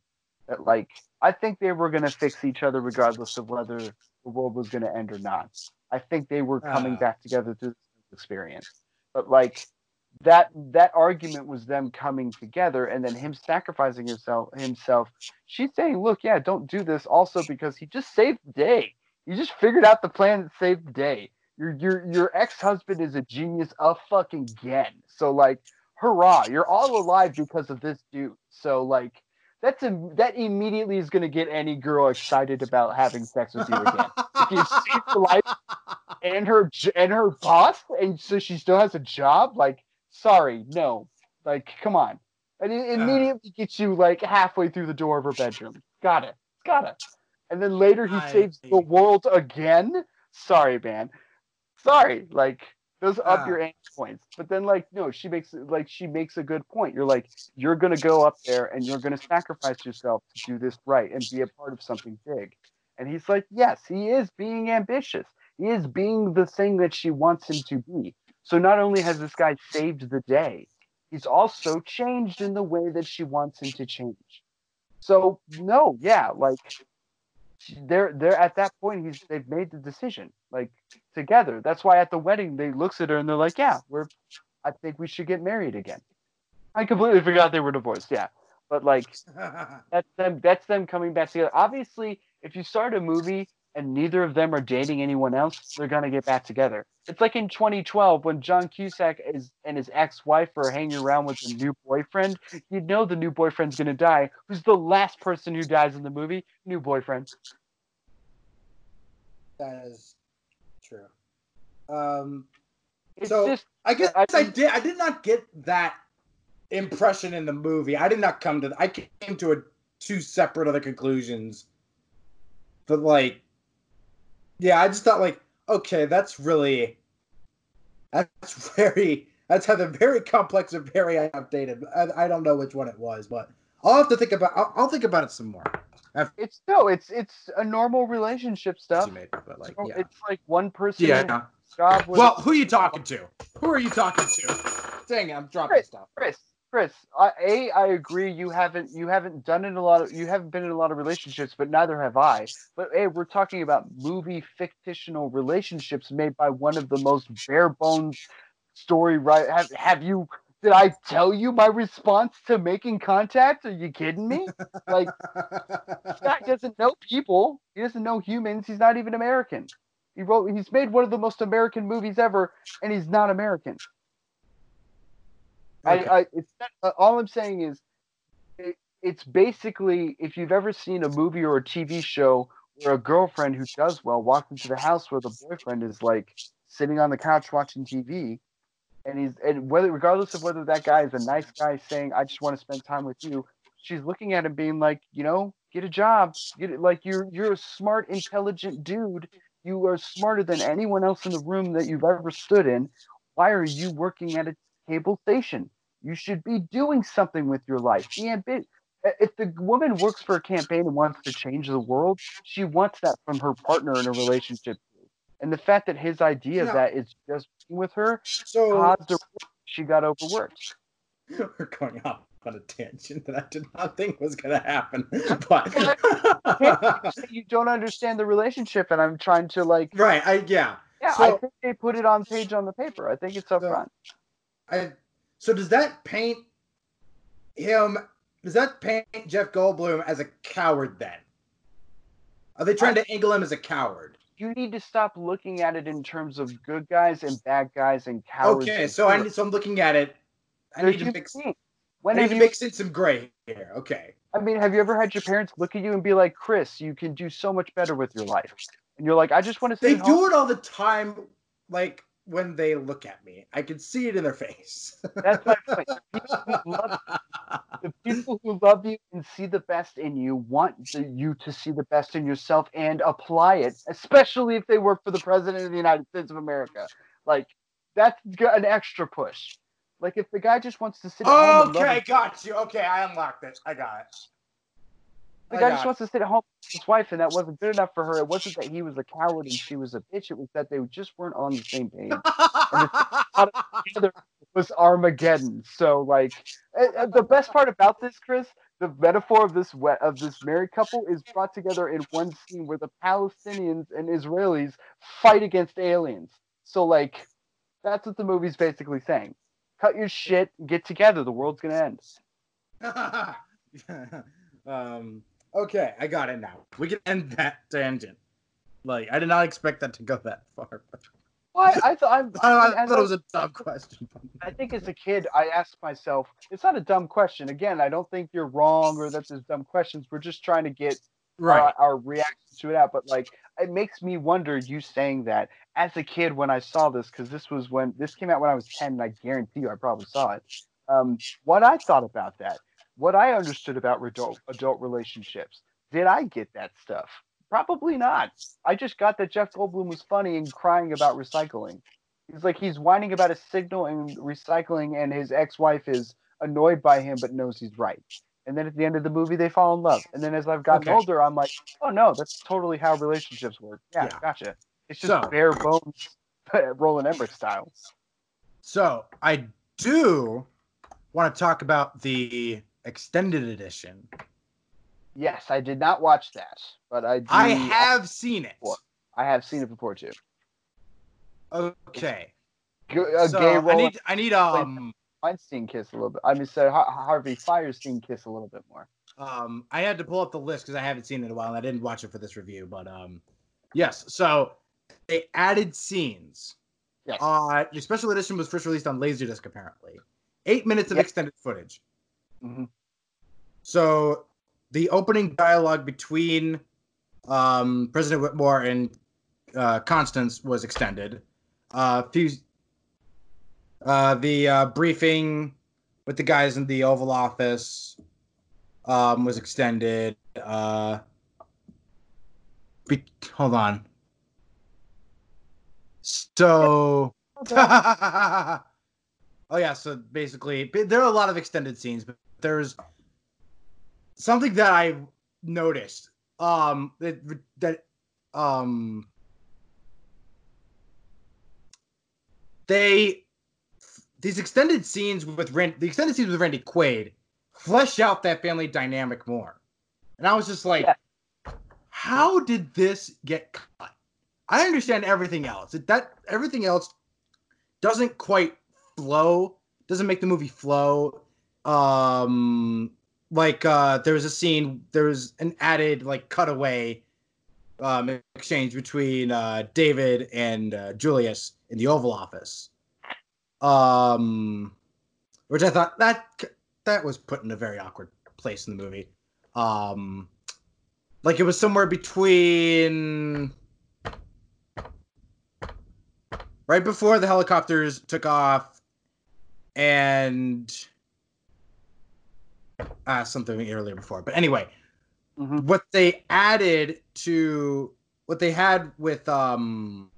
[SPEAKER 1] that like i think they were going to fix each other regardless of whether the world was going to end or not. I think they were coming
[SPEAKER 3] Ah.
[SPEAKER 1] back together through this experience. But like that that argument was them coming together and then him sacrificing himself himself. She's saying look yeah don't do this. Also because he just saved the day. You just figured out the plan that saved the day your your your ex-husband is a genius a fucking again so like hurrah you're all alive because of this dude. So like that's a, that immediately is going to get any girl excited about having sex with you again. If you saved her life and her and her boss and so she still has a job like sorry no. Like come on. And it uh-huh. immediately gets you like halfway through the door of her bedroom. Got it. Got it. And then later he
[SPEAKER 3] I-
[SPEAKER 1] saves the world again. Sorry man sorry like those up
[SPEAKER 3] Ah.
[SPEAKER 1] your ante points. But then like no she makes like she makes a good point. You're like you're gonna go up there and you're gonna sacrifice yourself to do this right and be a part of something big. And he's like yes he is being ambitious. He is being the thing that she wants him to be. So not only has this guy saved the day he's also changed in the way that she wants him to change. So no yeah like they're they're at that point he's they've made the decision like together that's why at the wedding they looks at her and they're like yeah we're i think we should get married again I completely forgot they were divorced. Yeah, but like that's them. That's them coming back together. Obviously, if you start a movie and neither of them are dating anyone else, they're gonna get back together. It's like in 2012 when John Cusack is and his ex-wife are hanging around with a new boyfriend. You know the new boyfriend's gonna die. Who's the last person who dies in the movie? New boyfriend.
[SPEAKER 3] that is true. Um,
[SPEAKER 1] It's
[SPEAKER 3] So-
[SPEAKER 1] just
[SPEAKER 3] I guess
[SPEAKER 1] I
[SPEAKER 3] I, did. I did not get that impression in the movie. I did not come to. I came to a two separate other conclusions. But like, yeah, I just thought like, okay, that's really, that's very, that's either very complex or very outdated. I, I don't know which one it was, but I'll have to think about. I'll, I'll think about it some more.
[SPEAKER 1] it's no, it's it's a normal relationship stuff.
[SPEAKER 3] Made, but like,
[SPEAKER 1] Oh,
[SPEAKER 3] yeah,
[SPEAKER 1] It's like one person
[SPEAKER 3] yeah.
[SPEAKER 1] job
[SPEAKER 3] Well, who are you talking to? Who are you talking to? Dang it, I'm dropping
[SPEAKER 1] Chris.
[SPEAKER 3] stuff.
[SPEAKER 1] Chris. Chris, I, a I agree. You haven't you haven't done in a lot of you haven't been in a lot of relationships, but neither have I. But hey, we're talking about movie fictional relationships made by one of the most bare bones story right. Have have you? Did I tell you my response to making contact? Are you kidding me? Like Scott doesn't know people. He doesn't know humans. He's not even American. He wrote. He's made one of the most American movies ever, and he's not American.
[SPEAKER 3] Okay.
[SPEAKER 1] I, I it's not, uh, all I'm saying is it, it's basically if you've ever seen a movie or a TV show where a girlfriend who does well walks into the house where the boyfriend is like sitting on the couch watching TV and he's and whether regardless of whether that guy is a nice guy saying I just want to spend time with you she's looking at him being like you know get a job. Get it like you're you're a smart intelligent dude. You are smarter than anyone else in the room that you've ever stood in. Why are you working at a cable station you should be doing something with your life. Be ambi- If the woman works for a campaign and wants to change the world, she wants that from her partner in a relationship. And the fact that his idea of that is just with her
[SPEAKER 3] so
[SPEAKER 1] caused her she got overworked.
[SPEAKER 3] we're going off on a tangent that I did not think was going to happen. But
[SPEAKER 1] you don't understand the relationship, and I'm trying to like,
[SPEAKER 3] right, I yeah.
[SPEAKER 1] yeah, I think they put it on page on the paper. I think it's up
[SPEAKER 3] So-
[SPEAKER 1] front.
[SPEAKER 3] I so does that paint him? Does that paint Jeff Goldblum as a coward? Then are they trying to angle him as a coward?
[SPEAKER 1] You need to stop looking at it in terms of good guys and bad guys and cowards.
[SPEAKER 3] Okay,
[SPEAKER 1] and
[SPEAKER 3] so I
[SPEAKER 1] heroes.
[SPEAKER 3] so I'm looking at it. I need to mix.
[SPEAKER 1] beings.
[SPEAKER 3] I
[SPEAKER 1] When
[SPEAKER 3] need to
[SPEAKER 1] you
[SPEAKER 3] mix in some gray here. Okay.
[SPEAKER 1] I mean, have you ever had your parents look at you and be like, Chris, you can do so much better with your life? And you're like, I just want to
[SPEAKER 3] say
[SPEAKER 1] They home.
[SPEAKER 3] do it all the time, like when they look at me. I can see it in their face.
[SPEAKER 1] That's my point. The people, who love, the people who love you and see the best in you want you to see the best in yourself and apply it, especially if they work for the president of the United States of America. Like, that's an extra push. Like, if the guy just wants to sit at home and love
[SPEAKER 3] okay, got you. Okay, I unlocked it. I got it.
[SPEAKER 1] The guy just wants to sit at home with his wife, and that wasn't good enough for her. It wasn't that he was a coward and she was a bitch. It was that they just weren't on the same page. Together was Armageddon. So, like, uh, uh, the best part about this, Chris, the metaphor of this we- of this married couple is brought together in one scene where the Palestinians and Israelis fight against aliens. So, like, that's what the movie's basically saying. Cut your shit, get together. The world's gonna end.
[SPEAKER 3] um, okay, I got it now. We can end that tangent. Like, I did not expect that to go that far.
[SPEAKER 1] Why? I thought I'm,
[SPEAKER 3] I, I
[SPEAKER 1] as
[SPEAKER 3] thought
[SPEAKER 1] I-
[SPEAKER 3] it was a dumb question.
[SPEAKER 1] I think as a kid, I asked myself, it's not a dumb question. Again, I don't think you're wrong or that there's dumb questions. We're just trying to get
[SPEAKER 3] Right.
[SPEAKER 1] our, our reaction to it out. But like, it makes me wonder you saying that as a kid when I saw this, because this was when this came out when I was 10, and I guarantee you I probably saw it. Um, what I thought about that, what I understood about adult, adult relationships. Did I get that stuff? Probably not. I just got that Jeff Goldblum was funny and crying about recycling. He's like he's whining about a signal and recycling, and his ex-wife is annoyed by him but knows he's right. And then at the end of the movie, they fall in love. And then as I've gotten
[SPEAKER 3] Okay.
[SPEAKER 1] older, I'm like, oh no, that's totally how relationships work. Yeah,
[SPEAKER 3] Yeah.
[SPEAKER 1] gotcha. It's just
[SPEAKER 3] So-
[SPEAKER 1] bare bones, Roland Emmerich style.
[SPEAKER 3] So I do want to talk about the extended edition.
[SPEAKER 1] Yes, I did not watch that, but I do,
[SPEAKER 3] I have seen it.
[SPEAKER 1] I have seen it before too.
[SPEAKER 3] Okay.
[SPEAKER 1] G- A
[SPEAKER 3] so
[SPEAKER 1] gay
[SPEAKER 3] I need I need um
[SPEAKER 1] Weinstein kiss a little bit. I mean, so Har- Harvey Fierstein kiss a little bit more.
[SPEAKER 3] Um, I had to pull up the list because I haven't seen it in a while and I didn't watch it for this review. But um, yes, so they added scenes.
[SPEAKER 1] Yes.
[SPEAKER 3] Uh, the special edition was first released on Laserdisc, apparently. Eight minutes of
[SPEAKER 1] Yep.
[SPEAKER 3] extended footage.
[SPEAKER 1] hmm
[SPEAKER 3] So the opening dialogue between um, President Whitmore and uh, Constance was extended. Uh, few, uh, the uh, briefing with the guys in the Oval Office um, was extended. Uh, be- hold on. So. oh yeah, so basically there are a lot of extended scenes, but there's something that I noticed. Um, that that um, they these extended scenes with Rand, the extended scenes with Randy Quaid flesh out that family dynamic more, and I was just like,
[SPEAKER 1] Yeah.
[SPEAKER 3] how did this get cut? I understand everything else. That everything else doesn't quite flow. Doesn't make the movie flow. Um, like uh, there was a scene. There was an added like cutaway um, exchange between uh, David and uh, Julius in the Oval Office. Um, which I thought that that was put in a very awkward place in the movie. Um, like it was somewhere between right before the helicopters took off and uh, something earlier before. But anyway,
[SPEAKER 1] Mhm.
[SPEAKER 3] what they added to what they had with um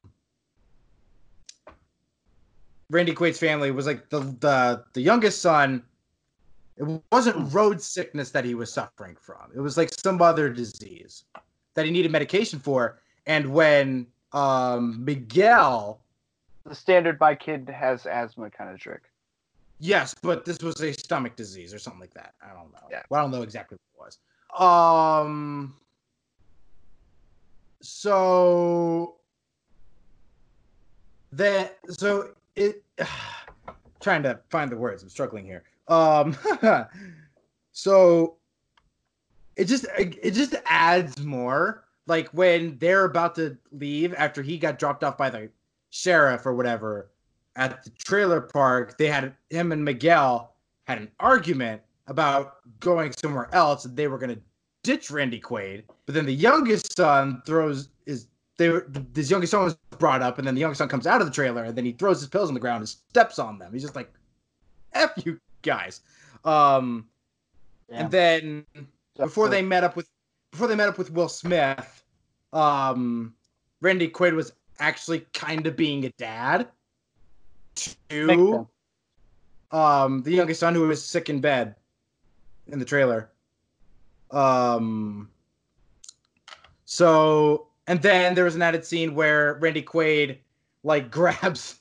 [SPEAKER 3] Randy Quaid's family was like the the the youngest son. It wasn't road sickness that he was suffering from. It was like some other disease that he needed medication for. And when um Miguel
[SPEAKER 1] The standard by kid has asthma kind of trick.
[SPEAKER 3] Yes, but this was a stomach disease or something like that. I don't know.
[SPEAKER 1] Yeah.
[SPEAKER 3] Well, I don't know exactly what it was. Um. So that so it trying to find the words. I'm struggling here. Um. so it just it just adds more. Like when they're about to leave after he got dropped off by the sheriff or whatever at the trailer park, they had him and Miguel had an argument about going somewhere else, and they were gonna ditch Randy Quaid. But then the youngest son throws is they were this youngest son was brought up, and then the youngest son comes out of the trailer, and then he throws his pills on the ground and steps on them. He's just like, "F you guys." Um, and then before they met up with before they met up with Will Smith, um, Randy Quaid was actually kind of being a dad to um the youngest son who was sick in bed in the trailer. Um so and then there was an added scene where Randy Quaid like grabs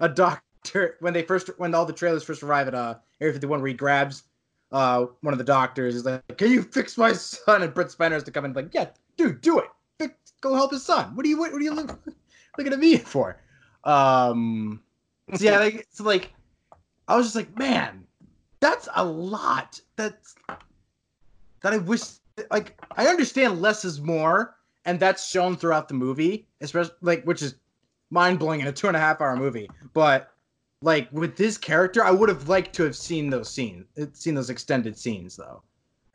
[SPEAKER 3] a doctor when they first when all the trailers first arrive at uh Area 51 where he grabs uh one of the doctors is like, Can you fix my son? And Brent Spiner has to come in like, Yeah, dude, do it. Fix, go help his son. What are you what, are you look, looking at me for? Um so yeah, like it's like I was just like, man, that's a lot. That's that I wish like I understand less is more, and that's shown throughout the movie, especially like which is mind blowing in a two and a half hour movie. But like with this character, I would have liked to have seen those scenes, seen those extended scenes though.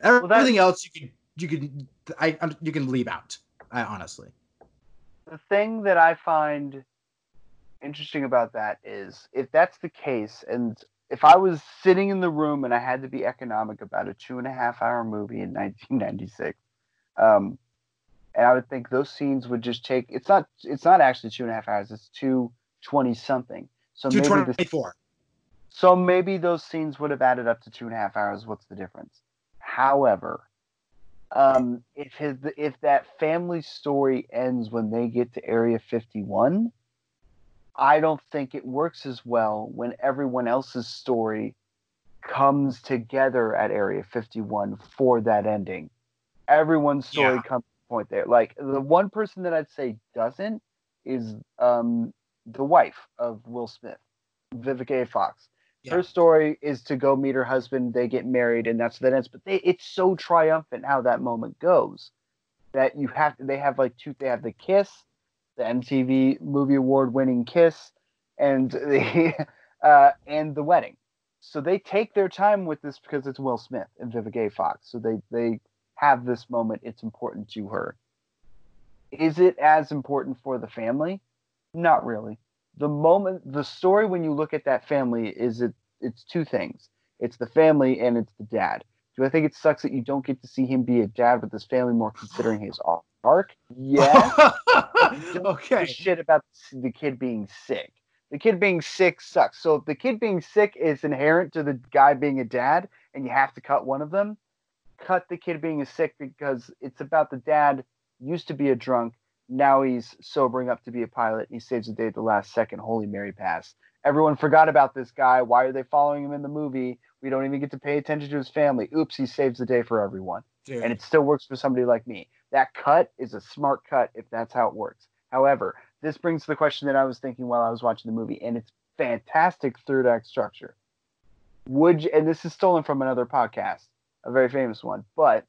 [SPEAKER 3] Everything else you could you could I you can leave out. I honestly.
[SPEAKER 1] the thing that I find interesting about that is if that's the case, and if I was sitting in the room and I had to be economic about a two and a half hour movie in 1996, um, and I would think those scenes would just take. It's not. It's not actually two and a half hours. It's two twenty something. So
[SPEAKER 3] Two
[SPEAKER 1] maybe the, so maybe those scenes would have added up to two and a half hours. What's the difference? However, um, if his if that family story ends when they get to Area 51, I don't think it works as well when everyone else's story comes together at Area 51 for that ending. Everyone's story
[SPEAKER 3] Yeah.
[SPEAKER 1] comes to a point there. Like the one person that I'd say doesn't is um, the wife of Will Smith, Vivica A. Fox.
[SPEAKER 3] Yeah.
[SPEAKER 1] Her story is to go meet her husband. They get married, and that's that ends. But they, it's so triumphant how that moment goes that you have they have like two. They have the kiss, the MTV Movie Award winning kiss, and the uh, and the wedding. So they take their time with this because it's Will Smith and Vivica A. Fox. So they they have this moment. It's important to her. Is it as important for the family? Not really. The moment, the story when you look at that family is it. It's two things. It's the family and it's the dad. Do I think it sucks that you don't get to see him be a dad with his family more, considering his arc? Yeah.
[SPEAKER 3] Okay.
[SPEAKER 1] shit about the kid being sick. The kid being sick sucks. So if the kid being sick is inherent to the guy being a dad, and you have to cut one of them, cut the kid being sick because it's about the dad used to be a drunk. Now he's sobering up to be a pilot. And he saves the day at the last second. Holy Mary pass. Everyone forgot about this guy. Why are they following him in the movie? We don't even get to pay attention to his family. Oops, he saves the day for everyone
[SPEAKER 3] Dude.
[SPEAKER 1] and it still works for somebody like me. That cut is a smart cut if that's how it works. However, this brings to the question that I was thinking while I was watching the movie, and it's fantastic third act structure. Would you, and this is stolen from another podcast, a very famous one, but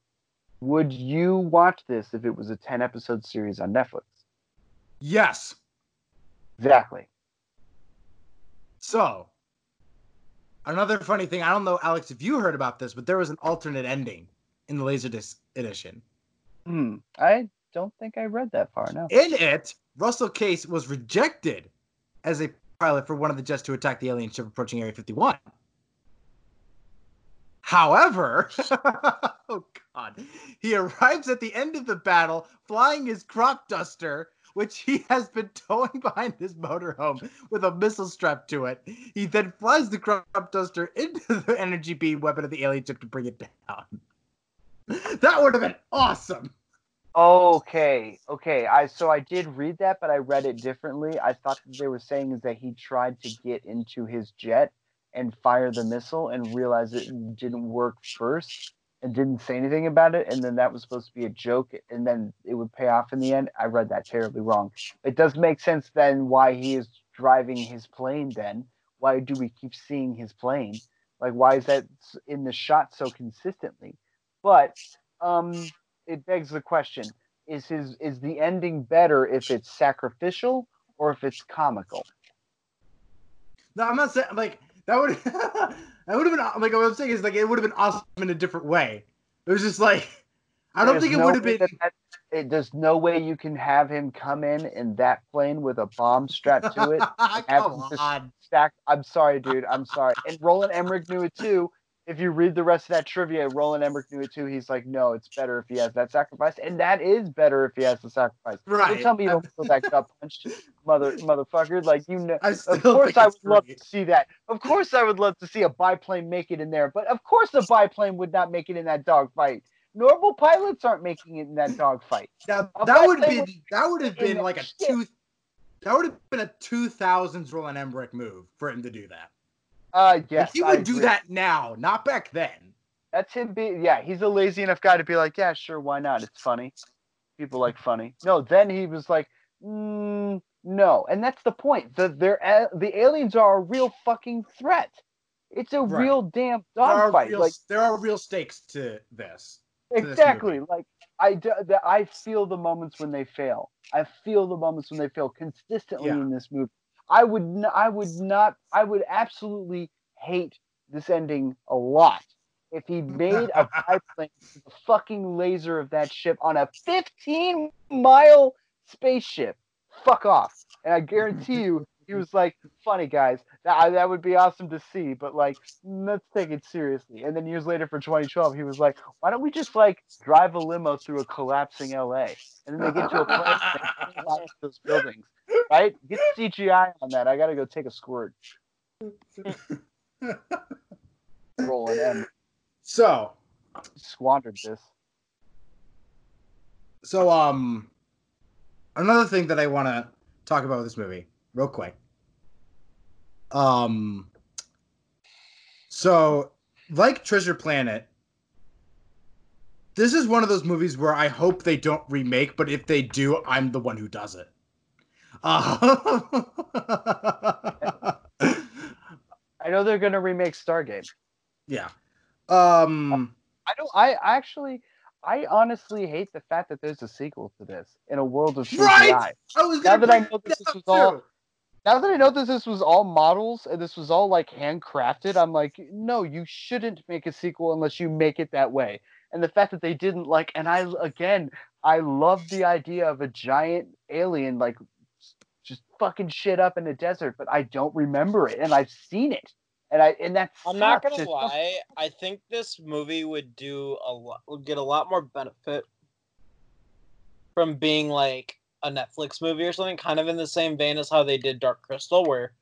[SPEAKER 1] would you watch this if it was a 10 episode series on Netflix?
[SPEAKER 3] yes.
[SPEAKER 1] Exactly.
[SPEAKER 3] So, another funny thing, I don't know, Alex, if you heard about this, but there was an alternate ending in the Laserdisc edition.
[SPEAKER 1] Hmm. I don't think I read that far. No.
[SPEAKER 3] In it, Russell Case was rejected as a pilot for one of the jets to attack the alien ship approaching Area 51. However, oh god, he arrives at the end of the battle flying his crop duster, which he has been towing behind his motorhome with a missile strapped to it. He then flies the crop duster into the energy beam weapon of the alien ship to bring it down. That would have been awesome.
[SPEAKER 1] Okay, okay. I so I did read that, but I read it differently. I thought they were saying is that he tried to get into his jet and fire the missile and realized it didn't work first and didn't say anything about it, and then that was supposed to be a joke, and then it would pay off in the end. I read that terribly wrong. It does make sense then why he is driving his plane. Then why do we keep seeing his plane? Like why is that in the shot so consistently? But um it begs the question is his is the ending better if it's sacrificial or if it's comical
[SPEAKER 3] No, I'm not saying like that would that would have been like what I'm saying is like it would have been awesome in a different way. It was just like I don't
[SPEAKER 1] There's
[SPEAKER 3] think it
[SPEAKER 1] no
[SPEAKER 3] would have been.
[SPEAKER 1] that it, there's no way you can have him come in in that plane with a bomb strapped to it
[SPEAKER 3] Come on.
[SPEAKER 1] stacked i'm sorry dude i'm sorry and roland emmerich knew it too if you read the rest of that trivia roland emmerich knew it too he's like no it's better if he has that sacrifice and that is better if he has the sacrifice
[SPEAKER 3] Right.
[SPEAKER 1] don't tell me you don't feel that gut punched mother mother like you know Of course, I would love to see that. Of course, I would love to see a biplane make it in there. But of course, the biplane would not make it in that dogfight. Normal pilots aren't making it in that dogfight. A
[SPEAKER 3] that would
[SPEAKER 1] biplane
[SPEAKER 3] be that would have been like a
[SPEAKER 1] shit.
[SPEAKER 3] two. That would have been a two thousands Roland Emmerich move for him to do that.
[SPEAKER 1] Uh,
[SPEAKER 3] Like,
[SPEAKER 1] yes,
[SPEAKER 3] he
[SPEAKER 1] I
[SPEAKER 3] would do
[SPEAKER 1] agree.
[SPEAKER 3] that now, not back then.
[SPEAKER 1] That's him. Be yeah, he's a lazy enough guy to be like, yeah, sure, why not? It's funny. People like funny. No, then he was like, mm, no, and that's the point. The they're the aliens are a real fucking threat. It's a
[SPEAKER 3] Right.
[SPEAKER 1] real damn dogfight. Like
[SPEAKER 3] there are real stakes to this. this
[SPEAKER 1] exactly
[SPEAKER 3] movie.
[SPEAKER 1] like I, d- the, I feel the moments when they fail i feel the moments when they fail consistently
[SPEAKER 3] Yeah.
[SPEAKER 1] in this movie i would n- i would not i would absolutely hate this ending a lot if he made a biplane with the fucking laser of that ship on a 15 mile spaceship. Fuck off. And i guarantee you he was like funny guys that, that would be awesome to see but like let's take it seriously. And then years later for 2012 he was like why don't we just like drive a limo through a collapsing LA? And then they get to a place those buildings, right? Get CGI on that. I gotta go take a squirt. Rolling M
[SPEAKER 3] So,
[SPEAKER 1] squandered this.
[SPEAKER 3] so um, another thing that I want to talk about with this movie, real quick. Um, so like Treasure Planet, this is one of those movies where I hope they don't remake, but if they do, I'm the one who does it. Uh,
[SPEAKER 1] I know they're gonna remake Stargate.
[SPEAKER 3] Yeah. Um.
[SPEAKER 1] I don't. I actually, I honestly hate the fact that there's a sequel to this in a world of CGI.
[SPEAKER 3] Right! I was
[SPEAKER 1] Now
[SPEAKER 3] gonna
[SPEAKER 1] that I know this,
[SPEAKER 3] that
[SPEAKER 1] this
[SPEAKER 3] up
[SPEAKER 1] was all,
[SPEAKER 3] too.
[SPEAKER 1] now that I know that this was all models and this was all like handcrafted, I'm like, no, you shouldn't make a sequel unless you make it that way. And the fact that they didn't like, and I again, I love the idea of a giant alien like just fucking shit up in the desert, but I don't remember it, and I've seen it, and I and that's
[SPEAKER 6] I'm not gonna lie. I think this movie would do a lot. Would get a lot more benefit from being like a Netflix movie or something, kind of in the same vein as how they did Dark Crystal, where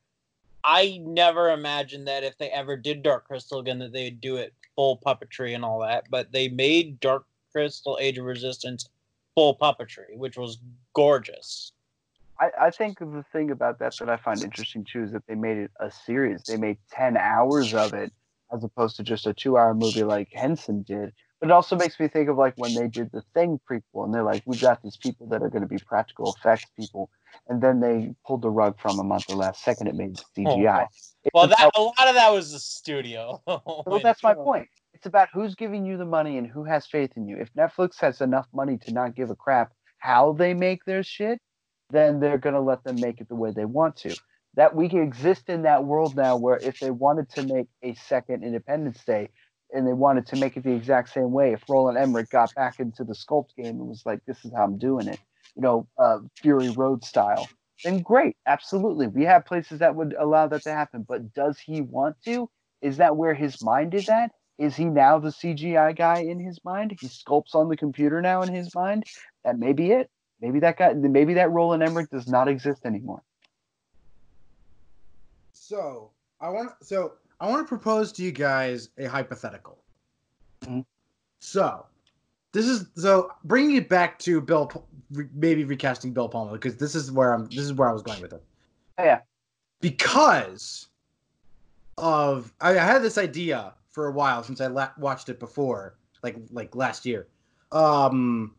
[SPEAKER 6] I never imagined that if they ever did Dark Crystal again, that they would do it full puppetry and all that. But they made Dark Crystal Age of Resistance full puppetry, which was gorgeous.
[SPEAKER 1] I, I think the thing about that that I find interesting too is that they made it a series. They made ten hours of it as opposed to just a two-hour movie like Henson did. But it also makes me think of like when they did the Thing prequel, and they're like, "We got these people that are going to be practical effects people," and then they pulled the rug from them at the last second. It made oh, CGI. It's
[SPEAKER 6] Well,
[SPEAKER 1] about-
[SPEAKER 6] that a lot of that was the studio.
[SPEAKER 1] Oh, well, that's my point. It's about who's giving you the money and who has faith in you. If Netflix has enough money to not give a crap how they make their shit, then they're going to let them make it the way they want to. That we can exist in that world now where if they wanted to make a second Independence Day and they wanted to make it the exact same way, if Roland Emmerich got back into the sculpt game and was like, this is how I'm doing it, you know, uh, Fury Road style, then great. Absolutely. We have places that would allow that to happen. But does he want to? Is that where his mind is at? Is he now the CGI guy in his mind? He sculpts on the computer now in his mind. That may be it. Maybe that guy. Maybe that Roland Emmerich does not exist anymore.
[SPEAKER 3] So I want so I want to propose to you guys a hypothetical.
[SPEAKER 1] Mhm.
[SPEAKER 3] So this is so bringing it back to Bill, maybe recasting Bill Pullman because this is where I'm. This is where I was going with it.
[SPEAKER 1] Oh, yeah.
[SPEAKER 3] Because of I, I had this idea for a while since I la- watched it before, like like last year. Um,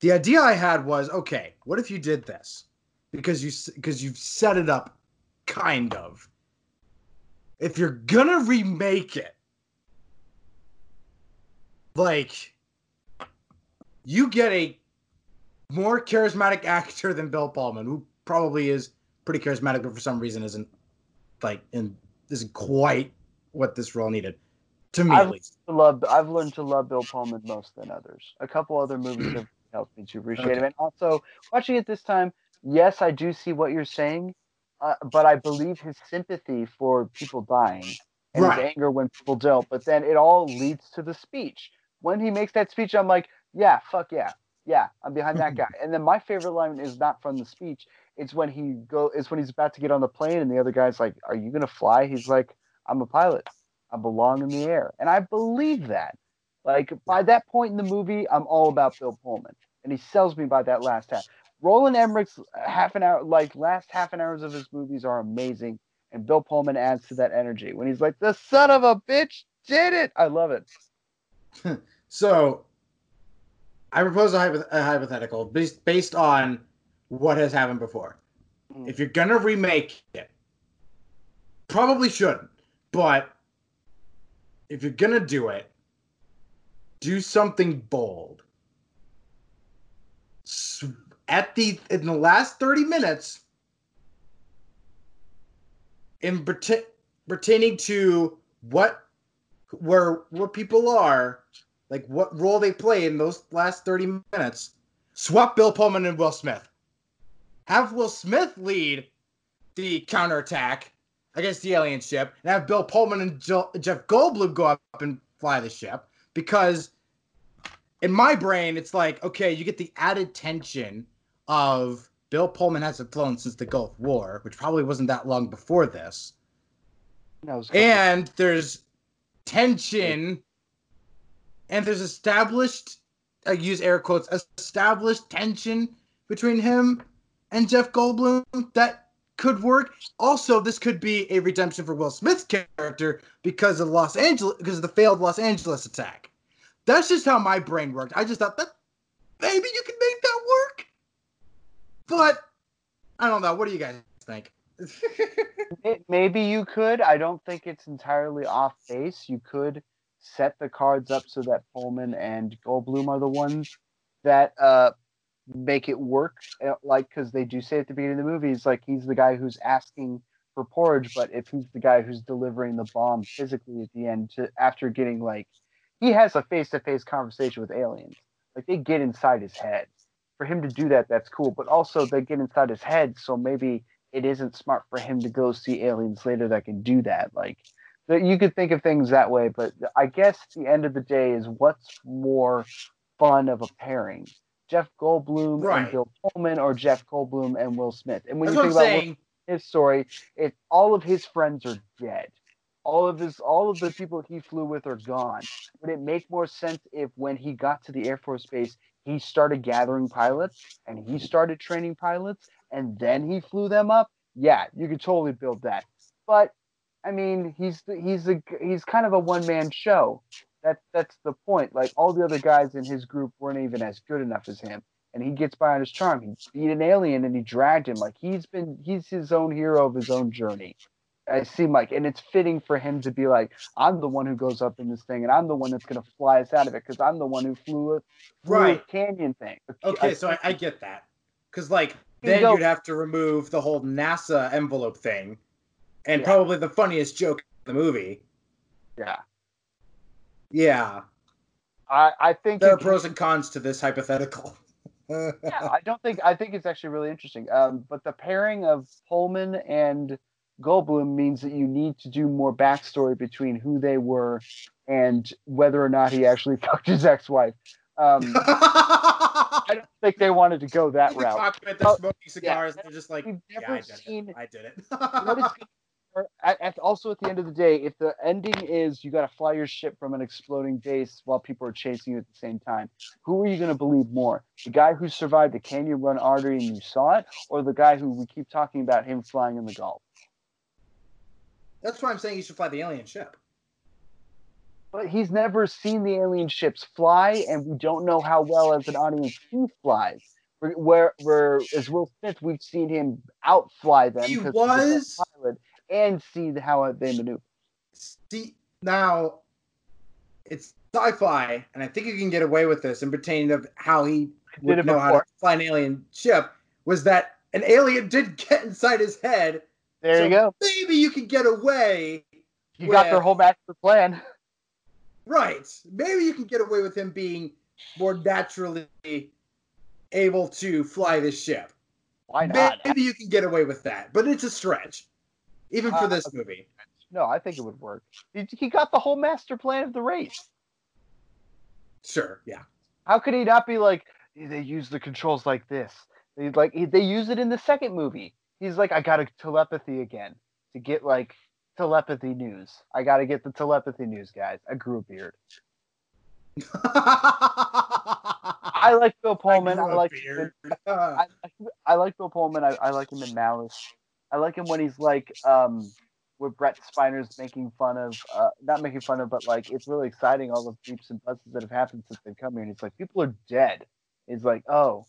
[SPEAKER 3] the idea I had was okay. What if you did this? Because you because you've set it up, kind of. If you're gonna remake it, like you get a more charismatic actor than Bill Pullman, who probably is pretty charismatic, but for some reason isn't like in isn't quite what this role needed. To me,
[SPEAKER 1] I've-
[SPEAKER 3] at least.
[SPEAKER 1] I love. I've learned to love Bill Pullman most than others. A couple other movies have helped me to appreciate him, and also watching it this time. Yes, I do see what you're saying, uh, but I believe his sympathy for people dying and
[SPEAKER 3] Right.
[SPEAKER 1] his anger when people don't. But then it all leads to the speech. When he makes that speech, I'm like, yeah, fuck yeah, yeah, I'm behind that guy. And then my favorite line is not from the speech. It's when he go. It's when he's about to get on the plane, and the other guy's like, "Are you gonna fly?" He's like, "I'm a pilot. I belong in the air," and I believe that. Like by that point in the movie, I'm all about Bill Pullman, and he sells me by that last half. Roland Emmerich's half an hour, like last half an hours of his movies are amazing, and Bill Pullman adds to that energy when he's like, "The son of a bitch did it." I love it.
[SPEAKER 3] So, I propose a, hypo- a hypothetical based based on what has happened before.
[SPEAKER 1] Mm.
[SPEAKER 3] If you're gonna remake it, probably shouldn't. But if you're gonna do it, do something bold. At the in the last thirty minutes, in perta- pertaining to what where what people are like what role they play in those last 30 minutes. Swap Bill Pullman and Will Smith. Have Will Smith lead the counterattack against the alien ship, and have Bill Pullman and Jeff Goldblum go up and fly the ship. Because in my brain, it's like, okay, you get the added tension of Bill Pullman hasn't flown since the Gulf War, which probably wasn't that long before this. And there's tension and there's established i use air quotes established tension between him and jeff goldblum that could work. Also this could be a redemption for will smith's character because of los angeles because of the failed los angeles attack. That's just how my brain worked. I just thought that maybe you can make that work. But i don't know. What do you guys think?
[SPEAKER 1] Maybe you could. I don't think it's entirely off base. You could set the cards up so that Pullman and Goldblum are the ones that uh, make it work. uh, Like, because they do say at the beginning of the movie, it's like he's the guy who's asking for porridge, but if he's the guy who's delivering the bomb physically at the end, to, after getting like, he has a face to face conversation with aliens. Like, they get inside his head. For him to do that, that's cool. But also, they get inside his head, so maybe it isn't smart for him to go see aliens later that can do that. Like you could think of things that way, but I guess the end of the day is what's more fun of a pairing. Jeff Goldblum
[SPEAKER 3] Right.
[SPEAKER 1] and Bill Pullman or Jeff Goldblum and Will Smith. And when
[SPEAKER 3] That's
[SPEAKER 1] you think about
[SPEAKER 3] saying.
[SPEAKER 1] his story, it all of his friends are dead. All of his all of the people he flew with are gone. Would it make more sense if when he got to the Air Force Base, he started gathering pilots and he started training pilots and then he flew them up? Yeah, you could totally build that. But I mean, he's he's a he's kind of a one man show. That's that's the point. Like all the other guys in his group weren't even as good enough as him, and he gets by on his charm. He beat an alien and he dragged him. Like he's been he's his own hero of his own journey. I seem like, and it's fitting for him to be like, I'm the one who goes up in this thing, and I'm the one that's gonna fly us out of it because I'm the one who flew a, flew a
[SPEAKER 3] Right.
[SPEAKER 1] canyon thing.
[SPEAKER 3] Okay, so I, I get that. Because, like,
[SPEAKER 1] You
[SPEAKER 3] then you'd have to remove the whole NASA envelope thing. And
[SPEAKER 1] Yeah.
[SPEAKER 3] probably the funniest joke in the movie.
[SPEAKER 1] yeah,
[SPEAKER 3] Yeah.
[SPEAKER 1] I I think
[SPEAKER 3] There are pros and cons to this hypothetical.
[SPEAKER 1] yeah, I don't think I think it's actually really interesting. Um, but the pairing of Pullman and Goldblum means that you need to do more backstory between who they were and whether or not he actually fucked his ex-wife. Um, I don't think they wanted to go that route.
[SPEAKER 3] about the smoking cigars, and they're just like,
[SPEAKER 1] We've
[SPEAKER 3] yeah,
[SPEAKER 1] never
[SPEAKER 3] I did
[SPEAKER 1] seen
[SPEAKER 3] it. I did it.
[SPEAKER 1] what is or at, at, also at the end of the day, if the ending is you got to fly your ship from an exploding base while people are chasing you at the same time, who are you going to believe more? The guy who survived the Canyon Run artery and you saw it, or the guy who we keep talking about him flying in the Gulf?
[SPEAKER 3] That's why I'm saying you should fly the alien ship.
[SPEAKER 1] But he's never seen the alien ships fly, and we don't know how well as an audience he flies. Where, where, as Will Smith, we've seen him outfly them
[SPEAKER 3] He was-
[SPEAKER 1] he's a pilot, and see how they maneuver.
[SPEAKER 3] See, now it's sci-fi, and I think you can get away with this in pertaining of how he would know how to fly an alien ship. Was that an alien did get inside his head?
[SPEAKER 1] There
[SPEAKER 3] so
[SPEAKER 1] you go.
[SPEAKER 3] Maybe you can get away.
[SPEAKER 1] You got their whole master plan.
[SPEAKER 3] Right. Maybe you can get away with him being more naturally able to fly this ship.
[SPEAKER 1] Why not?
[SPEAKER 3] Maybe you can get away with that, but it's a stretch, even for
[SPEAKER 1] Uh,
[SPEAKER 3] this movie.
[SPEAKER 1] No, I think it would work. He, got the whole master plan of the race.
[SPEAKER 3] Sure, yeah.
[SPEAKER 1] How could he not be like they use the controls like this? They like they use it in the second movie. He's like, I got a telepathy again to get like telepathy news. I got to get the telepathy news, guys. I grew a beard. I like Bill Pullman. I,
[SPEAKER 3] a
[SPEAKER 1] like. I, I like Bill Pullman. I, I like him in Malice. I like him when he's like um where Brent Spiner's making fun of uh not making fun of but like it's really exciting all the beeps and buzzes that have happened since they've come here and it's like people are dead. It's like, oh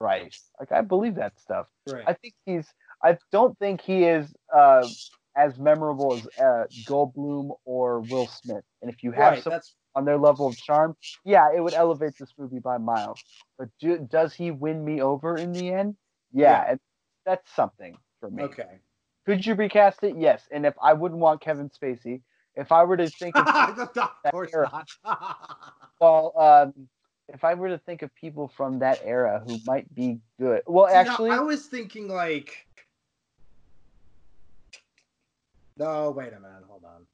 [SPEAKER 1] right. Like I believe that stuff.
[SPEAKER 3] right.
[SPEAKER 1] I think he's I don't think he is uh as memorable as uh, Goldblum or Will Smith. And if you have
[SPEAKER 3] right.
[SPEAKER 1] some on their level of charm, yeah, it would elevate this movie by miles. But do, does he win me over in the end? Yeah,
[SPEAKER 3] Yeah.
[SPEAKER 1] and that's something for me.
[SPEAKER 3] okay.
[SPEAKER 1] Could you recast it? Yes. And if I wouldn't want Kevin Spacey, if I were to think of
[SPEAKER 3] of course
[SPEAKER 1] era.
[SPEAKER 3] not.
[SPEAKER 1] well, um, if I were to think of people from that era who might be good, well, actually,
[SPEAKER 3] I was thinking like. No, wait a minute. Hold on.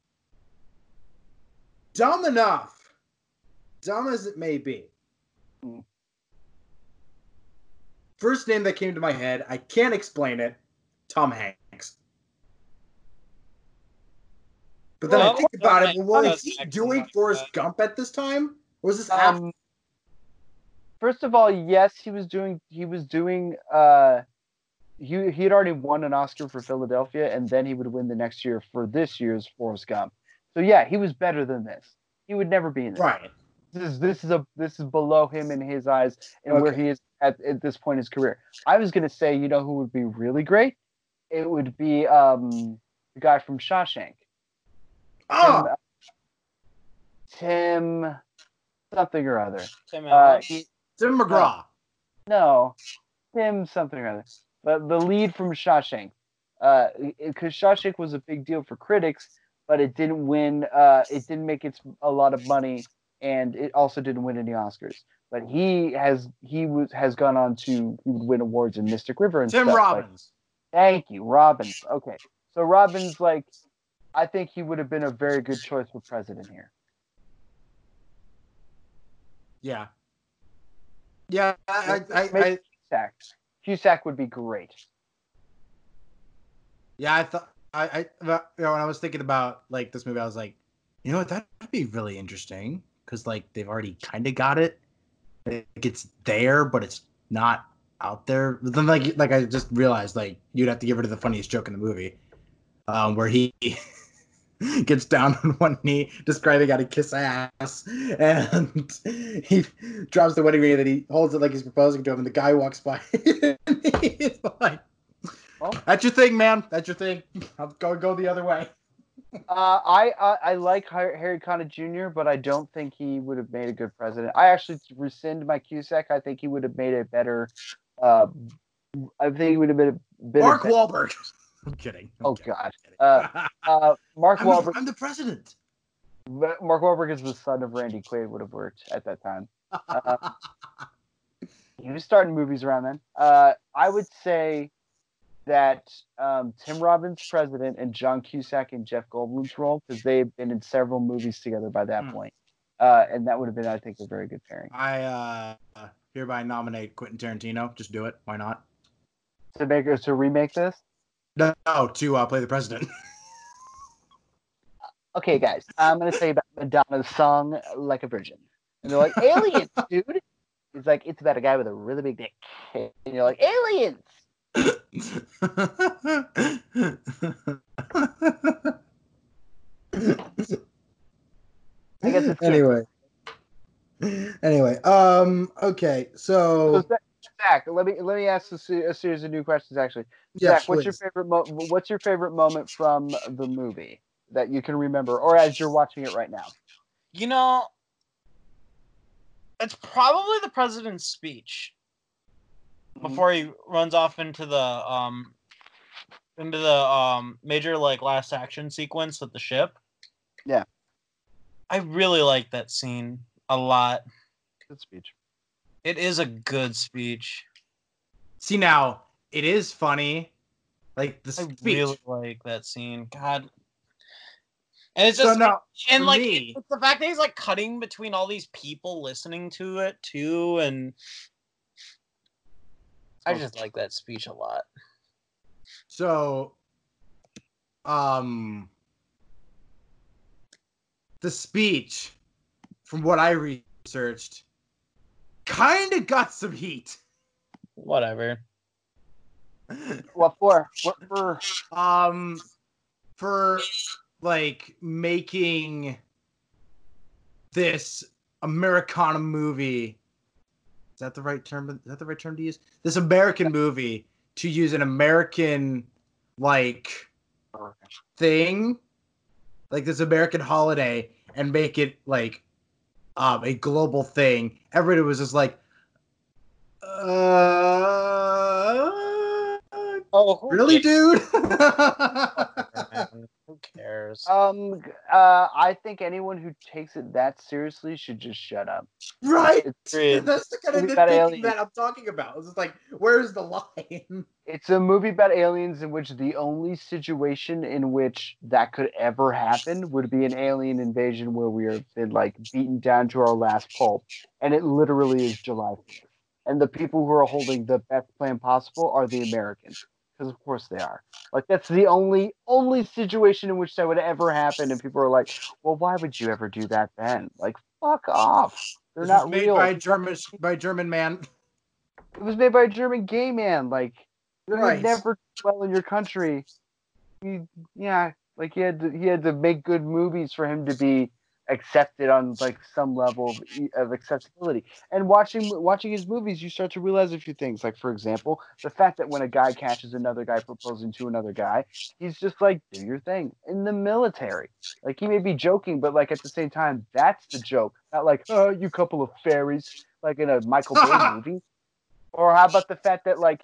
[SPEAKER 3] Dumb enough, dumb as it may be.
[SPEAKER 1] Hmm.
[SPEAKER 3] First name that came to my head, I can't explain it. Tom Hanks. But then I think about it. Well, was he doing Forrest
[SPEAKER 6] work.
[SPEAKER 3] Gump at this time? Or was this after?
[SPEAKER 1] um, first of all, yes, he was doing. He was doing. Uh, he he had already won an Oscar for Philadelphia, and then he would win the next year for this year's Forrest Gump. So yeah, he was better than this. He would never be in this.
[SPEAKER 3] Right.
[SPEAKER 1] This is this is a this is below him in his eyes and where he is at, at this point in his career. I was gonna say, you know, who would be really great it would be um the guy from Shawshank.
[SPEAKER 3] Oh,
[SPEAKER 1] Tim, Tim something or other.
[SPEAKER 6] Tim
[SPEAKER 1] Uh, he,
[SPEAKER 3] Tim McGraw.
[SPEAKER 1] no, Tim something or other. But the lead from Shawshank, because Shawshank was a big deal for critics, but it didn't win. Uh, it didn't make its a lot of money, and it also didn't win any Oscars. But he has he was has gone on to he would win awards in Mystic River and
[SPEAKER 3] Tim
[SPEAKER 1] stuff. like-
[SPEAKER 3] Robbins.
[SPEAKER 1] Thank you, Robbins. Okay, so Robbins, like, I think he would have been a very good choice for president here.
[SPEAKER 3] Yeah. Yeah, I, I, I,
[SPEAKER 1] Cusack, Cusack would be great.
[SPEAKER 3] yeah, I thought I, I, you know, when I was thinking about like this movie, I was like, you know what, that'd be really interesting because like they've already kind of got it. Like, it's there, but it's not out there. But then like like I just realized like you'd have to give her the funniest joke in the movie, um, where he gets down on one knee describing how to kiss ass, and he drops the wedding ring and he holds it like he's proposing to him, and the guy walks by. and he's like,
[SPEAKER 1] Well.
[SPEAKER 3] "That's your thing, man. That's your thing. I'll go go the other way."
[SPEAKER 1] Uh, I, I I like Harry Connick Jr., but I don't think he would have made a good president. I actually rescind my Cusack. I think he would have made a better. Uh, I think he would have been a bit.
[SPEAKER 3] Mark Wahlberg. I'm kidding. I'm
[SPEAKER 1] Oh
[SPEAKER 3] kidding.
[SPEAKER 1] God. Uh, uh, Mark
[SPEAKER 3] I'm,
[SPEAKER 1] Wahlberg.
[SPEAKER 3] I'm the president.
[SPEAKER 1] Mark Wahlberg is the son of Randy Quaid. Would have worked at that time. Uh, He was starting movies around then. Uh, I would say that um, Tim Robbins president and John Cusack in Jeff Goldblum's role because they've been in several movies together by that
[SPEAKER 3] Hmm.
[SPEAKER 1] point. Uh, and that would have been, I think, a very good pairing.
[SPEAKER 3] I uh, hereby nominate Quentin Tarantino. Just do it. Why not?
[SPEAKER 1] To make to remake this,
[SPEAKER 3] No, no to uh, play the president.
[SPEAKER 1] okay, guys, I'm gonna say about Madonna's song "Like a Virgin," and they're like, "Aliens, dude." It's like it's about a guy with a really big dick, and you're like, "Aliens." I guess it's
[SPEAKER 3] anyway. Anyway, um, okay,
[SPEAKER 1] So
[SPEAKER 3] so
[SPEAKER 1] Zach, Zach, let me let me ask a, a series of new questions. Actually,
[SPEAKER 3] yes,
[SPEAKER 1] Zach, what's your favorite mo- what's your favorite moment from the movie that you can remember, or as you're watching it right now?
[SPEAKER 6] You know, it's probably the president's speech before he runs off into the um into the um major like last action sequence with the ship.
[SPEAKER 1] Yeah.
[SPEAKER 6] I really like that scene a lot.
[SPEAKER 1] Good speech.
[SPEAKER 6] It is a good speech.
[SPEAKER 3] See now, it is funny, like the
[SPEAKER 6] I
[SPEAKER 3] speech.
[SPEAKER 6] really like that scene. God. And it's
[SPEAKER 3] so
[SPEAKER 6] just
[SPEAKER 3] now,
[SPEAKER 6] and like
[SPEAKER 3] me-
[SPEAKER 6] it's the fact that he's like cutting between all these people listening to it too and I just like that speech a lot.
[SPEAKER 3] So, um, the speech, from what I researched, kind of got some heat.
[SPEAKER 6] Whatever.
[SPEAKER 1] What for? What for?
[SPEAKER 3] um, for like making this Americana movie. Is that the right term? Is that the right term to use? This American movie to use an American like thing, like this American holiday, and make it like um, a global thing. Everybody was just like, uh,
[SPEAKER 6] Oh,
[SPEAKER 3] really, dude?
[SPEAKER 6] man? Who cares?
[SPEAKER 1] Um, uh, I think anyone who takes it that seriously should just shut up.
[SPEAKER 3] right?
[SPEAKER 6] Agreed.
[SPEAKER 3] That's the kind of
[SPEAKER 1] Movie about
[SPEAKER 3] nitpicking that I'm talking about. It's like, where's the line?
[SPEAKER 1] It's a movie about aliens in which the only situation in which that could ever happen would be an alien invasion where we have been like beaten down to our last pulp, and it literally is July 4th. And the people who are holding the best plan possible are the Americans, because of course they are. Like that's the only only situation in which that would ever happen, and people are like, "Well, why would you ever do that then?" Like, fuck off. They're
[SPEAKER 3] This
[SPEAKER 1] not
[SPEAKER 3] made
[SPEAKER 1] real.
[SPEAKER 3] by a German by a German man.
[SPEAKER 1] It was made by a German gay man. Like you
[SPEAKER 3] Right.
[SPEAKER 1] never well in your country. You, yeah, like he had to, he had to make good movies for him to be accepted on like some level of, of accessibility. And watching watching his movies, you start to realize a few things. Like for example, the fact that when a guy catches another guy proposing to another guy, he's just like, "Do your thing." In the military, like he may be joking, but like at the same time, that's the joke. Not like, "Oh, you couple of fairies," like in a Michael Bay movie. Or how about the fact that like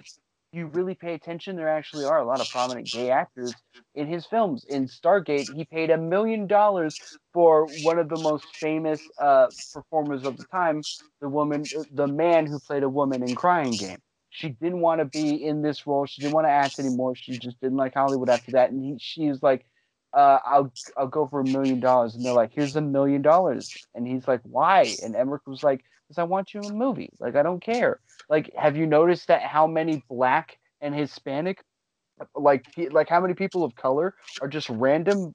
[SPEAKER 1] you really pay attention, there actually are a lot of prominent gay actors in his films. In Stargate, he paid a million dollars for one of the most famous uh, performers of the time, the woman, the man who played a woman in Crying Game. She didn't want to be in this role. She didn't want to act anymore. She just didn't like Hollywood after that. And he, she was like, uh, "I'll I'll go for a million dollars." And they're like, "Here's a million dollars." And he's like, "Why?" And Emmerich was like, "Because I want you in a movie. Like I don't care." Like, have you noticed that how many black and Hispanic, like like how many people of color are just random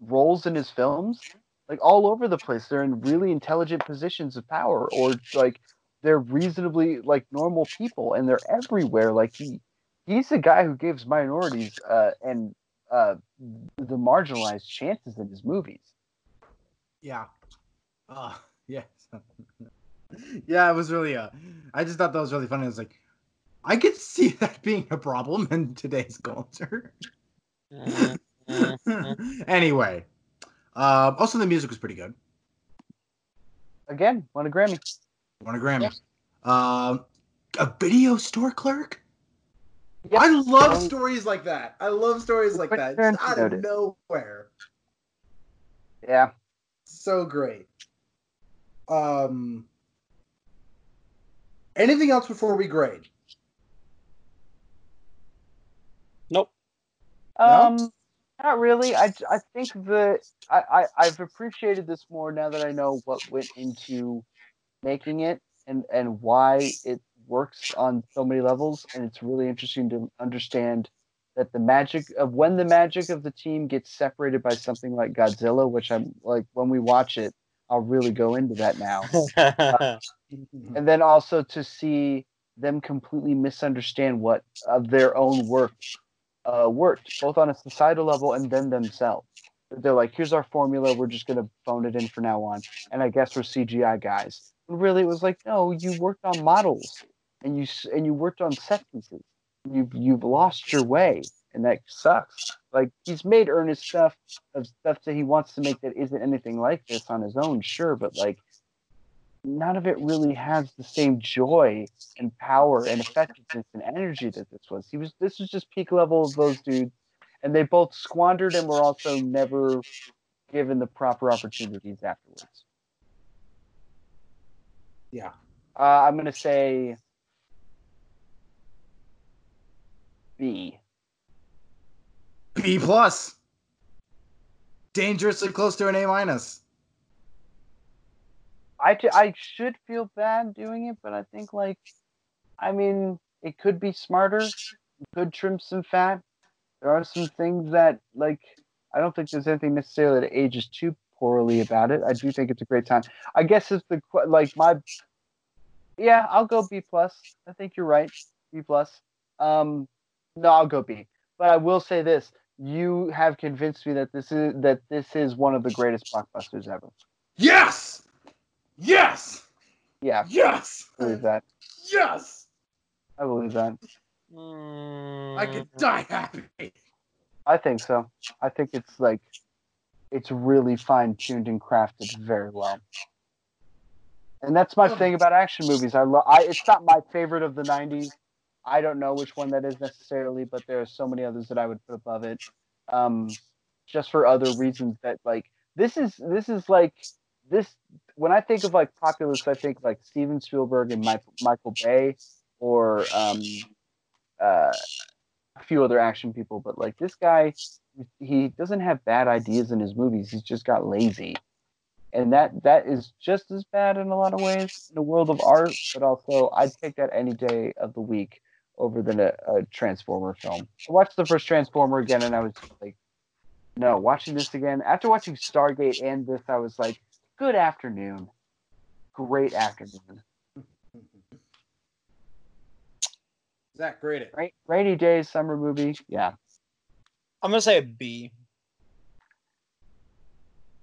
[SPEAKER 1] roles in his films? Like all over the place. They're in really intelligent positions of power, or like they're reasonably like normal people, and they're everywhere. Like he, he's the guy who gives minorities uh, and uh, the marginalized chances in his movies.
[SPEAKER 3] Yeah. Uh, yes. yeah, it was really uh I just thought that was really funny. I was like, I could see that being a problem in today's culture. anyway. Um also the music was pretty good.
[SPEAKER 1] Again, won a Grammy.
[SPEAKER 3] Won a Grammy. Um a video store clerk?
[SPEAKER 1] Yep.
[SPEAKER 3] I love
[SPEAKER 1] Um,
[SPEAKER 3] stories like that. I love stories like that. Out of nowhere.
[SPEAKER 1] Yeah.
[SPEAKER 3] so great. Um, anything else before we grade?
[SPEAKER 5] Nope.
[SPEAKER 3] No?
[SPEAKER 1] Um, not really. I, I think that I, I I've appreciated this more now that I know what went into making it and and why it works on so many levels. And it's really interesting to understand that the magic of when the magic of the team gets separated by something like Godzilla, which I'm like when we watch it, I'll really go into that now. and then also to see them completely misunderstand what of their own work uh, worked, both on a societal level and then themselves. They're like, here's our formula, we're just gonna phone it in for now on, and I guess we're CGI guys. But really, it was like, no, you worked on models, and you and you worked on set pieces. You've you've lost your way, and that sucks. Like he's made earnest stuff of stuff that he wants to make that isn't anything like this on his own, sure, but like none of it really has the same joy and power and effectiveness and energy that this was. He was this was just peak level of those dudes, and they both squandered and were also never given the proper opportunities afterwards.
[SPEAKER 3] yeah.
[SPEAKER 1] Uh, I'm gonna say B.
[SPEAKER 3] B plus. Dangerously close to an A minus.
[SPEAKER 1] I, t- I should feel bad doing it, but I think like, I mean, it could be smarter. Could trim some fat. There are some things that like I don't think there's anything necessarily that ages too poorly about it. I do think it's a great time. I guess it's the like my yeah, I'll go B plus. I think you're right. B plus. Um, no, I'll go B. But I will say this: you have convinced me that this is that this is one of the greatest blockbusters ever.
[SPEAKER 3] Yes! Yes!
[SPEAKER 1] Yeah,
[SPEAKER 3] Yes!
[SPEAKER 1] I believe that.
[SPEAKER 3] Yes!
[SPEAKER 1] I believe that.
[SPEAKER 3] I could die happy.
[SPEAKER 1] I think so. I think it's like it's really fine tuned and crafted very well. And that's my thing about action movies. I love. I it's not my favorite of the '90s. I don't know which one that is necessarily, but there are so many others that I would put above it. Um, just for other reasons that like this is this is like this. When I think of like populist, I think like Steven Spielberg and Michael Bay, or um, uh, a few other action people. But like this guy, he doesn't have bad ideas in his movies. He's just got lazy, and that that is just as bad in a lot of ways in the world of art. But also, I'd take that any day of the week over than a, a Transformer film. I watched the first Transformer again, and I was like, no. Watching this again after watching Stargate and this, I was like, good afternoon, great afternoon.
[SPEAKER 3] Zach, grade it.
[SPEAKER 1] Right, rainy days, summer movie. Yeah,
[SPEAKER 6] I'm gonna say a B.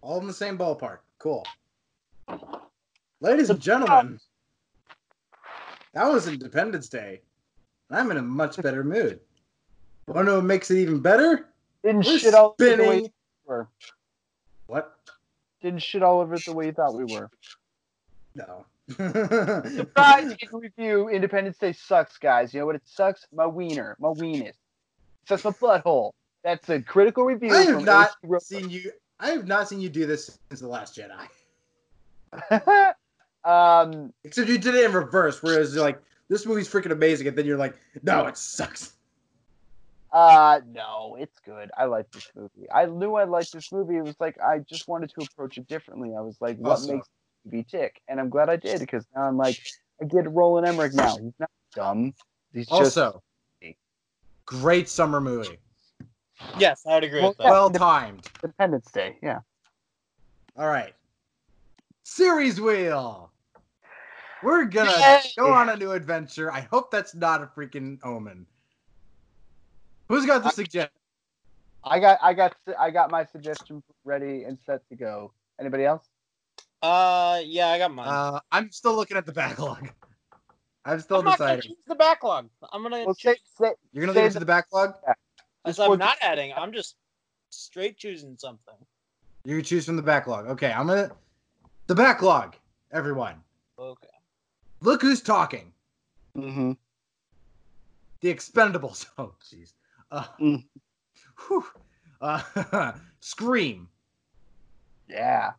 [SPEAKER 3] All in the same ballpark. Cool. Ladies and gentlemen, that was Independence Day. I'm in a much better mood. Want to know what makes it even better?
[SPEAKER 1] Didn't
[SPEAKER 3] We're
[SPEAKER 1] shit all the way
[SPEAKER 3] spinning. What?
[SPEAKER 1] Didn't shit all over it the way you thought we were.
[SPEAKER 3] No.
[SPEAKER 1] Surprise! You review Independence Day sucks, guys. You know what it sucks? My wiener, my weenus. Sucks my butthole. That's a critical review.
[SPEAKER 3] I have not seen you. I have not seen you do this since the Last Jedi.
[SPEAKER 1] um,
[SPEAKER 3] Except you did it in reverse, whereas you're like, this movie's freaking amazing, and then you're like, no, it sucks.
[SPEAKER 1] Uh, no, it's good. I like this movie. I knew I liked this movie. It was like I just wanted to approach it differently. I was like, what
[SPEAKER 3] Also-
[SPEAKER 1] makes me tick? And I'm glad I did because now I'm like, I get Roland Emmerich now. He's not dumb. He's just
[SPEAKER 3] Also, great summer movie.
[SPEAKER 6] Yes, I would agree
[SPEAKER 1] Well,
[SPEAKER 6] with that.
[SPEAKER 3] Well timed.
[SPEAKER 1] Independence Day. Yeah.
[SPEAKER 3] All right. Series wheel. We're gonna
[SPEAKER 1] Yay!
[SPEAKER 3] go on a new adventure. I hope that's not a freaking omen. Who's got the suggestion?
[SPEAKER 1] I got, I got, I got my suggestion ready and set to go. Anybody else?
[SPEAKER 6] Uh, yeah, I got mine.
[SPEAKER 3] Uh, I'm still looking at the backlog. I'm still
[SPEAKER 6] I'm not gonna
[SPEAKER 3] deciding.
[SPEAKER 6] choose the backlog. I'm gonna.
[SPEAKER 1] Well, say, say,
[SPEAKER 3] You're gonna
[SPEAKER 1] say
[SPEAKER 3] leave it to
[SPEAKER 1] the-
[SPEAKER 3] the backlog.
[SPEAKER 6] as
[SPEAKER 1] just
[SPEAKER 6] I'm
[SPEAKER 1] one-
[SPEAKER 6] not adding. I'm just straight choosing something.
[SPEAKER 3] You choose from the backlog. Okay, I'm gonna the backlog. Everyone,
[SPEAKER 6] Okay.
[SPEAKER 3] look who's talking.
[SPEAKER 1] mm-hmm.
[SPEAKER 3] The Expendables. Oh, jeez. Uh,
[SPEAKER 1] Mm.
[SPEAKER 3] whew. Uh, Scream.
[SPEAKER 1] Yeah.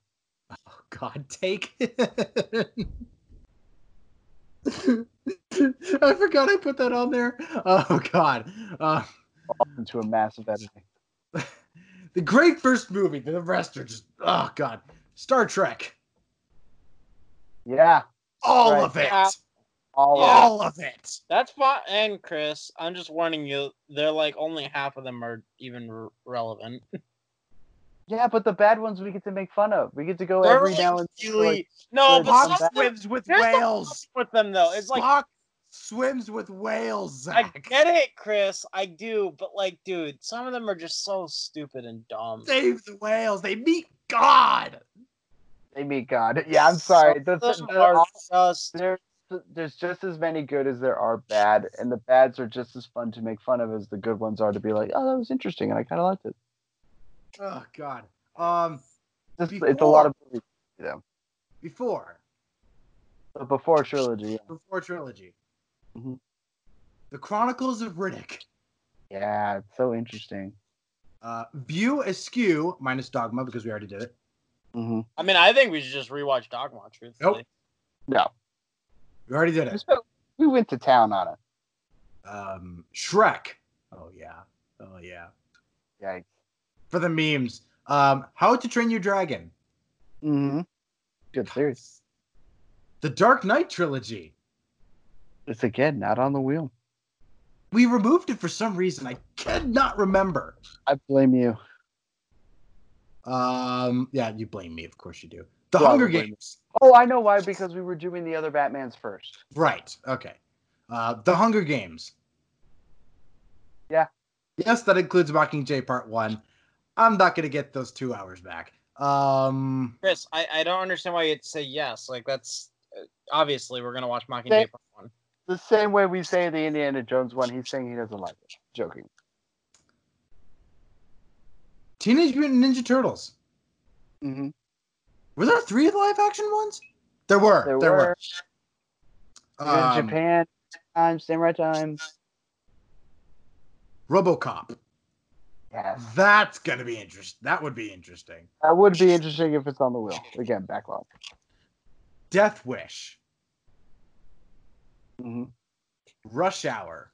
[SPEAKER 3] Oh God, take it. I forgot I put that on there. Oh God. Uh,
[SPEAKER 1] into a massive editing.
[SPEAKER 3] the great first movie. The rest are just. Oh God. Star Trek.
[SPEAKER 1] Yeah.
[SPEAKER 3] All
[SPEAKER 1] Right.
[SPEAKER 3] of it.
[SPEAKER 6] Yeah.
[SPEAKER 1] All
[SPEAKER 6] Yeah.
[SPEAKER 1] of
[SPEAKER 3] All of it.
[SPEAKER 6] That's fine. And Chris, I'm just warning you. They're like only half of them are even r- relevant.
[SPEAKER 1] Yeah, but the bad ones we get to make fun of. We get to go
[SPEAKER 6] They're
[SPEAKER 1] every
[SPEAKER 6] like
[SPEAKER 1] now and
[SPEAKER 6] really-
[SPEAKER 1] like,
[SPEAKER 6] no,
[SPEAKER 1] Spock
[SPEAKER 6] but
[SPEAKER 1] Spock
[SPEAKER 6] some of them-
[SPEAKER 3] swims with
[SPEAKER 6] here's the
[SPEAKER 3] whales.
[SPEAKER 6] with them though. It's like
[SPEAKER 3] Spock swims with whales.
[SPEAKER 6] I get it, Chris. I do, but like, dude, some of them are just so stupid and dumb.
[SPEAKER 3] Save the whales. They meet God.
[SPEAKER 1] they meet God. Yeah, I'm sorry. The, the,
[SPEAKER 6] Some
[SPEAKER 1] the-
[SPEAKER 6] are just
[SPEAKER 1] there's there's just as many good as there are bad, and the bads are just as fun to make fun of as the good ones are to be like, oh, that was interesting, and I kind of liked it.
[SPEAKER 3] Oh God. Um.
[SPEAKER 1] It's, it's a lot of movies,
[SPEAKER 3] Before.
[SPEAKER 1] but before trilogy. Yeah.
[SPEAKER 3] Before trilogy.
[SPEAKER 1] Mhm.
[SPEAKER 3] The Chronicles of Riddick.
[SPEAKER 1] yeah, it's so interesting.
[SPEAKER 3] Uh, View Askew minus Dogma because we already did it.
[SPEAKER 1] hmm
[SPEAKER 6] I mean, I think we should just rewatch Dogma. Truthfully,
[SPEAKER 1] No,
[SPEAKER 3] We already did it.
[SPEAKER 1] we went to town on it.
[SPEAKER 3] Um, Shrek. Oh yeah. Oh yeah.
[SPEAKER 1] Yikes.
[SPEAKER 3] For the memes. Um, How to Train Your Dragon.
[SPEAKER 1] Mm-hmm. Good series.
[SPEAKER 3] The Dark Knight trilogy.
[SPEAKER 1] It's again not on the wheel.
[SPEAKER 3] We removed it for some reason. I cannot remember.
[SPEAKER 1] I blame you.
[SPEAKER 3] Um, yeah, you blame me. Of course you do. The
[SPEAKER 1] I
[SPEAKER 3] Hunger Games.
[SPEAKER 1] Oh, I know why. Because we were doing the other Batman's first.
[SPEAKER 3] Right. Okay. Uh, the Hunger Games.
[SPEAKER 1] Yeah.
[SPEAKER 3] Yes, that includes Mockingjay Part One. I'm not gonna get those two hours back. Um,
[SPEAKER 6] Chris, I, I don't understand why you'd say yes. Like that's uh, obviously we're gonna watch Mockingjay
[SPEAKER 1] They-
[SPEAKER 6] Part One.
[SPEAKER 1] The same way we say the Indiana Jones one. He's saying he doesn't like it. Joking.
[SPEAKER 3] Teenage Mutant Ninja Turtles.
[SPEAKER 1] hmm
[SPEAKER 3] Were there three live action ones? There were.
[SPEAKER 1] There,
[SPEAKER 3] There,
[SPEAKER 1] were.
[SPEAKER 3] were. Um,
[SPEAKER 1] Japan time, samurai time.
[SPEAKER 3] RoboCop.
[SPEAKER 1] Yes,
[SPEAKER 3] That's gonna be interesting. That would be interesting.
[SPEAKER 1] that would be interesting if it's on the wheel. Again, backlog.
[SPEAKER 3] Death Wish.
[SPEAKER 1] hmm
[SPEAKER 3] Rush Hour.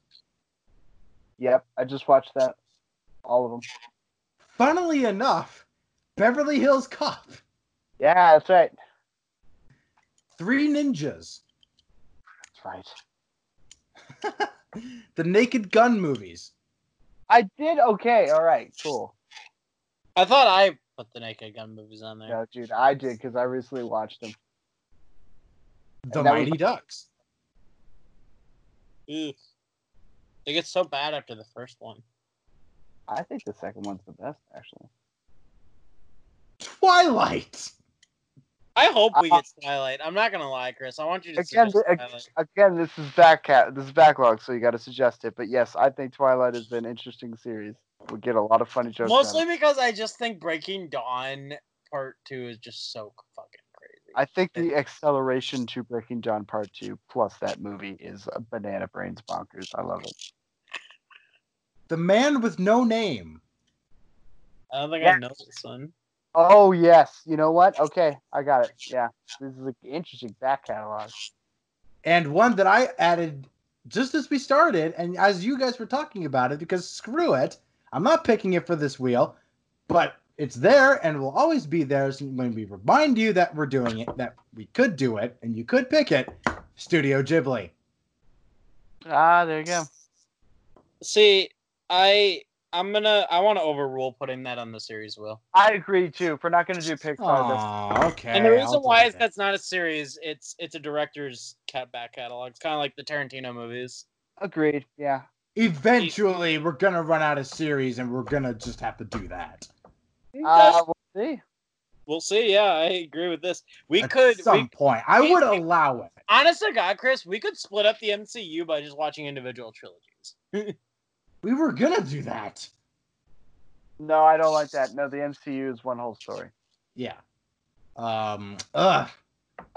[SPEAKER 1] Yep, I just watched that. All of them.
[SPEAKER 3] Funnily enough, Beverly Hills Cop.
[SPEAKER 1] Yeah, that's right.
[SPEAKER 3] Three Ninjas.
[SPEAKER 1] That's right.
[SPEAKER 3] the Naked Gun movies.
[SPEAKER 1] I did okay. All right, cool.
[SPEAKER 6] I thought I put the Naked Gun movies on there.
[SPEAKER 1] No, dude, I did because I recently watched them.
[SPEAKER 3] The
[SPEAKER 1] And that was-
[SPEAKER 3] Mighty Ducks.
[SPEAKER 6] Ugh. It gets so bad after the first one.
[SPEAKER 1] I think the second one's the best, actually.
[SPEAKER 3] Twilight.
[SPEAKER 2] I hope we uh, get Twilight. I'm not gonna lie, Chris. I want you to
[SPEAKER 1] Again,
[SPEAKER 2] suggest
[SPEAKER 1] the-
[SPEAKER 2] Twilight.
[SPEAKER 1] Again, this is back. This is backlog, so you got to suggest it. But yes, I think Twilight has been an interesting series. We get a lot of funny jokes.
[SPEAKER 2] Mostly because I just think Breaking Dawn Part Two is just so fucking crazy.
[SPEAKER 1] I think the acceleration to Breaking Dawn Part Two plus that movie is a banana brains bonkers. I love it.
[SPEAKER 3] The man with no name.
[SPEAKER 2] I don't think
[SPEAKER 1] Yeah.
[SPEAKER 2] I know this one.
[SPEAKER 1] Oh yes, you know what? Okay, I got it. Yeah, this is an interesting back catalog.
[SPEAKER 3] and one that I added just as we started, and as you guys were talking about it, because screw it, I'm not picking it for this wheel, but it's there and will always be there so when we remind you that we're doing it, that we could do it, and you could pick it. Studio Ghibli.
[SPEAKER 1] Ah, there you go.
[SPEAKER 2] See, I I'm gonna I want to overrule putting that on the series Will
[SPEAKER 1] I agree too. If we're not going to do Pixar, that's
[SPEAKER 3] Oh, okay.
[SPEAKER 2] and the reason
[SPEAKER 3] I'll
[SPEAKER 2] why is
[SPEAKER 3] that.
[SPEAKER 2] that's not a series. It's it's a director's cat back catalog. It's kind of like the Tarantino movies.
[SPEAKER 1] agreed. Yeah.
[SPEAKER 3] Eventually, we're gonna run out of series, and we're gonna just have to do that.
[SPEAKER 1] Uh, we'll see.
[SPEAKER 2] we'll see. Yeah, I agree with this. We could
[SPEAKER 3] At
[SPEAKER 2] could.
[SPEAKER 3] some
[SPEAKER 2] We,
[SPEAKER 3] point. I
[SPEAKER 2] we-
[SPEAKER 3] would
[SPEAKER 2] we-
[SPEAKER 3] allow it.
[SPEAKER 2] honest to God, Chris, we could split up the MCU by just watching individual trilogies.
[SPEAKER 3] We were gonna do that.
[SPEAKER 1] No, I don't like that. No, the MCU is one whole story.
[SPEAKER 3] Yeah. Um. Ugh.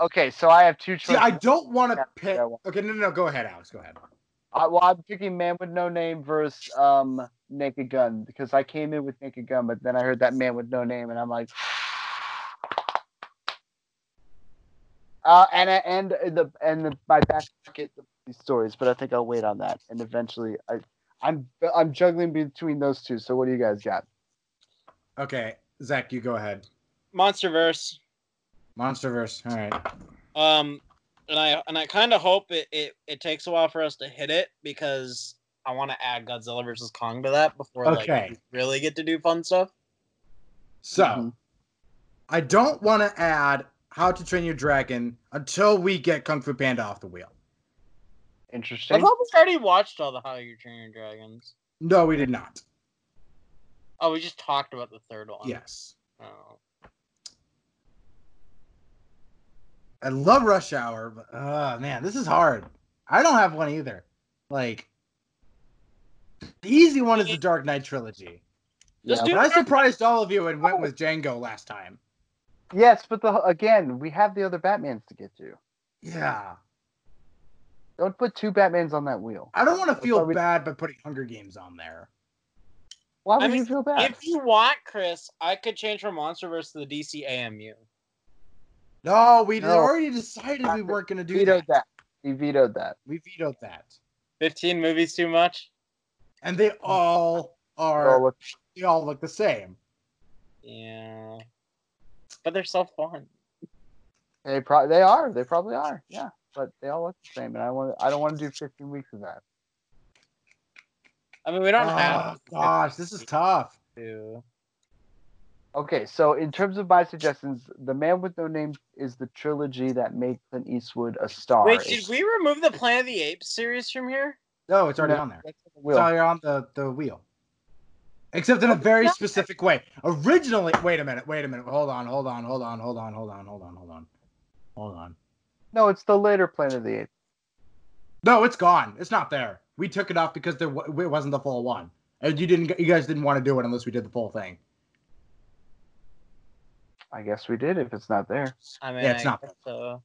[SPEAKER 1] Okay, so I have two
[SPEAKER 3] See,
[SPEAKER 1] choices.
[SPEAKER 3] I don't want to pick. Okay, no, no, no. Go ahead, Alex. Go ahead.
[SPEAKER 1] I, well, I'm picking Man with No Name versus um Naked Gun because I came in with Naked Gun, but then I heard that Man with No Name, and I'm like, uh, and and the and the my back pocket these stories, but I think I'll wait on that, and eventually I. I'm I'm juggling between those two. So what do you guys got?
[SPEAKER 3] Okay, Zach, you go ahead.
[SPEAKER 2] MonsterVerse.
[SPEAKER 3] Monsterverse. All right.
[SPEAKER 2] Um, and I and I kind of hope it, it it takes a while for us to hit it because I want to add Godzilla versus Kong to that before
[SPEAKER 3] Okay.
[SPEAKER 2] like we really get to do fun stuff.
[SPEAKER 3] So,
[SPEAKER 1] Mhm.
[SPEAKER 3] I don't want to add How to Train Your Dragon until we get Kung Fu Panda off the wheel.
[SPEAKER 2] I
[SPEAKER 1] Interesting.
[SPEAKER 2] thought we already watched all the How You Train Your Dragons.
[SPEAKER 3] No, we did not.
[SPEAKER 2] Oh, we just talked about the third one.
[SPEAKER 3] Yes.
[SPEAKER 2] Oh.
[SPEAKER 3] I love Rush Hour, but uh man, this is hard. I don't have one either. Like the easy one is the Dark Knight trilogy.
[SPEAKER 1] Yeah.
[SPEAKER 3] But I surprised all of you and went with Django last time.
[SPEAKER 1] Yes, but the again, we have the other Batmans to get to.
[SPEAKER 3] Yeah.
[SPEAKER 1] Don't put two Batmans on that wheel.
[SPEAKER 3] I don't want to feel
[SPEAKER 1] why we-
[SPEAKER 3] bad by putting Hunger Games on there.
[SPEAKER 1] Why
[SPEAKER 2] I
[SPEAKER 1] would
[SPEAKER 2] mean,
[SPEAKER 1] you feel bad?
[SPEAKER 2] If you want, Chris, I could change from MonsterVerse to the DC AMU.
[SPEAKER 3] No, we
[SPEAKER 1] No.
[SPEAKER 3] already decided we weren't going to do
[SPEAKER 1] vetoed
[SPEAKER 3] that.
[SPEAKER 1] that. He vetoed that.
[SPEAKER 3] We vetoed that.
[SPEAKER 2] Fifteen movies too much.
[SPEAKER 3] And they all are
[SPEAKER 1] Well, look,
[SPEAKER 3] they all look the same.
[SPEAKER 2] Yeah, but they're so fun.
[SPEAKER 1] they pro- they are. They probably are. Yeah, but they all look the same, and I want. I don't want to do 15 weeks of that.
[SPEAKER 2] I mean, we don't
[SPEAKER 3] Oh
[SPEAKER 2] have
[SPEAKER 3] gosh, this is tough.
[SPEAKER 2] to.
[SPEAKER 1] Okay, so in terms of my suggestions, The Man with No Name is the trilogy that made Clint Eastwood a star.
[SPEAKER 2] Wait, did we remove the Planet of the Apes series from here?
[SPEAKER 3] No, it's already
[SPEAKER 1] No,
[SPEAKER 3] on there.
[SPEAKER 1] that's on the
[SPEAKER 3] It's already on the, the wheel. Except in a oh, very specific way. Originally, wait a minute, wait a minute. Hold on, hold on, hold on, hold on, hold on, hold on, hold on. Hold on.
[SPEAKER 1] No, it's the later Planet of the Apes.
[SPEAKER 3] No, it's gone. It's not there. We took it off because there wa- it wasn't the full one. And you didn't you guys didn't want to do it unless we did the full thing.
[SPEAKER 1] I guess we did if it's not there.
[SPEAKER 2] I mean,
[SPEAKER 3] Yeah, it's
[SPEAKER 2] I
[SPEAKER 3] not
[SPEAKER 2] guess So.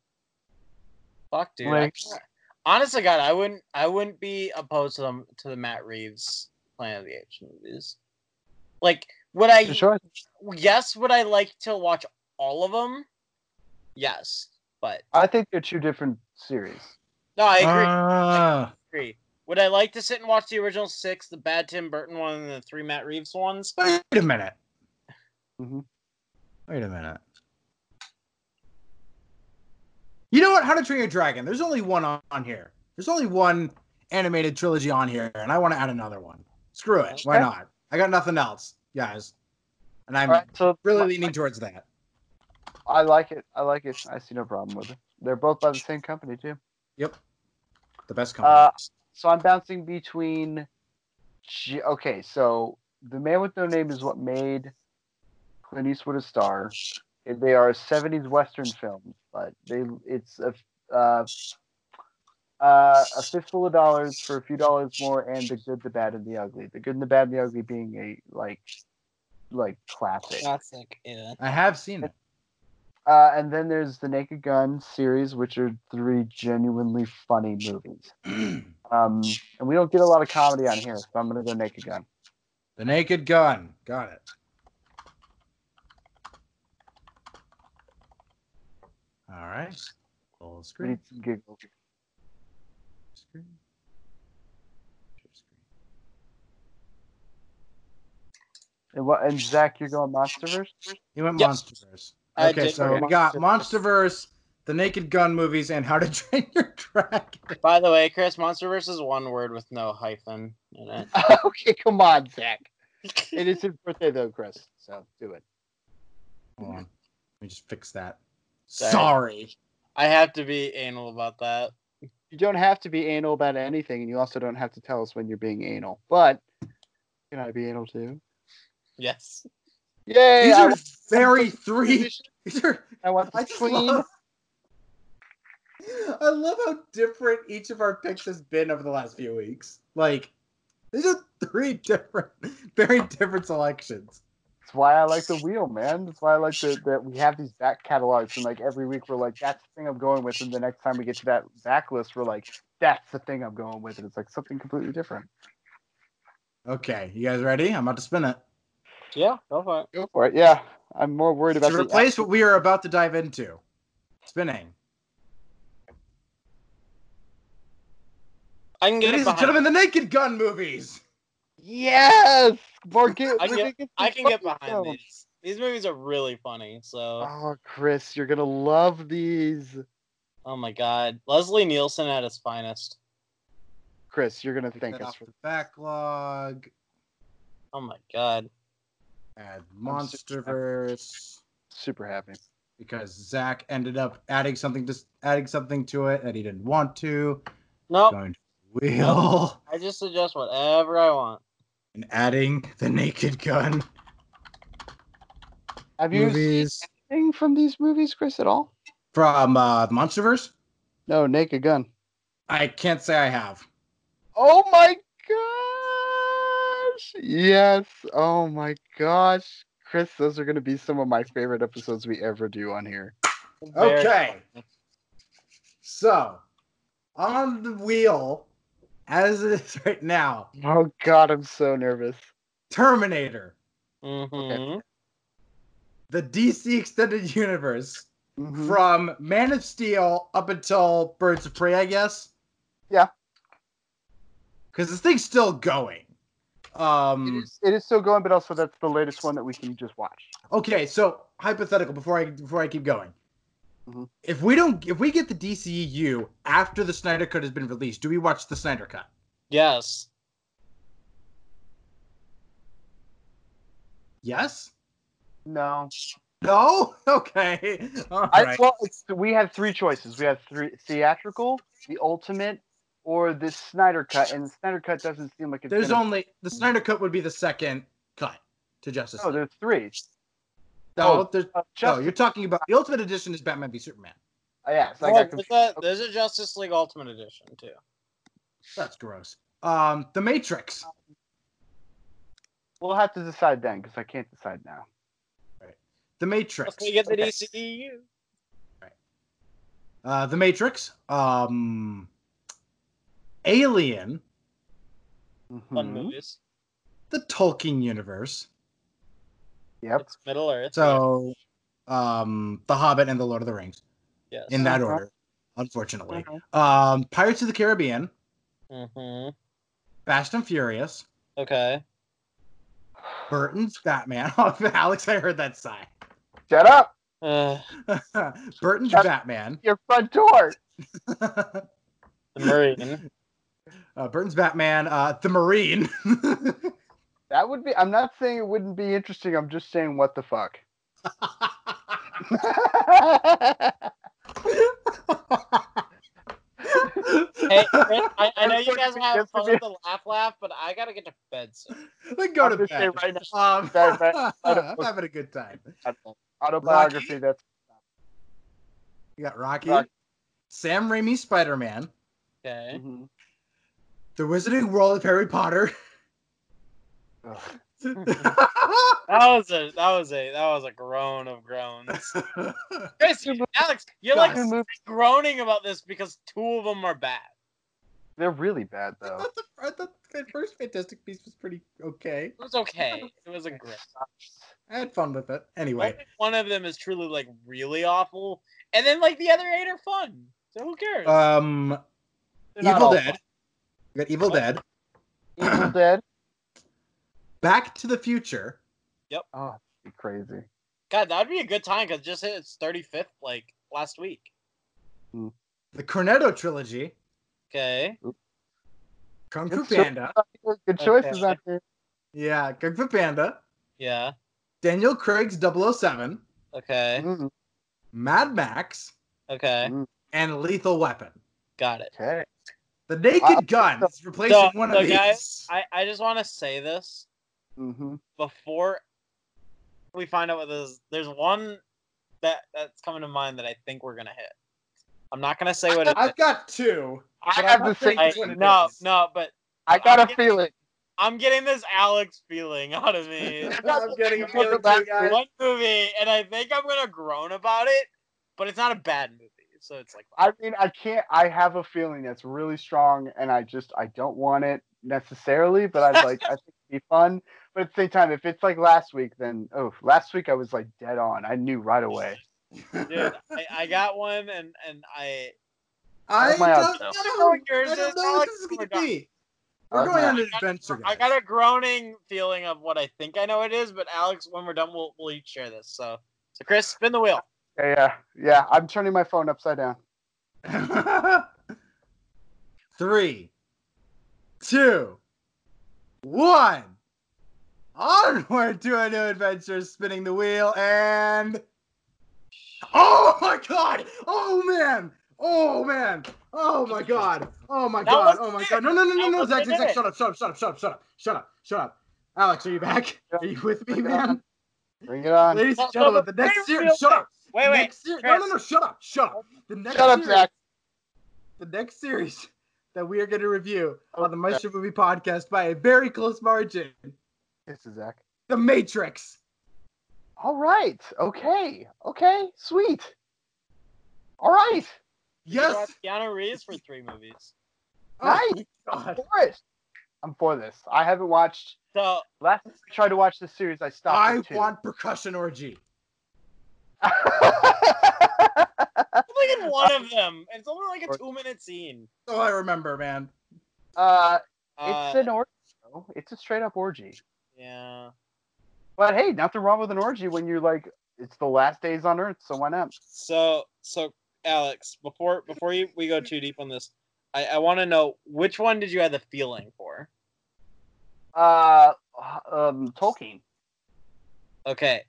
[SPEAKER 2] Fuck, dude. I
[SPEAKER 1] Like-
[SPEAKER 2] can't- God, I wouldn't. I wouldn't be opposed to them to the Matt Reeves Planet of the Apes movies. Like, would I?
[SPEAKER 1] Sure.
[SPEAKER 2] Yes, would I like to watch all of them? Yes, but
[SPEAKER 1] I think they're two different series.
[SPEAKER 2] no, I agree.
[SPEAKER 3] Ah.
[SPEAKER 2] agree. Would I like to sit and watch the original six, the bad Tim Burton one, and the three Matt Reeves ones?
[SPEAKER 3] wait a minute.
[SPEAKER 1] Mm-hmm.
[SPEAKER 3] Wait a minute. You know what? How to Train Your Dragon. There's only one on, on here. There's only one animated trilogy on here, and I want to add another one. Screw it. Why not? I got nothing else, guys. And I'm
[SPEAKER 1] All right, so
[SPEAKER 3] really
[SPEAKER 1] my-
[SPEAKER 3] leaning towards that.
[SPEAKER 1] I like it. I like it. I see no problem with it. They're both by the same company too.
[SPEAKER 3] Yep. The best company.
[SPEAKER 1] Uh, So I'm bouncing between. G- Okay, so the Man with No Name is what made Clint Eastwood a star. They are 70s Western films, but they it's a uh, uh, a fistful of dollars for a few dollars more, and the good, the bad, and the ugly. The good and the bad and the ugly being a like like classic.
[SPEAKER 6] Classic, yeah.
[SPEAKER 3] I have seen it.
[SPEAKER 1] Uh, and then there's the Naked Gun series, which are three genuinely funny movies. Um, and we don't get a lot of comedy on here, so I'm gonna go Naked Gun.
[SPEAKER 3] the Naked Gun. Got it. All right. Full
[SPEAKER 1] We
[SPEAKER 3] screen.
[SPEAKER 1] need some giggles.
[SPEAKER 3] Screen. Screen.
[SPEAKER 1] And what? And Zach, you're going MonsterVerse?
[SPEAKER 3] He went
[SPEAKER 6] Yep.
[SPEAKER 3] Monsterverse. Okay, so we got
[SPEAKER 6] Monsterverse.
[SPEAKER 3] Monsterverse, the Naked Gun movies, and How to Train Your Dragon.
[SPEAKER 6] By the way, Chris, MonsterVerse is one word with no hyphen in it.
[SPEAKER 1] okay, come on, Zach. It is his birthday though, Chris. So do it.
[SPEAKER 3] Hold on. Let me just fix that.
[SPEAKER 6] Sorry.
[SPEAKER 3] Sorry.
[SPEAKER 6] I have to be anal about that.
[SPEAKER 1] You don't have to be anal about anything, and you also don't have to tell us when you're being anal. But can I be anal too?
[SPEAKER 6] Yes.
[SPEAKER 1] Yay!
[SPEAKER 3] These
[SPEAKER 1] I,
[SPEAKER 3] are very three. These are.
[SPEAKER 1] I want
[SPEAKER 3] I
[SPEAKER 1] the
[SPEAKER 3] just
[SPEAKER 1] queen.
[SPEAKER 3] love. I love how different each of our picks has been over the last few weeks. Like, these are three different, very different selections.
[SPEAKER 1] That's why I like the wheel, man. That's why I like the, that we have these back catalogs, and like every week we're like, that's the thing I'm going with, and the next time we get to that back list, we're like, that's the thing I'm going with, and it's like something completely different.
[SPEAKER 3] Okay, you guys ready? I'm about to spin it.
[SPEAKER 6] Yeah, go for it.
[SPEAKER 1] Go for it. Yeah, I'm more worried about
[SPEAKER 3] To
[SPEAKER 1] the
[SPEAKER 3] replace what we are about to dive into. Spinning.
[SPEAKER 6] I can get
[SPEAKER 3] Ladies
[SPEAKER 6] it
[SPEAKER 3] and gentlemen, the Naked Gun movies.
[SPEAKER 1] Yes, more ga-
[SPEAKER 6] I can get, I can get behind
[SPEAKER 1] films.
[SPEAKER 6] these. These movies are really funny. So,
[SPEAKER 1] Oh, Chris, you're gonna love these.
[SPEAKER 6] oh my god, Leslie Nielsen at his finest.
[SPEAKER 1] Chris, you're gonna
[SPEAKER 3] Take
[SPEAKER 1] thank us
[SPEAKER 3] off
[SPEAKER 1] for
[SPEAKER 3] the backlog.
[SPEAKER 6] Oh my god.
[SPEAKER 3] Add Monsterverse
[SPEAKER 1] super happy.
[SPEAKER 3] because Zach ended up adding something to adding something to it that he didn't want to.
[SPEAKER 6] Nope.
[SPEAKER 3] Going to wheel
[SPEAKER 6] I just suggest whatever I want.
[SPEAKER 3] and adding the Naked Gun
[SPEAKER 1] Have you seen anything from these movies, Chris, at all?
[SPEAKER 3] from uh, Monsterverse.
[SPEAKER 1] No, Naked Gun.
[SPEAKER 3] I can't say I have.
[SPEAKER 1] Oh my gosh! Yes. Oh my gosh, Chris, those are gonna be some of my favorite episodes we ever do on here.
[SPEAKER 3] Okay. So, on the wheel, as it is right now,
[SPEAKER 1] Oh god, I'm so nervous.
[SPEAKER 3] Terminator,
[SPEAKER 6] Mhm.
[SPEAKER 3] the DC Extended Universe,
[SPEAKER 1] Mhm.
[SPEAKER 3] from Man of Steel up until Birds of Prey, I guess.
[SPEAKER 1] Yeah.
[SPEAKER 3] Because this thing's still going.
[SPEAKER 1] It
[SPEAKER 3] Um.
[SPEAKER 1] is, it is still going, but also that's the latest one that we can just watch.
[SPEAKER 3] Okay, so hypothetical before I before I keep going.
[SPEAKER 1] Mhm.
[SPEAKER 3] If we don't, if we get the DCEU after the Snyder Cut has been released, do we watch the Snyder Cut?
[SPEAKER 6] Yes.
[SPEAKER 3] Yes.
[SPEAKER 1] No.
[SPEAKER 3] No. Okay. All
[SPEAKER 1] I,
[SPEAKER 3] right.
[SPEAKER 1] well, we have three choices. We have three theatrical, the ultimate, or the Snyder cut. And the Snyder cut doesn't seem like it's.
[SPEAKER 3] There's
[SPEAKER 1] gonna-
[SPEAKER 3] only the Snyder Cut would be the second cut to Justice.
[SPEAKER 1] No,
[SPEAKER 3] League.
[SPEAKER 1] there's three.
[SPEAKER 3] No,
[SPEAKER 1] oh,
[SPEAKER 3] there's,
[SPEAKER 1] Uh,
[SPEAKER 3] no, you're talking about the Ultimate Edition is Batman v Superman.
[SPEAKER 1] uh, yeah, so I
[SPEAKER 6] Well,
[SPEAKER 1] got
[SPEAKER 6] there's,
[SPEAKER 1] confused.
[SPEAKER 6] a, there's a Justice League Ultimate Edition too.
[SPEAKER 3] That's gross. Um, The Matrix.
[SPEAKER 1] We'll have to decide then because I can't decide now.
[SPEAKER 3] The Matrix.
[SPEAKER 6] Plus we get the
[SPEAKER 1] Okay.
[SPEAKER 6] DCEU.
[SPEAKER 3] Uh, The Matrix. Um, Alien.
[SPEAKER 6] Fun
[SPEAKER 1] Mhm.
[SPEAKER 6] movies.
[SPEAKER 3] The Tolkien universe.
[SPEAKER 1] Yep.
[SPEAKER 6] It's Middle Earth.
[SPEAKER 3] So, um, The Hobbit and The Lord of the Rings
[SPEAKER 6] yes.
[SPEAKER 3] in that
[SPEAKER 1] Uh-huh.
[SPEAKER 3] order. Unfortunately,
[SPEAKER 1] Mhm.
[SPEAKER 3] um, Pirates of the Caribbean,
[SPEAKER 6] Mm-hmm.
[SPEAKER 3] Fast and Furious,
[SPEAKER 6] Okay.
[SPEAKER 3] Burton's Batman. Oh, Alex, I heard that sigh.
[SPEAKER 1] Shut up!
[SPEAKER 6] Uh,
[SPEAKER 3] Burton's
[SPEAKER 1] That's-
[SPEAKER 3] Batman.
[SPEAKER 1] Your front door.
[SPEAKER 6] the Marine.
[SPEAKER 3] Uh, Burton's Batman. Uh, the Marine.
[SPEAKER 1] That would be. I'm not saying it wouldn't be interesting. I'm just saying what the fuck.
[SPEAKER 6] Hey, Chris,
[SPEAKER 2] I, I know you guys have
[SPEAKER 1] yes,
[SPEAKER 2] fun with the laugh laugh, but I gotta get to bed soon.
[SPEAKER 3] Then go
[SPEAKER 1] I'm
[SPEAKER 3] to
[SPEAKER 1] just saying
[SPEAKER 3] bed.
[SPEAKER 1] right now,
[SPEAKER 3] Um,
[SPEAKER 1] Bed, bed.
[SPEAKER 3] I'm having a good time.
[SPEAKER 1] autobiography. That's
[SPEAKER 3] You got Rocky,
[SPEAKER 1] Rocky.
[SPEAKER 3] Sam Raimi Spider Man,
[SPEAKER 2] Okay.
[SPEAKER 1] mhm.
[SPEAKER 3] The Wizarding World of Harry Potter.
[SPEAKER 1] Ugh.
[SPEAKER 2] That was a that was a that was a groan of groans. Chris, Alex, you're like
[SPEAKER 3] Guys.
[SPEAKER 2] groaning about this because two of them are bad.
[SPEAKER 1] They're really bad
[SPEAKER 3] I
[SPEAKER 1] though.
[SPEAKER 3] thought the, I thought the first Fantastic Beast was pretty okay.
[SPEAKER 2] It was okay. It was a great.
[SPEAKER 3] I had fun with it. Anyway,
[SPEAKER 2] Only one of them is truly like really awful, and then like the other eight are fun. So who cares?
[SPEAKER 3] um,
[SPEAKER 1] They're
[SPEAKER 3] Evil
[SPEAKER 1] all
[SPEAKER 3] Dead. We got Evil Dead.
[SPEAKER 1] Evil Dead.
[SPEAKER 3] Back to the Future. Yep.
[SPEAKER 1] Oh, that'd be crazy.
[SPEAKER 2] God, that'd be a good time because just hit its 35th like last week.
[SPEAKER 3] The Cornetto trilogy.
[SPEAKER 2] Okay.
[SPEAKER 3] Kung Fu
[SPEAKER 1] Good cho-
[SPEAKER 3] Panda.
[SPEAKER 1] Good choices
[SPEAKER 2] Okay.
[SPEAKER 1] out there.
[SPEAKER 3] Yeah, Kung Fu Panda.
[SPEAKER 2] Yeah.
[SPEAKER 3] Daniel Craig's 007.
[SPEAKER 2] Okay.
[SPEAKER 1] Mhm.
[SPEAKER 3] Mad Max.
[SPEAKER 2] Okay.
[SPEAKER 3] And Lethal Weapon.
[SPEAKER 2] Got it.
[SPEAKER 1] Okay.
[SPEAKER 3] The Naked
[SPEAKER 1] I-
[SPEAKER 3] Gun is replacing
[SPEAKER 2] So-
[SPEAKER 3] one
[SPEAKER 2] so
[SPEAKER 3] of these.
[SPEAKER 2] guys, I, I just want to say this
[SPEAKER 1] hmm
[SPEAKER 2] before we find out what this is. There's one that that's coming to mind that I think we're gonna hit. I'm not gonna say what it is.
[SPEAKER 3] I've got two.
[SPEAKER 1] I
[SPEAKER 3] But
[SPEAKER 1] have
[SPEAKER 3] I'm
[SPEAKER 1] the same.
[SPEAKER 2] I,
[SPEAKER 3] which one it
[SPEAKER 2] no,
[SPEAKER 3] is.
[SPEAKER 2] no, but
[SPEAKER 1] I got
[SPEAKER 2] I'm
[SPEAKER 1] a
[SPEAKER 2] getting-
[SPEAKER 1] feeling.
[SPEAKER 2] I'm getting this Alex feeling out of me.
[SPEAKER 3] I'm getting a feeling
[SPEAKER 1] at that
[SPEAKER 3] too, guys.
[SPEAKER 2] one movie, and I think I'm gonna groan about it, but it's not a bad movie, so it's like
[SPEAKER 1] I mean, I can't. I have a feeling that's really strong, and I just I don't want it necessarily, but I'd like. I think it'd be fun. But at the same time, if it's like last week, then oh, last week I was like dead on. I knew right away.
[SPEAKER 2] dude, I, I got one, and and I
[SPEAKER 3] I don't
[SPEAKER 1] odds
[SPEAKER 3] know.
[SPEAKER 2] now? know what yours
[SPEAKER 3] I don't
[SPEAKER 2] is, oh
[SPEAKER 3] know what
[SPEAKER 2] Alex?
[SPEAKER 3] this is going to be. We're
[SPEAKER 1] Okay.
[SPEAKER 3] going on an
[SPEAKER 2] I got- I got a groaning feeling of what I think I know it is, but Alex, when we're done, we'll we'll each share this. So, so Chris, spin the wheel.
[SPEAKER 1] Yeah, yeah, yeah. I'm turning my phone upside down.
[SPEAKER 3] Three, two, one. Onward to a new adventure, spinning the wheel, and oh my god! Oh man! Oh man! Oh my god! Oh my god! Oh my god! No no no no no! Zach, Zach, Zach, shut up! Shut up! Shut up! Shut up! Shut up! Shut up! Shut up! Alex, are you back? Are you with me, man?
[SPEAKER 1] Bring it on.
[SPEAKER 3] Ladies and gentlemen, the next series. Shut up!
[SPEAKER 2] Wait, wait.
[SPEAKER 3] next ser- no, no, no! Shut up! Shut up! The next
[SPEAKER 1] Shut up,
[SPEAKER 3] series,
[SPEAKER 1] Zach.
[SPEAKER 3] the next series that we are going to review on the oh, Maestro Movie Podcast by a very close margin,
[SPEAKER 1] This is Zach.
[SPEAKER 3] The Matrix.
[SPEAKER 1] All right. Okay. Okay. Sweet. All right.
[SPEAKER 2] You
[SPEAKER 3] Yes.
[SPEAKER 2] brought Keanu Reeves for three movies.
[SPEAKER 3] Oh
[SPEAKER 1] Nice.
[SPEAKER 3] my
[SPEAKER 1] I'm
[SPEAKER 3] God.
[SPEAKER 1] for it. I'm for this. I haven't watched.
[SPEAKER 2] So
[SPEAKER 1] Last time I tried to watch this series, I stopped.
[SPEAKER 3] I want percussion orgy.
[SPEAKER 2] Only in one of them. It's only like a two minute scene.
[SPEAKER 3] Oh, I remember, man.
[SPEAKER 1] uh,
[SPEAKER 2] Uh,
[SPEAKER 1] it's an orgy. though. It's a straight up orgy.
[SPEAKER 2] yeah.
[SPEAKER 1] But hey, nothing wrong with an orgy when you're like, it's the last days on Earth, so why not?
[SPEAKER 2] So so Alex, before before you, we go too deep on this, I, I want to know which one did you have the feeling for?
[SPEAKER 1] Uh, um, Tolkien.
[SPEAKER 2] Okay.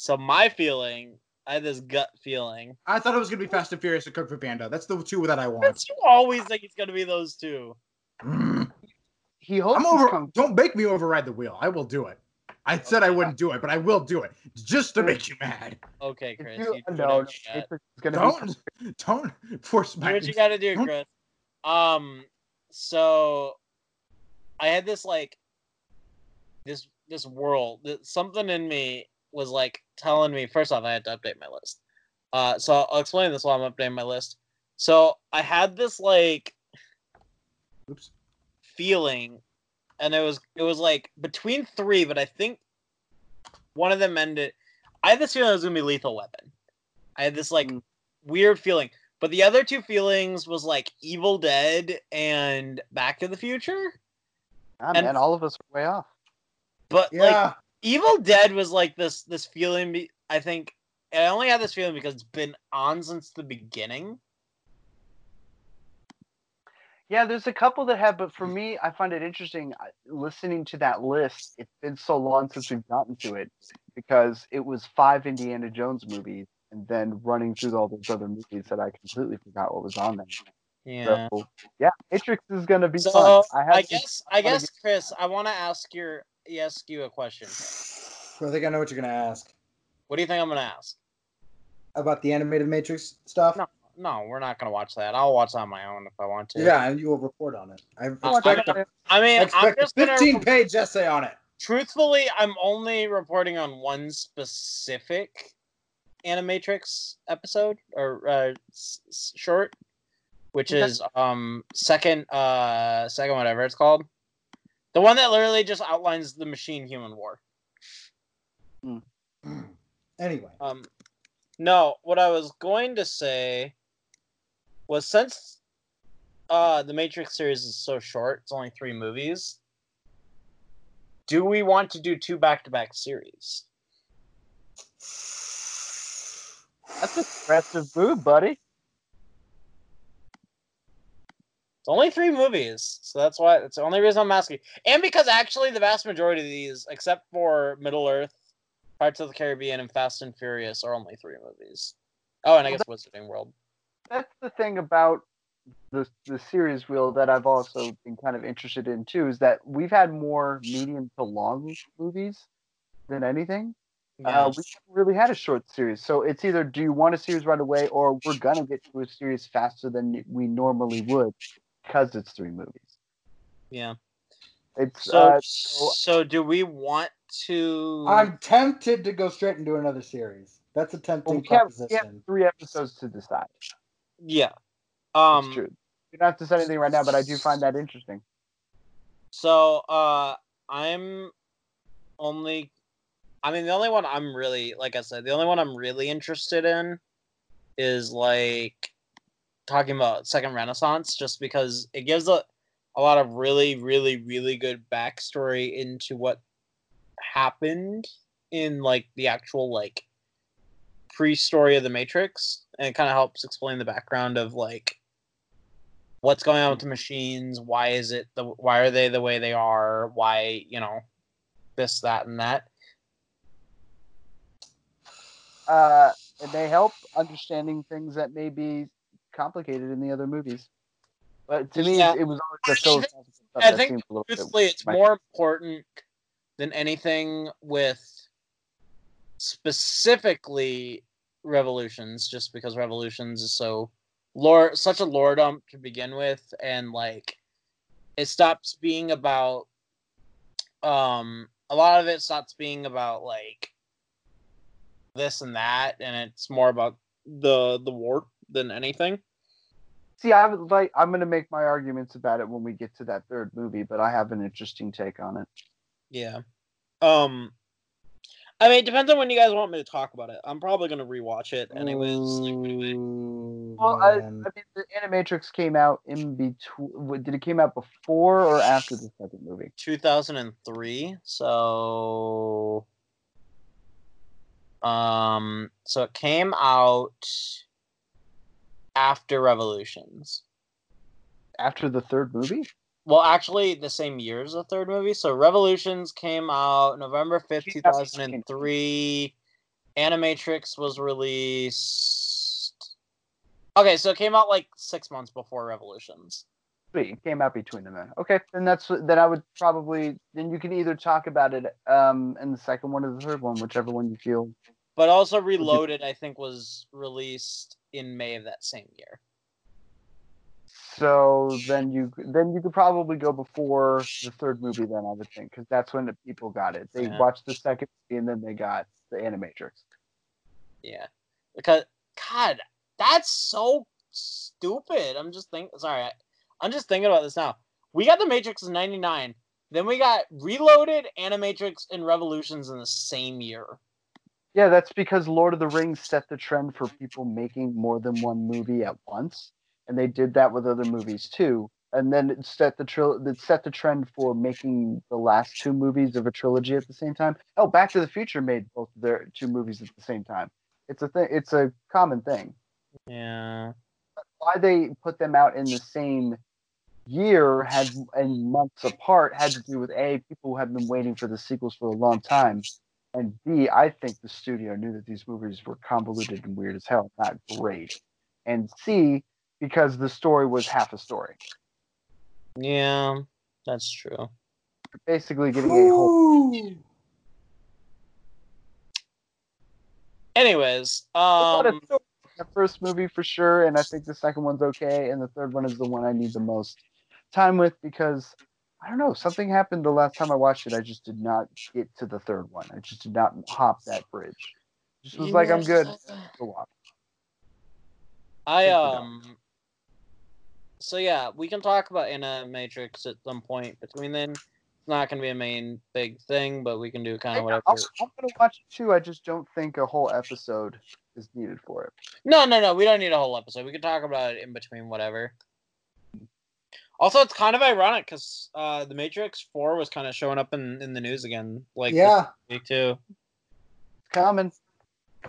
[SPEAKER 2] So my feeling, I had this gut feeling.
[SPEAKER 3] I thought it was gonna be Fast and Furious and Kung Fu Panda. That's the two that I want.
[SPEAKER 2] But you always think it's gonna be those two.
[SPEAKER 3] Mm.
[SPEAKER 1] He hopes
[SPEAKER 3] I'm over.
[SPEAKER 1] come-
[SPEAKER 3] Don't make me override the wheel. I will do it. I said I wouldn't do it, but I will do it just to make you mad.
[SPEAKER 2] Okay, Chris.
[SPEAKER 1] you,
[SPEAKER 2] You
[SPEAKER 1] no,
[SPEAKER 2] whatever
[SPEAKER 1] no,
[SPEAKER 2] you got.
[SPEAKER 1] Matrix is gonna be
[SPEAKER 3] Don't don't force
[SPEAKER 2] Do
[SPEAKER 3] my.
[SPEAKER 2] what you gotta do,
[SPEAKER 3] Don't-
[SPEAKER 2] Chris. Um, so I had this like this this world. that Something in me was like telling me. First off, I had to update my list. Uh, so I'll explain this while I'm updating my list. So I had this like
[SPEAKER 3] Oops.
[SPEAKER 2] feeling, and it was it was like between three, but I think one of them ended. I had this feeling it was gonna be Lethal Weapon. I had this like
[SPEAKER 1] Mm.
[SPEAKER 2] weird feeling, but the other two feelings was like Evil Dead and Back to the Future.
[SPEAKER 1] Ah,
[SPEAKER 2] and-
[SPEAKER 1] man, all of us are way off.
[SPEAKER 2] But like
[SPEAKER 3] Yeah.
[SPEAKER 2] Evil Dead was like this this feeling. I think I only had this feeling because it's been on since the beginning.
[SPEAKER 1] Yeah, there's a couple that have, but for me, I find it interesting uh, listening to that list. It's been so long since we've gotten to it because it was five Indiana Jones movies and then running through all those other movies that I completely forgot what was on them.
[SPEAKER 2] Yeah.
[SPEAKER 1] So yeah, Matrix is gonna be
[SPEAKER 2] So
[SPEAKER 1] fun. I, have
[SPEAKER 2] I guess I guess Chris, I want to ask your ask you a question.
[SPEAKER 3] I think I know what you're gonna ask
[SPEAKER 2] What do you think I'm gonna ask?
[SPEAKER 3] about the animated Matrix stuff.
[SPEAKER 2] No. No, we're not gonna watch that. I'll watch that on my own if I want to.
[SPEAKER 3] Yeah, and you will report on it. I
[SPEAKER 2] Uh,
[SPEAKER 3] expect,
[SPEAKER 2] I
[SPEAKER 3] a,
[SPEAKER 2] I mean,
[SPEAKER 3] I
[SPEAKER 2] I'm
[SPEAKER 3] expect a
[SPEAKER 2] just gonna
[SPEAKER 3] 15 page essay on it.
[SPEAKER 2] truthfully, I'm only reporting on one specific Animatrix episode or uh, s- s- short, which is um second uh second whatever it's called, the one that literally just outlines the machine human war. Mm.
[SPEAKER 3] Anyway,
[SPEAKER 2] Um, no, what I was going to say was since uh the Matrix series is so short, it's only three movies. Do we want to do two back-to-back series?
[SPEAKER 1] That's a aggressive move, buddy.
[SPEAKER 2] It's only three movies, so that's why it's the only reason I'm asking. And because actually the vast majority of these, except for Middle Earth, Parts of the Caribbean, and Fast and Furious, are only three movies. Oh, and I guess Wizarding World.
[SPEAKER 1] That's the thing about the the series wheel that I've also been kind of interested in too is that we've had more medium to long movies than anything.
[SPEAKER 2] Yeah.
[SPEAKER 1] Uh, we haven't really had a short series, so it's either do you want a series right away, or we're gonna get to a series faster than we normally would because it's three movies.
[SPEAKER 2] yeah.
[SPEAKER 1] It's
[SPEAKER 2] So,
[SPEAKER 1] uh,
[SPEAKER 2] so do we want to?
[SPEAKER 3] I'm tempted to go straight into another series. That's a
[SPEAKER 1] well,
[SPEAKER 3] tempting
[SPEAKER 1] we, have, we have
[SPEAKER 3] proposition.
[SPEAKER 1] three episodes to decide.
[SPEAKER 2] yeah.
[SPEAKER 1] It's
[SPEAKER 2] Um.
[SPEAKER 1] true. You don't have to say anything right now, but I do find that interesting.
[SPEAKER 2] So, uh, I'm only. I mean, the only one I'm really, like I said, the only one I'm really interested in is like talking about Second Renaissance, just because it gives a, a lot of really, really, really good backstory into what happened in like the actual like pre-story of the Matrix, and it kind of helps explain the background of like what's going on with the machines why is it the why are they the way they are why you know this that and that.
[SPEAKER 1] Uh, and they help understanding things that may be complicated in the other movies. But to me,
[SPEAKER 2] Yeah.
[SPEAKER 1] it was always the philosophical stuff
[SPEAKER 2] I think
[SPEAKER 1] seemed a little bit.
[SPEAKER 2] truthfully it's more important than anything with specifically revolutions just because revolutions is so lore such a lore dump to begin with and like it stops being about um a lot of it stops being about like this and that and it's more about the the war than anything
[SPEAKER 1] See, I would like. I'm going to make my arguments about it when we get to that third movie, but I have an interesting take on it.
[SPEAKER 2] Yeah. Um I mean it depends on when you guys want me to talk about it. I'm probably gonna rewatch it anyways. like, right away.
[SPEAKER 3] Ooh,
[SPEAKER 1] Well, I, I mean, the Animatrix came out in between. Did it came out before or after the second movie?
[SPEAKER 2] 2003. So um so it came out after Revolutions.
[SPEAKER 1] After the third movie?
[SPEAKER 2] Well, actually, the same year as the third movie. So Revolutions came out November 5th, 2003. Animatrix was released. Okay, so it came out like six months before Revolutions.
[SPEAKER 1] Sweet, it came out between them. Then. Okay, then that's then I would probably then you can either talk about it um in the second one or the third one, whichever one you feel.
[SPEAKER 2] But also Reloaded, I think, was released in May of that same year.
[SPEAKER 1] So then you then you could probably go before the third movie. Then I would think because that's when the people got it. They
[SPEAKER 2] Yeah.
[SPEAKER 1] watched the second movie and then they got the Animatrix.
[SPEAKER 2] Yeah. Because, God, that's so stupid. I'm just thinking, sorry, I, I'm just thinking about this now. We got The Matrix in 99. Then we got Reloaded, Animatrix, and Revolutions in the same year.
[SPEAKER 1] Yeah, that's because Lord of the Rings set the trend for people making more than one movie at once, and they did that with other movies too. And then it set the tril- it set the trend for making the last two movies of a trilogy at the same time. Oh, Back to the Future made both their two movies at the same time. It's a thing. It's a common thing.
[SPEAKER 2] Yeah.
[SPEAKER 1] Why they put them out in the same year had and months apart had to do with a people who have been waiting for the sequels for a long time, and b I think the studio knew that these movies were convoluted and weird as hell, not great, and c because the story was half a story.
[SPEAKER 6] Yeah, that's true.
[SPEAKER 1] Basically, getting a whole.
[SPEAKER 6] Anyways, um,
[SPEAKER 1] the first movie for sure, and I think the second one's okay, and the third one is the one I need the most time with because I don't know something happened the last time I watched it. I just did not get to the third one. I just did not hop that bridge. Just was like I'm good. Go on.
[SPEAKER 6] I
[SPEAKER 1] Check it out.
[SPEAKER 6] um. So yeah, we can talk about Animatrix at some point between then. It's not gonna be a main big thing, but we can do kind of whatever.
[SPEAKER 1] I'll- I'm gonna watch it too. I just don't think a whole episode is needed for it.
[SPEAKER 6] No, no, no. We don't need a whole episode. We can talk about it in between whatever. Also, it's kind of ironic because uh, the Matrix Four was kind of showing up in, in the news again, like
[SPEAKER 3] yeah.
[SPEAKER 6] week too.
[SPEAKER 1] It's common.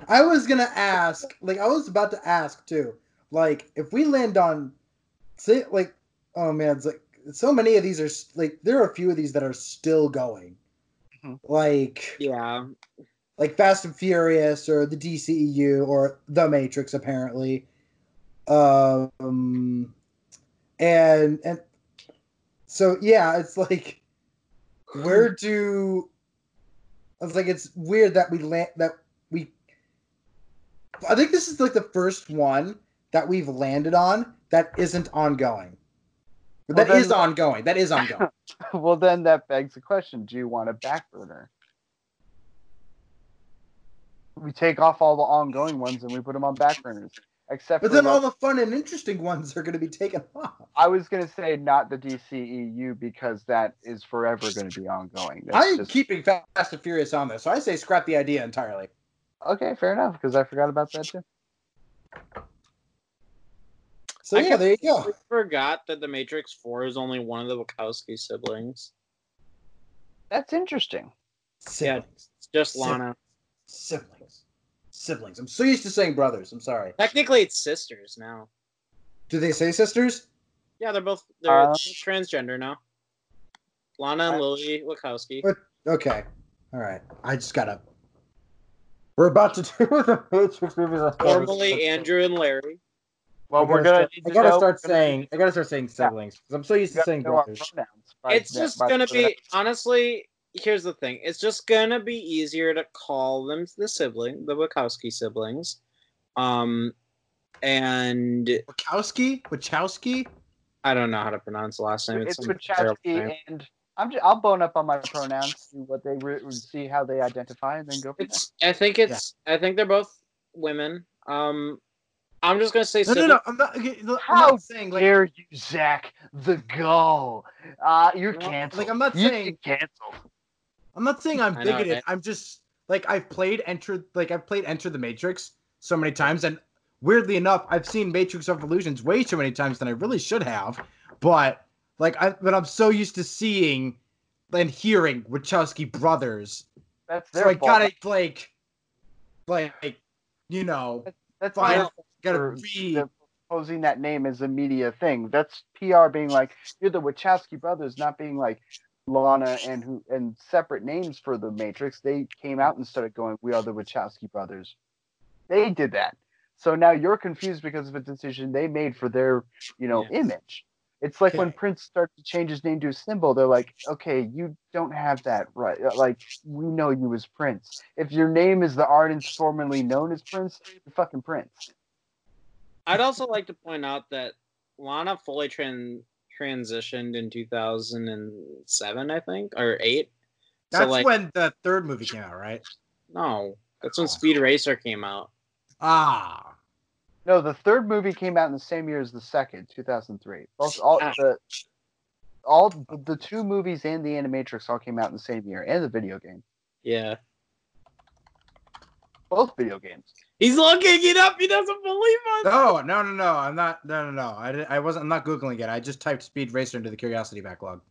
[SPEAKER 3] I was gonna ask, like, I was about to ask too, like, if we land on, say, like, oh man, it's like so many of these are like there are a few of these that are still going,
[SPEAKER 1] Mhm.
[SPEAKER 3] like,
[SPEAKER 2] Yeah.
[SPEAKER 3] like Fast and Furious or the DCEU or The Matrix apparently, um, and and so yeah, it's like, where do I was like, it's weird that we land that we. I think this is like the first one that we've landed on that isn't ongoing.
[SPEAKER 1] Well,
[SPEAKER 3] That is
[SPEAKER 1] then-
[SPEAKER 3] ongoing. That is ongoing.
[SPEAKER 1] well, then that begs the question: Do you want a back burner? We take off all the ongoing ones and we put them on back burners. Except
[SPEAKER 3] but
[SPEAKER 1] for
[SPEAKER 3] then
[SPEAKER 1] like-
[SPEAKER 3] all the fun and interesting ones are going to be taken off.
[SPEAKER 1] I was gonna say not the DCEU because that is forever going to be ongoing. That's
[SPEAKER 3] I'm
[SPEAKER 1] just-
[SPEAKER 3] keeping Fast and Furious on this, so I say scrap the idea entirely.
[SPEAKER 1] okay, fair enough because I forgot about that too.
[SPEAKER 3] So
[SPEAKER 2] I
[SPEAKER 3] yeah, there you go.
[SPEAKER 2] I forgot that the Matrix Four is only one of the Wachowski siblings.
[SPEAKER 1] That's interesting.
[SPEAKER 3] Siblings.
[SPEAKER 2] It's just Lana.
[SPEAKER 3] Siblings. Siblings. I'm so used to saying brothers. I'm sorry.
[SPEAKER 2] Technically, it's sisters now.
[SPEAKER 3] Do they say sisters?
[SPEAKER 2] Yeah, they're both they're
[SPEAKER 1] Uh,
[SPEAKER 2] transgender now. Lana and
[SPEAKER 1] I-
[SPEAKER 2] Lilly Wachowski.
[SPEAKER 3] What? Okay. All right. I just gotta. We're about to do the Matrix movies. I
[SPEAKER 2] Formerly Andrew and Larry.
[SPEAKER 1] Well, we're
[SPEAKER 3] gotta
[SPEAKER 1] gonna.
[SPEAKER 3] start- I gotta start saying. I gotta start saying siblings because I'm so used to saying brothers.
[SPEAKER 2] It's just gonna be honestly. Here's the thing. It's just gonna be easier to call them the sibling, the Wachowski siblings. Um, and
[SPEAKER 3] Wachowski. Wachowski.
[SPEAKER 2] I don't know how to pronounce the last name.
[SPEAKER 1] It's
[SPEAKER 2] some terrible
[SPEAKER 1] Wachowski, and I'm just, I'll bone up on my pronouns, see what they re- see how they identify, and then go. From
[SPEAKER 2] It's. I think it's. I think they're both women. Um, I'm just gonna say.
[SPEAKER 3] No, no,
[SPEAKER 2] sibling-
[SPEAKER 3] no. I'm not. okay, look, I'm
[SPEAKER 1] How
[SPEAKER 3] not saying like.
[SPEAKER 1] Dare you, Zach? The gall. Uh, you're canceled.
[SPEAKER 3] like, I'm not
[SPEAKER 1] You
[SPEAKER 3] saying-
[SPEAKER 1] get canceled.
[SPEAKER 3] I'm not saying I'm
[SPEAKER 2] I know,
[SPEAKER 3] bigoted.
[SPEAKER 2] right? Eh?
[SPEAKER 3] I'm just like I've played Enter. Like I've played Enter the Matrix so many times, and weirdly enough, I've seen Matrix of Illusions way too many times than I really should have. But like, I but I'm so used to seeing and hearing Wachowski brothers,
[SPEAKER 1] That's
[SPEAKER 3] so
[SPEAKER 1] their
[SPEAKER 3] I
[SPEAKER 1] fault.
[SPEAKER 3] gotta like, like, you know,
[SPEAKER 1] That's
[SPEAKER 3] fine,
[SPEAKER 1] their fault
[SPEAKER 3] gotta
[SPEAKER 1] for
[SPEAKER 3] read.
[SPEAKER 1] posing that name as a media thing. That's PR being like you're the Wachowski brothers, not being like Lana and who and separate names for the Matrix. They came out and started going, "We are the Wachowski brothers." They did that. So now you're confused because of a decision they made for their, you know,
[SPEAKER 2] Yeah.
[SPEAKER 1] image. It's like when Prince starts to change his name to a symbol. They're like, "Okay, you don't have that right. Uh, Like we know you as Prince. If your name is the artist formerly known as Prince, you're fucking Prince."
[SPEAKER 2] I'd also like to point out that Lana fully tran- transitioned in 2007, I think, or eight.
[SPEAKER 3] That's
[SPEAKER 2] so like,
[SPEAKER 3] when the third movie came out, right?
[SPEAKER 2] no, that's when Speed Racer came out.
[SPEAKER 3] Ah,
[SPEAKER 1] No, the third movie came out in the same year as the second, 2003. Both all
[SPEAKER 2] Ah.
[SPEAKER 1] the all the two movies and the Animatrix all came out in the same year, and the video game,
[SPEAKER 2] Yeah,
[SPEAKER 1] both video games.
[SPEAKER 2] He's looking it up. He doesn't believe us.
[SPEAKER 3] no, no, no, no. I'm not. No, no, no. I, I wasn't. I'm not googling it. I just typed Speed Racer into the Curiosity backlog.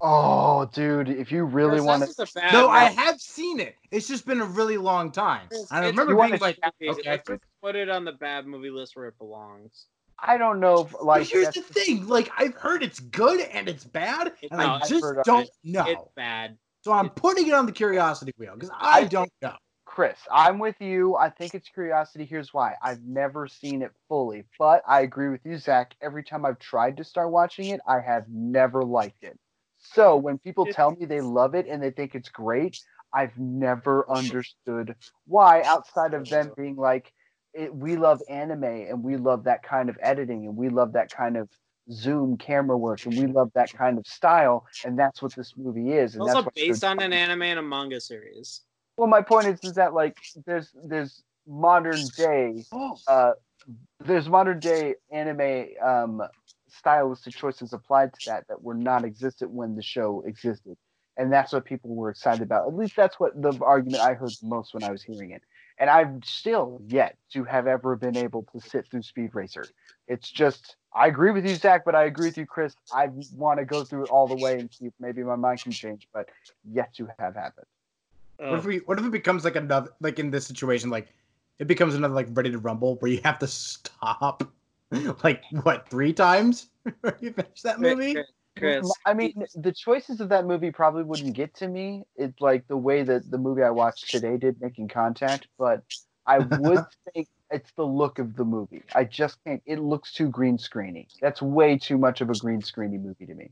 [SPEAKER 1] Oh, dude, if you really
[SPEAKER 2] Chris,
[SPEAKER 1] want to,
[SPEAKER 2] just a bad
[SPEAKER 3] No, I have seen it. It's just been a really long time.
[SPEAKER 2] Chris,
[SPEAKER 3] And I remember
[SPEAKER 1] You
[SPEAKER 3] being
[SPEAKER 1] wanna
[SPEAKER 3] like,
[SPEAKER 2] Okay,
[SPEAKER 3] okay.
[SPEAKER 2] let's just put it on the bad movie list where it belongs.
[SPEAKER 1] I don't know, if,
[SPEAKER 3] But
[SPEAKER 1] like,
[SPEAKER 3] here's the thing. Like I've heard it's good and it's bad, and
[SPEAKER 2] No,
[SPEAKER 3] I just don't
[SPEAKER 1] it.
[SPEAKER 3] know.
[SPEAKER 2] It's bad.
[SPEAKER 3] So I'm putting it on the curiosity wheel because I
[SPEAKER 1] I
[SPEAKER 3] don't know.
[SPEAKER 1] Chris, I'm with you. I think it's curiosity. Here's why. I've never seen it fully, but I agree with you, Zach. Every time I've tried to start watching it, I have never liked it. So when people tell me they love it and they think it's great, I've never understood why, outside of them being like, it, we love anime and we love that kind of editing and we love that kind of zoom camera work and we love that kind of style and that's what this movie is and that's
[SPEAKER 2] also
[SPEAKER 1] what
[SPEAKER 2] based on an anime and a manga series.
[SPEAKER 1] Well my point is is that like there's there's modern day uh there's modern day anime um stylistic choices applied to that that were not existent when the show existed. And that's what people were excited about. At least that's what the argument i heard most when i was hearing it. And i've still yet to have ever been able to sit through speed racer. It's just i agree with you zach but i agree with you chris. I want to go through it all the way and see if maybe my mind can change but yet to have happened
[SPEAKER 3] What if oh. we? What if it becomes like another? Like in this situation, like it becomes another like Ready to Rumble where you have to stop, like what three times before you finish that movie?
[SPEAKER 2] Chris,
[SPEAKER 1] I mean, the choices of that movie probably wouldn't get to me. It's like the way that the movie I watched today did, Making Contact. But I would think it's the look of the movie. I just can't. It looks too green screeny. That's way too much of a green screeny movie to me.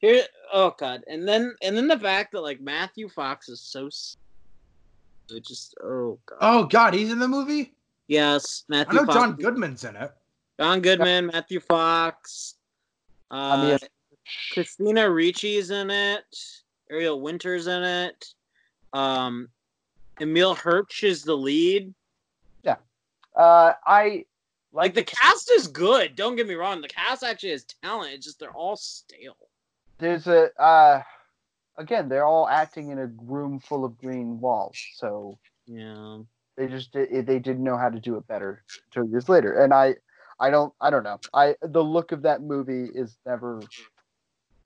[SPEAKER 2] Here, oh god, and then and then the fact that like Matthew Fox is so, s- it just oh god.
[SPEAKER 3] Oh God, he's in the movie.
[SPEAKER 2] Yes, matthew I
[SPEAKER 3] know
[SPEAKER 2] Fox.
[SPEAKER 3] John Goodman's in it.
[SPEAKER 2] John Goodman, Matthew Fox. Uh,
[SPEAKER 1] I mean,
[SPEAKER 2] Christina Ricci's in it. Ariel Winter's in it. Um, Emile Hirsch is the lead. Yeah.
[SPEAKER 1] Uh, I
[SPEAKER 2] Like the cast is good. Don't get me wrong. The cast actually has talent. It's just they're all stale.
[SPEAKER 1] There's a uh, again, they're all acting in a room full of green walls, so
[SPEAKER 2] Yeah.
[SPEAKER 1] they just did, they didn't know how to do it better two years later and i i don't i don't know i the look of that movie is never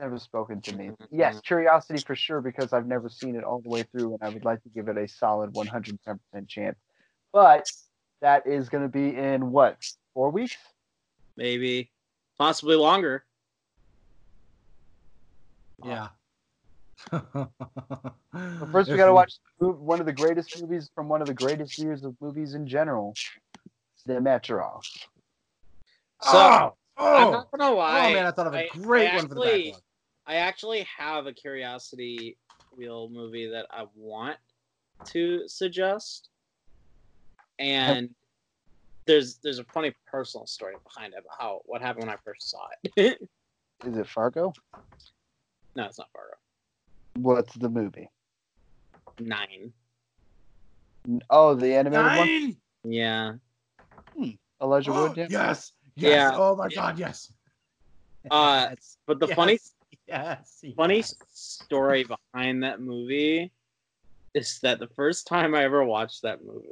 [SPEAKER 1] never spoken to me yes curiosity for sure because i've never seen it all the way through and i would like to give it a solid 110% chance but that is going to be in what four weeks
[SPEAKER 2] Maybe. Possibly longer.
[SPEAKER 3] Yeah.
[SPEAKER 1] But first we got to watch one of the greatest movies from one of the greatest years of movies in general the metro
[SPEAKER 2] So
[SPEAKER 3] oh,
[SPEAKER 2] I'm
[SPEAKER 3] oh,
[SPEAKER 2] not gonna lie.
[SPEAKER 3] oh man, I thought of a
[SPEAKER 2] I-
[SPEAKER 3] great
[SPEAKER 2] I
[SPEAKER 3] one for the
[SPEAKER 2] actually-
[SPEAKER 3] backlog.
[SPEAKER 2] I actually have a curiosity wheel movie that I want to suggest, and there's there's a funny personal story behind it about how what happened when I first saw it.
[SPEAKER 1] is it fargo
[SPEAKER 2] no, it's not Fargo.
[SPEAKER 1] what's the movie
[SPEAKER 2] Nine.
[SPEAKER 1] oh the animated one
[SPEAKER 3] Nine!
[SPEAKER 2] Yeah.
[SPEAKER 1] elijah
[SPEAKER 3] Oh,
[SPEAKER 1] wood yeah?
[SPEAKER 3] yes. Yes.
[SPEAKER 2] Yeah.
[SPEAKER 3] Oh my
[SPEAKER 2] Yeah.
[SPEAKER 3] God. Yes.
[SPEAKER 2] Uh,
[SPEAKER 3] Yes.
[SPEAKER 2] But the
[SPEAKER 3] Yes.
[SPEAKER 2] funny
[SPEAKER 3] Yes.
[SPEAKER 2] funny story behind that movie is that the first time I ever watched that movie,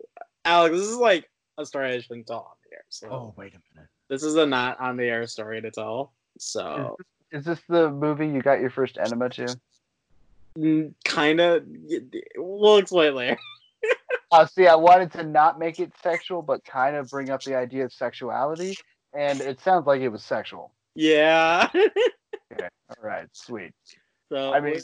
[SPEAKER 2] Alex, this is like a story I shouldn't tell on the air. So
[SPEAKER 3] Oh wait a minute.
[SPEAKER 2] this is a not on the air story to tell. So
[SPEAKER 1] Is this the movie you got your first enema to?
[SPEAKER 2] kind of, we'll explain later.
[SPEAKER 1] Uh, see, I wanted to not make it sexual, but kind of bring up the idea of sexuality, and it sounds like it was sexual.
[SPEAKER 2] Yeah.
[SPEAKER 1] Okay, all right, sweet.
[SPEAKER 2] so
[SPEAKER 1] I mean-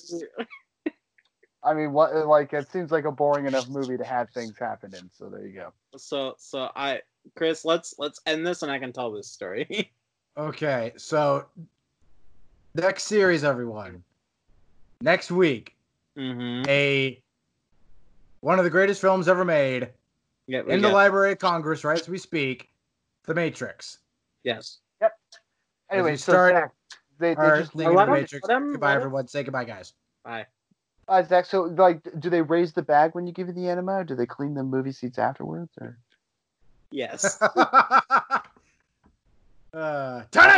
[SPEAKER 1] I mean, what? Like, it seems like a boring enough movie to have things happen in. So there you go.
[SPEAKER 2] so so I, Chris, let's let's end this and I can tell this story.
[SPEAKER 3] Okay, so next series, everyone. Next week,
[SPEAKER 2] mm-hmm.
[SPEAKER 3] a one of the greatest films ever made
[SPEAKER 2] Yeah, we
[SPEAKER 3] in the Library of Congress, right as we speak, The Matrix.
[SPEAKER 2] yes. Yep.
[SPEAKER 1] Anyway,
[SPEAKER 3] we
[SPEAKER 1] so
[SPEAKER 3] start
[SPEAKER 1] Zach, they, they just
[SPEAKER 3] thing
[SPEAKER 1] leave
[SPEAKER 3] in The
[SPEAKER 2] him-
[SPEAKER 3] Matrix.
[SPEAKER 2] let him-
[SPEAKER 3] Goodbye, everyone. Say goodbye, guys.
[SPEAKER 2] Bye.
[SPEAKER 1] uh, Zach. So, like, do they raise the bag when you give you the enema? Or do they clean the movie seats afterwards? Or
[SPEAKER 2] Yes.
[SPEAKER 3] uh, turn it